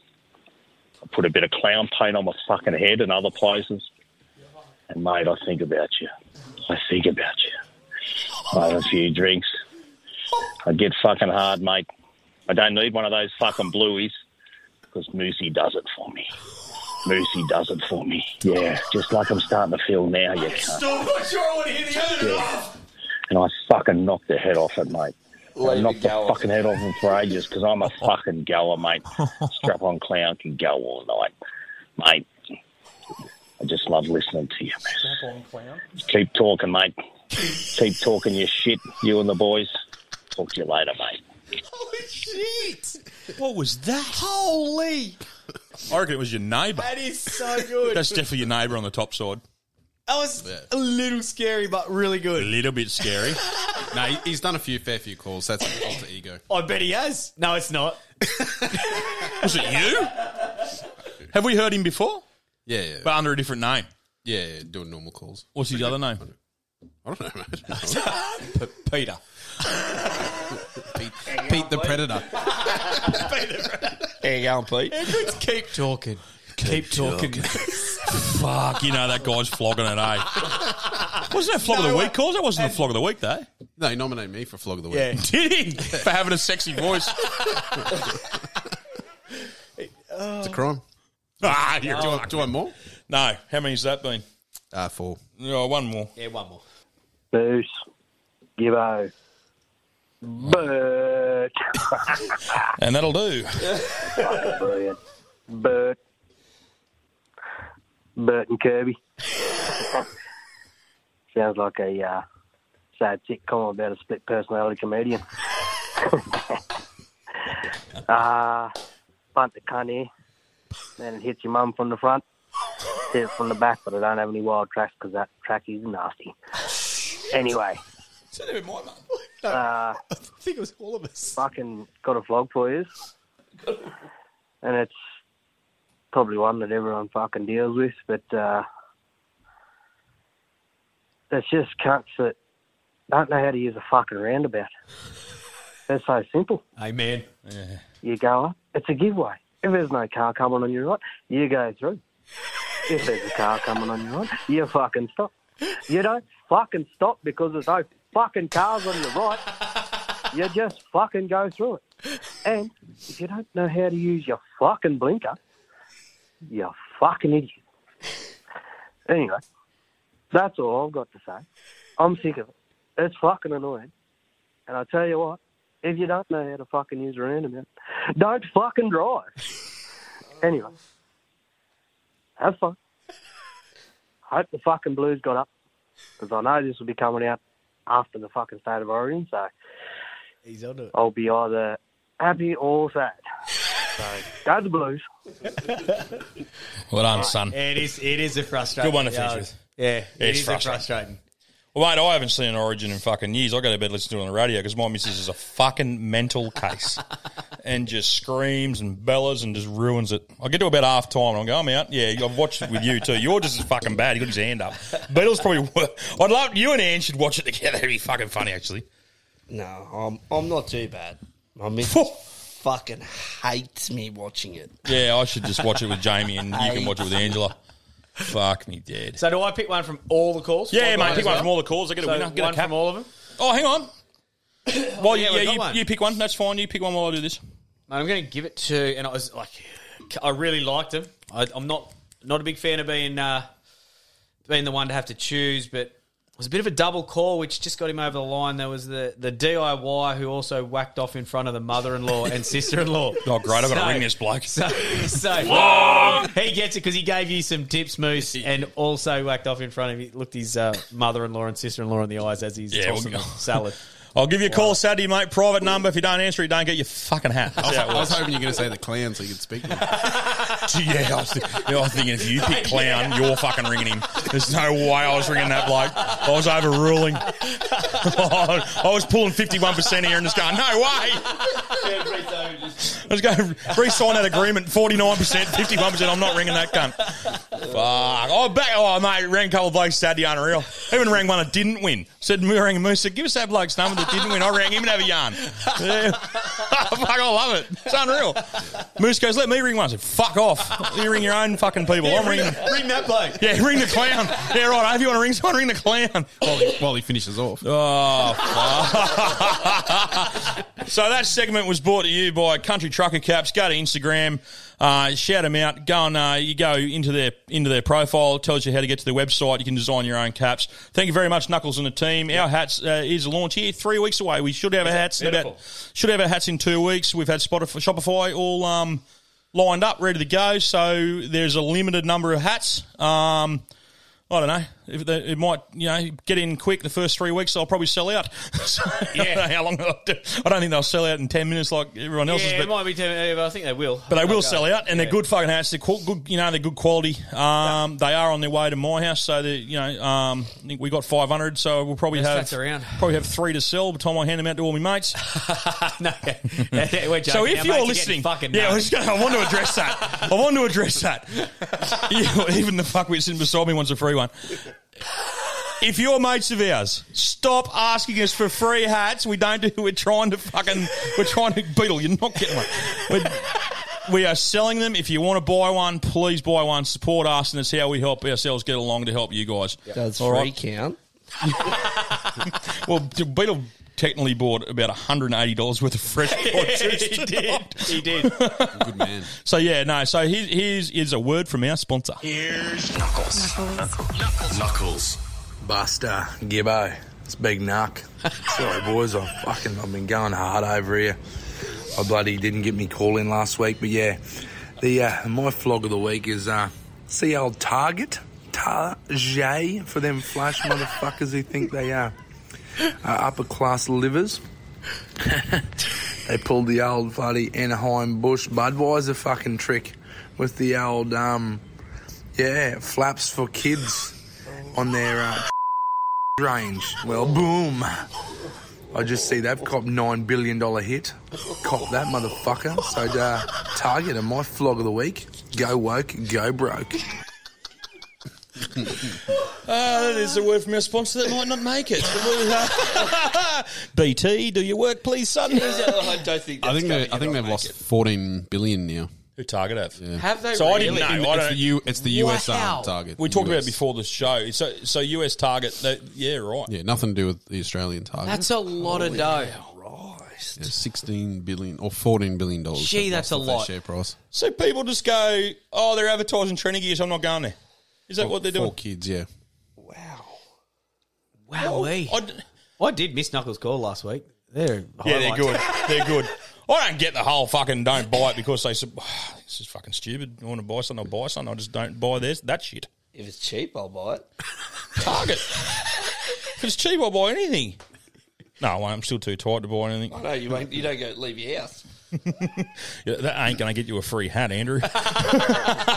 Speaker 14: I put a bit of clown paint on my fucking head and other places. And mate, I think about you. I think about you. I have a few drinks. I get fucking hard, mate. I don't need one of those fucking blueies because Moosey does it for me. Moosey does it for me. Yeah, just like I'm starting to feel now, you
Speaker 1: can't. sure I want to hear the other
Speaker 14: Yeah. And I fucking knocked the head off it, mate. I
Speaker 9: Leave
Speaker 14: knocked the fucking head off him for ages because I'm a fucking goer, mate. Strap on clown can go all night, mate. I just love listening to you, man. Keep talking, mate. Keep talking your shit, you and the boys. Talk to you later, mate.
Speaker 1: Holy shit!
Speaker 7: What was that?
Speaker 1: Holy!
Speaker 7: I reckon it was your neighbour.
Speaker 1: That is so good.
Speaker 7: That's definitely your neighbour on the top side.
Speaker 1: That was a little scary, but really good.
Speaker 7: A
Speaker 1: good.
Speaker 7: little bit scary.
Speaker 8: No, he- he's done a few fair few calls. That's an alter ego.
Speaker 1: I bet he has. No, it's not.
Speaker 7: Was it you? Have we heard him before?
Speaker 8: Yeah, yeah,
Speaker 7: But under a different name.
Speaker 8: yeah, yeah. Doing normal calls.
Speaker 7: What's his other name?
Speaker 8: I don't know, mate.
Speaker 1: Peter.
Speaker 8: Pete, Pete the Predator.
Speaker 9: There you go, Pete.
Speaker 1: Keep talking. Keep talking.
Speaker 7: Fuck, you know that guy's flogging it, eh? Wasn't that flog of the week cause? That wasn't the flog of the week, though.
Speaker 8: No, he nominated me for flog of the week.
Speaker 1: Yeah.
Speaker 7: Did he? For having a sexy voice.
Speaker 8: It's a crime.
Speaker 7: ah, you're
Speaker 8: Do you, want, do you want more?
Speaker 7: No, how many's that been?
Speaker 8: Uh, four.
Speaker 7: No, one more.
Speaker 1: Yeah, one more.
Speaker 13: Moose. Gibbo. Bert.
Speaker 7: And that'll do.
Speaker 13: Brilliant. Bert. Bert and Kirby. Sounds like a uh, sad sitcom about a split personality comedian. uh, punt the cunt here. Then it hits your mum from the front. Hit it from the back, but I don't have any wild tracks because that track is nasty. Anyway. Uh,
Speaker 1: I think it was all of us.
Speaker 13: fucking got a vlog for you. And it's probably one that everyone fucking deals with, but uh, it's just cunts that don't know how to use a fucking roundabout. They're so simple.
Speaker 1: Amen.
Speaker 13: You go up, it's a giveaway. If there's no car coming on your right, you go through. If there's a car coming on your right, you fucking stop. You don't fucking stop because there's no fucking cars on your right. You just fucking go through it. And if you don't know how to use your fucking blinker, you're fucking idiot. Anyway, that's all I've got to say. I'm sick of it. It's fucking annoying. And I tell you what, if you don't know how to fucking use a roundabout, don't fucking drive. Anyway, have fun. Hope the fucking Blues got up because I know this will be coming out after the fucking state of origin. So
Speaker 1: He's on it.
Speaker 13: I'll be either happy or sad. So go the Blues.
Speaker 7: Well done, son.
Speaker 1: It is. It is a frustrating.
Speaker 7: Good one to finish
Speaker 1: yeah,
Speaker 7: with.
Speaker 1: Yeah, it
Speaker 7: It's
Speaker 1: is a
Speaker 7: frustrating.
Speaker 1: frustrating.
Speaker 7: Well, mate, I haven't seen an Origin in fucking years. I go to bed listening to it on the radio because my missus is a fucking mental case and just screams and bellows and just ruins it. I get to about half time and I go, I'm out. Yeah, I've watched it with you too. You're just as fucking bad. He got his hand up. Beetle's probably. wor- I'd love you and Anne should watch it together. It'd be fucking funny, actually.
Speaker 9: No, I'm I'm not too bad. My missus fucking hates me watching it.
Speaker 7: Yeah, I should just watch it with Jamie and you can watch it with Angela. Fuck me dead.
Speaker 1: So do I pick one from all the calls?
Speaker 7: Yeah,
Speaker 1: One
Speaker 7: mate, pick one
Speaker 1: well?
Speaker 7: from all the calls. I get a
Speaker 1: So
Speaker 7: winner. Get
Speaker 1: one
Speaker 7: a cap.
Speaker 1: from all of them.
Speaker 7: Oh, hang on. Well,
Speaker 1: yeah,
Speaker 7: yeah,
Speaker 1: we've got
Speaker 7: you,
Speaker 1: one.
Speaker 7: you pick one. That's fine. You pick one while I do this.
Speaker 1: Mate, I'm going to give it to, and I was like, I really liked him. I, I'm not not a big fan of being uh, being the one to have to choose, but it was a bit of a double call, which just got him over the line. There was the the DIY who also whacked off in front of the mother-in-law and sister-in-law.
Speaker 7: Oh, great. I've got to ring this bloke.
Speaker 1: So, so he gets it because he gave you some tips, Moose, and also whacked off in front of he looked his uh, mother-in-law and sister-in-law in the eyes as he's
Speaker 7: Yeah,
Speaker 1: tossing
Speaker 7: we'll-
Speaker 1: the salad.
Speaker 7: I'll give you a call Saturday, mate. Private number. If you don't answer, you don't get your fucking hat.
Speaker 8: I was, I was hoping you were going to say the clan so you could speak to him.
Speaker 7: yeah, I was, yeah, I was thinking if you pick clown, you're fucking ringing him. There's no way I was ringing that bloke. I was overruling. I was pulling 51% here and just going, no way. I was going, re-sign that agreement, 49%, 51%, I'm not ringing that cunt. Fuck. Oh, back, oh, mate, rang a couple of blokes Saturday, unreal. Even rang one that didn't win. Said, rang Moose, said, give us that bloke's number that didn't win. I rang him and have a yarn. Yeah. Fuck, I love it. It's unreal. Moose goes, let me ring one. I said, fuck off. You ring your own fucking people. I'm ringing.
Speaker 1: Ring that bloke.
Speaker 7: Yeah, ring the clown. Yeah, right. If you want to ring someone, ring the clown.
Speaker 8: While he, while he finishes off.
Speaker 7: Oh, fuck. so that segment was brought to you by Country Trucker Caps. Go to Instagram, uh, shout them out. Go and uh, you go into their into their profile. It tells you how to get to their website. You can design your own caps. Thank you very much, Knuckles and the team. Our hats uh, is launch here three weeks away. We should have our hats in about should have our hats in two weeks. We've had Spotify, Shopify all um, lined up, ready to go. So there's a limited number of hats. Um, I don't know. If they, it might, you know, get in quick the first three weeks. I'll probably sell out. So, I don't know how long? Do. I don't think they'll sell out in ten minutes like everyone else's.
Speaker 1: Yeah,
Speaker 7: but
Speaker 1: it might be. Ten, but I think they will.
Speaker 7: but they will
Speaker 1: They'll
Speaker 7: sell out, and they're good fucking hats. They're cool, good, you know, they're good quality. Um, They are on their way to my house, so they, you know, um, I think we got five hundred, so we'll probably have
Speaker 1: around.
Speaker 7: probably have three to sell by the time I hand them out to all my mates.
Speaker 1: no, we're.
Speaker 7: So if you're listening,
Speaker 1: fucking
Speaker 7: yeah, I, was gonna, I want to address that. I want to address that. Yeah, even the fuckwit sitting beside me wants a free one. If you're mates of ours, stop asking us for free hats. We don't do. We're trying to fucking. We're trying to beetle. You're not getting one. We're, we are selling them. If you want to buy one, please buy one. Support us, and it's how we help ourselves get along to help you guys.
Speaker 9: Does
Speaker 7: All
Speaker 9: free
Speaker 7: right?
Speaker 9: count?
Speaker 7: Well, Beetle technically bought about $180 worth of fresh produce.
Speaker 1: he did. He did.
Speaker 8: Good man.
Speaker 7: So yeah, no. So here, here's is a word from our sponsor.
Speaker 19: Here's Knuckles. Knuckles. Knuckles.
Speaker 20: Buster, Gibbo, it's Big Knuck. Sorry, boys, I fucking I've been going hard over here. I bloody didn't get me call in last week, but yeah, the uh, my flog of the week is uh, see old Target, Target for them flash motherfuckers who think they are uh, upper class livers. they pulled the old bloody Anheuser-Busch Budweiser fucking trick with the old um, yeah flaps for kids on their uh, range. Well, boom. I just see they've copped nine billion dollar hit. Cop that motherfucker. So uh, Target and my flog of the week. Go woke, go broke.
Speaker 7: Uh, that is a word from our sponsor that might not make it. BT, do your work, please, son.
Speaker 9: I don't think.
Speaker 8: I think they, I think they've lost fourteen billion now.
Speaker 7: Who Target have?
Speaker 1: Have they
Speaker 7: So I didn't
Speaker 1: really?
Speaker 7: know. I
Speaker 8: It's
Speaker 7: don't-
Speaker 8: the U. It's the US
Speaker 1: Wow.
Speaker 8: um, target.
Speaker 7: We talked about it before the show. So, so US Target. They, yeah, right.
Speaker 8: Yeah, nothing to do with the Australian target.
Speaker 1: That's a lot of dough.
Speaker 8: Yeah, sixteen billion or fourteen billion dollars.
Speaker 1: Gee, that's
Speaker 8: lost
Speaker 1: a
Speaker 8: of
Speaker 1: lot.
Speaker 8: Share price.
Speaker 7: So people just go, oh, they're advertising training gear, so I'm not going there. Is that
Speaker 8: For-
Speaker 7: what they're
Speaker 8: for
Speaker 7: doing?
Speaker 8: kids, yeah.
Speaker 1: Wow, Wow. Eh?
Speaker 7: I d-
Speaker 1: I did miss Knuckles' call last week. They're
Speaker 7: Yeah, they're
Speaker 1: highlights.
Speaker 7: good. They're good. I don't get the whole fucking don't buy it because they said this is fucking stupid. I want to buy something, I'll buy something. I just don't buy this that shit.
Speaker 9: If it's cheap, I'll buy it.
Speaker 7: Target. if it's cheap, I'll buy anything. No, I won't. I'm still too tight to buy anything.
Speaker 9: I know you won't. You don't go leave your house.
Speaker 7: Yeah, that ain't going to get you a free hat, Andrew.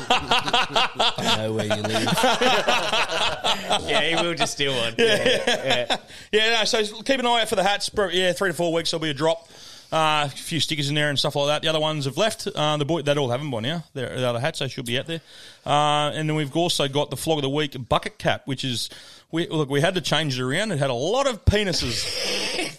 Speaker 9: I know where you live.
Speaker 1: yeah, he will just steal one.
Speaker 7: Yeah. yeah. no, so keep an eye out for the hats. Pro- Yeah, three to four weeks, there'll be a drop. Uh, a few stickers in there and stuff like that. The other ones have left. Uh, the boy, they all have them by now. They're, the other hats, they should be out there. Uh, and then we've also got the flog of the week bucket cap, which is we look. We had to change it around. It had a lot of penises.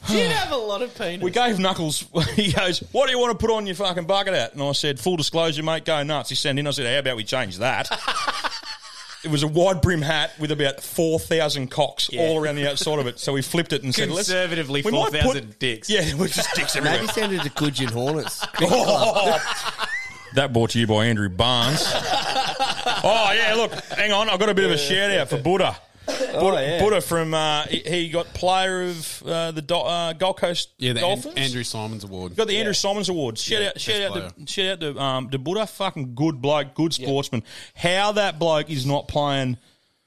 Speaker 1: Did have a lot of penis.
Speaker 7: We gave Knuckles. He goes, "What do you want to put on your fucking bucket hat?" And I said, "Full disclosure, mate, go nuts." He sent in. I said, "How about we change that?" it was a wide brim hat with about four thousand cocks all around the outside of it. So we flipped it and said, "Let's
Speaker 1: Conservatively,
Speaker 7: we might
Speaker 1: 4,000 dicks.
Speaker 7: Yeah, we're just dicks everywhere.
Speaker 9: Maybe send it to Cudgen Hornets. Oh.
Speaker 7: That brought to you by Andrew Barnes. oh yeah, look, hang on, I've got a bit of a shout out for Buddha. Buddha,
Speaker 8: yeah.
Speaker 7: Buddha from uh, he, he got player of uh, the Do- uh, Gold Coast
Speaker 8: Yeah, the An- Andrew Symonds Award.
Speaker 7: Got the Andrew Symonds Award. Shout
Speaker 8: Yeah,
Speaker 7: out, shout out, to, shout out to um, to Buddha. Fucking good bloke, good sportsman. How that bloke is not playing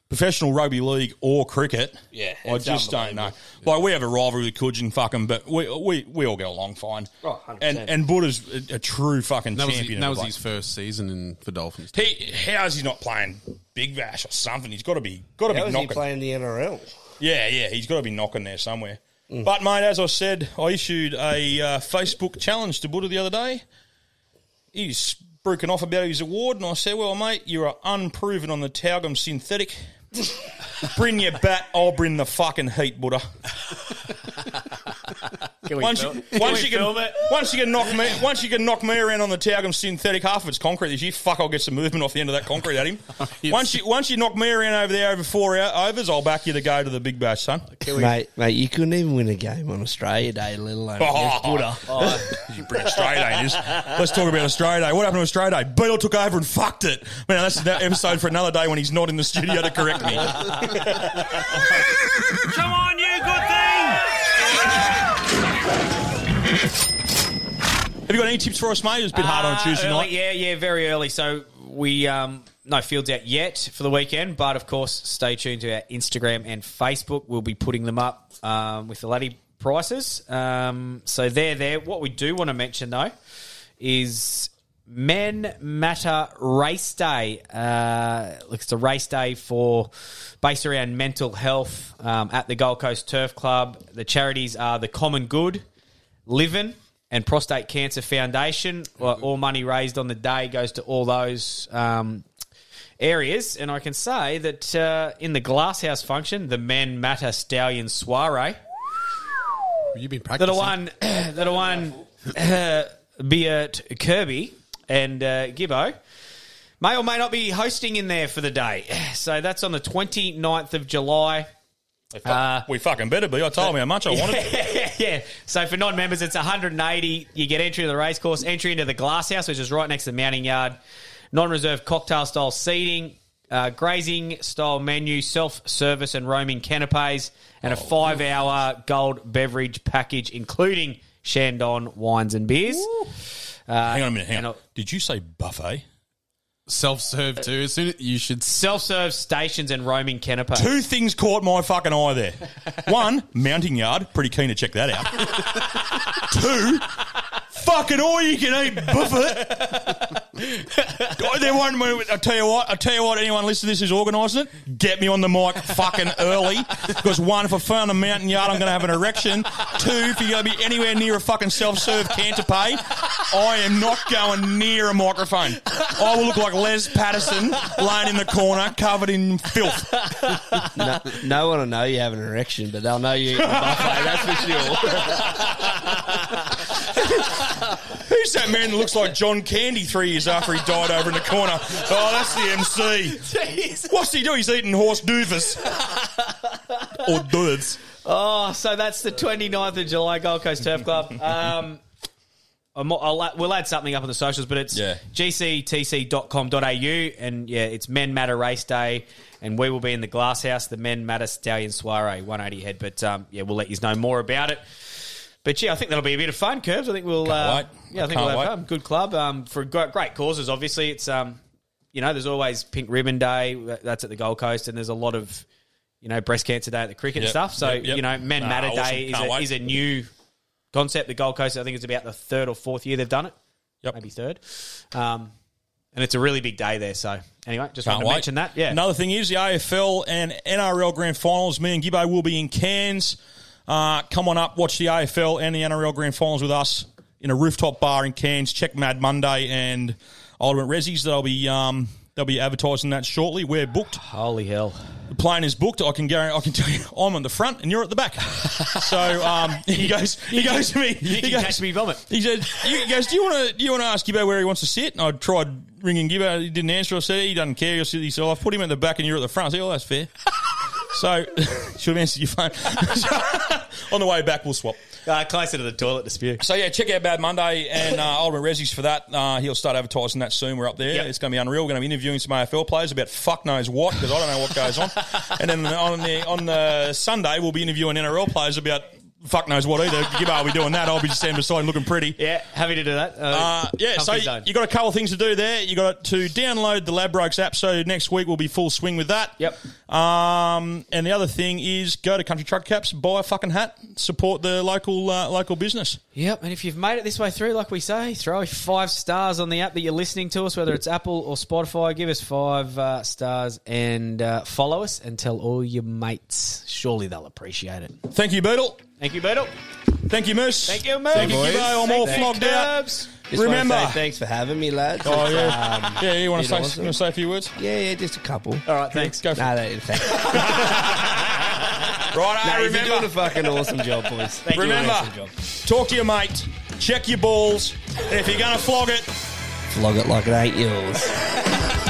Speaker 7: professional rugby league or cricket,
Speaker 9: Yeah,
Speaker 7: I
Speaker 9: it's
Speaker 7: just don't know.
Speaker 9: unbelievable.
Speaker 7: Like we have a rivalry with Cudgen, fucking, but we we, we all get along fine.
Speaker 9: Oh, 100%.
Speaker 7: and and Buddha's a, a true fucking
Speaker 8: That was,
Speaker 7: champion.
Speaker 8: that was
Speaker 7: the
Speaker 8: his first season in, for Dolphins.
Speaker 7: He how's he not playing Big Bash or something? He's got to be got to
Speaker 9: How
Speaker 7: be
Speaker 9: is he
Speaker 7: knocking.
Speaker 9: playing the NRL?
Speaker 7: Yeah, yeah, he's got to be knocking there somewhere. But mate, as I said, I issued a uh, Facebook challenge to Buddha the other day. He's spruiking off about his award, and I said, "Well, mate, you are unproven on the Taugum synthetic. Bring your bat, I'll bring the fucking heat, Buddha."
Speaker 1: Can we
Speaker 7: once
Speaker 1: film-
Speaker 7: you,
Speaker 1: can
Speaker 7: once you can,
Speaker 1: it?
Speaker 7: once you can knock me, once you can knock me around on the Taugum synthetic, half of it's concrete this year. Fuck, I'll get some movement off the end of that concrete at him. once you once you knock me around over there over four out overs, I'll back you to go to the big bash, son.
Speaker 9: Mate, mate, you couldn't even win a game on Australia Day, let alone oh. against Buddha. Oh.
Speaker 7: you bring Australia Day in. Let's talk about Australia Day. What happened to Australia Day? Beetle took over and fucked it. Man, that's an episode for another day when he's not in the studio to correct me.
Speaker 21: Come on,
Speaker 7: Have you got any tips for us, mate? It was a bit hard on
Speaker 1: Uh,
Speaker 7: Tuesday
Speaker 1: early-
Speaker 7: night.
Speaker 1: Yeah, yeah, very early. So we um, no fields out yet for the weekend, but of course, stay tuned to our Instagram and Facebook. We'll be putting them up um, with the laddie prices. Um, so they're there. What we do want to mention though is Men Matter Race Day. Uh, look, it's a race day for based around mental health um, at the Gold Coast Turf Club. The charities are the Common Good, Livin, and Prostate Cancer Foundation. Well, All money raised on the day goes to all those um, areas. And I can say that uh, in the Glasshouse function, the Men Matter Stallion Soiree.
Speaker 8: You've been practicing.
Speaker 1: are one, that are one, uh, be it Kirby and uh, Gibbo, may or may not be hosting in there for the day. So that's on the 29th of July. Uh,
Speaker 7: we fucking better be. I told him how much I wanted.
Speaker 1: yeah, yeah. So for non-members, it's 180. You get entry to the race course, entry into the glass house, which is right next to the mounting yard. Non-reserve cocktail style seating, uh, grazing style menu, self-service and roaming canapes, and a five-hour gold beverage package, including Chandon wines and beers. Uh,
Speaker 7: hang on a minute. Hang on. Did you say buffet?
Speaker 8: Self-serve too. As soon as you should
Speaker 1: self-serve stations and roaming canapes.
Speaker 7: Two things caught my fucking eye there. One, mounting yard. Pretty keen to check that out. Two, fucking all you can eat buffet. God, there won't. I tell you what. I tell you what. Anyone listening to this who's organising it, get me on the mic fucking early. Because one, if I found a mounting yard, I'm going to have an erection. Two, if you're going to be anywhere near a fucking self-serve canape, I am not going near a microphone. I will look like Les Patterson laying in the corner, covered in filth.
Speaker 9: no, no one will know you have an erection, but they'll know you eat the buffet, that's for sure.
Speaker 7: Who's that man that looks like John Candy three years after he died over in the corner? Oh, that's the MC. Jeez. What's he doing? He's eating horse doofus. or duds.
Speaker 1: Oh, so that's the 29th of July, Gold Coast Turf Club. Um, I'm- I'll, we'll add something up on the socials, but it's
Speaker 7: Yeah.
Speaker 1: gctc.com.au, and yeah, it's Men Matter Race Day, and we will be in the Glass House, the Men Matter Stallion Soiree, 180 head. But um, yeah, we'll let you know more about it. But yeah, I think that'll be a bit of fun, Kirbs. I think we'll. Uh,
Speaker 7: wait.
Speaker 1: Yeah, I think we'll have
Speaker 7: wait.
Speaker 1: fun. Good club um, for great, great causes. Obviously, it's um, you know, there's always Pink Ribbon Day. That's at the Gold Coast, and there's a lot of you know breast cancer day at the cricket and stuff. So
Speaker 7: yep, yep.
Speaker 1: you know, Men
Speaker 7: Nah,
Speaker 1: Matter
Speaker 7: awesome.
Speaker 1: Day is a, is a new concept. The Gold Coast, I think, it's about the third or fourth year they've done it.
Speaker 7: Yep.
Speaker 1: maybe third. Um, and it's a really big day there. So anyway, just
Speaker 7: Can't
Speaker 1: wanted to
Speaker 7: wait.
Speaker 1: mention that. Yeah.
Speaker 7: Another thing is the AFL and NRL grand finals. Me and Gibbo will be in Cairns. Uh, come on up, watch the AFL and the NRL grand finals with us in a rooftop bar in Cairns. Check Mad Monday and Ultimate Rezzies. They'll be um, they'll be advertising that shortly. We're booked.
Speaker 1: Holy hell!
Speaker 7: The plane is booked. I can guarantee, I can tell you, I'm on the front and you're at the back. so um, he goes, he goes to me.
Speaker 1: You
Speaker 7: he
Speaker 1: can
Speaker 7: goes,
Speaker 1: catch me vomit.
Speaker 7: he said, "He goes, do you want to do you want to ask Gibbo where he wants to sit?" And I tried ringing Gibbo. He didn't answer. I said he doesn't care. He'll sit. He said, "I've put him at the back and you're at the front." I said, "Oh, that's fair." So should have answered your phone. On the way back, we'll swap.
Speaker 1: Uh, closer to the toilet to spew.
Speaker 7: So yeah, check out Mad Monday and uh, Ultimate Rezzies for that. Uh, he'll start advertising that soon. We're up there. It's going to be unreal. We're going to be interviewing some AFL players about fuck knows what because I don't know what goes on. and then on the on the Sunday, we'll be interviewing NRL players about fuck knows what either. Gibbo will be doing that. I'll be just standing beside him looking pretty.
Speaker 1: Yeah, happy to do that.
Speaker 7: Uh, yeah, so you,
Speaker 1: zone.
Speaker 7: you got a couple of things to do there. You got to download the Ladbrokes app. So next week we'll be full swing with that.
Speaker 1: Yep.
Speaker 7: Um, and the other thing is go to Country Truck Caps, buy a fucking hat, support the local uh, local business.
Speaker 1: Yep, and if you've made it this way through, like we say, throw five stars on the app that you're listening to us, whether it's Apple or Spotify. Give us five uh, stars and uh, follow us and tell all your mates. Surely they'll appreciate it.
Speaker 7: Thank you, Beetle.
Speaker 1: Thank you, Beetle.
Speaker 7: Thank you, Moose.
Speaker 1: Thank you, Moose.
Speaker 7: Thank you,
Speaker 9: Boys.
Speaker 7: Gibbo. I'm all
Speaker 9: Thank
Speaker 7: flogged
Speaker 1: you,
Speaker 7: out.
Speaker 9: Just
Speaker 7: Remember.
Speaker 9: want to say thanks for having me, lads.
Speaker 7: Oh yeah,
Speaker 9: um,
Speaker 7: yeah. You want to
Speaker 9: been
Speaker 7: say
Speaker 9: awesome.
Speaker 7: you want to say a few words?
Speaker 9: Yeah, yeah, just a couple.
Speaker 1: All right, thanks.
Speaker 7: Go for
Speaker 9: Nah,
Speaker 7: it.
Speaker 9: that, thanks.
Speaker 7: Right,
Speaker 9: nah,
Speaker 7: hey,
Speaker 9: you've been doing
Speaker 7: remember.
Speaker 9: a fucking awesome job, boys.
Speaker 1: Thank you,
Speaker 7: remember, talk to your mate, check your balls, and if you're going to flog it,
Speaker 9: Flog it like it ain't yours.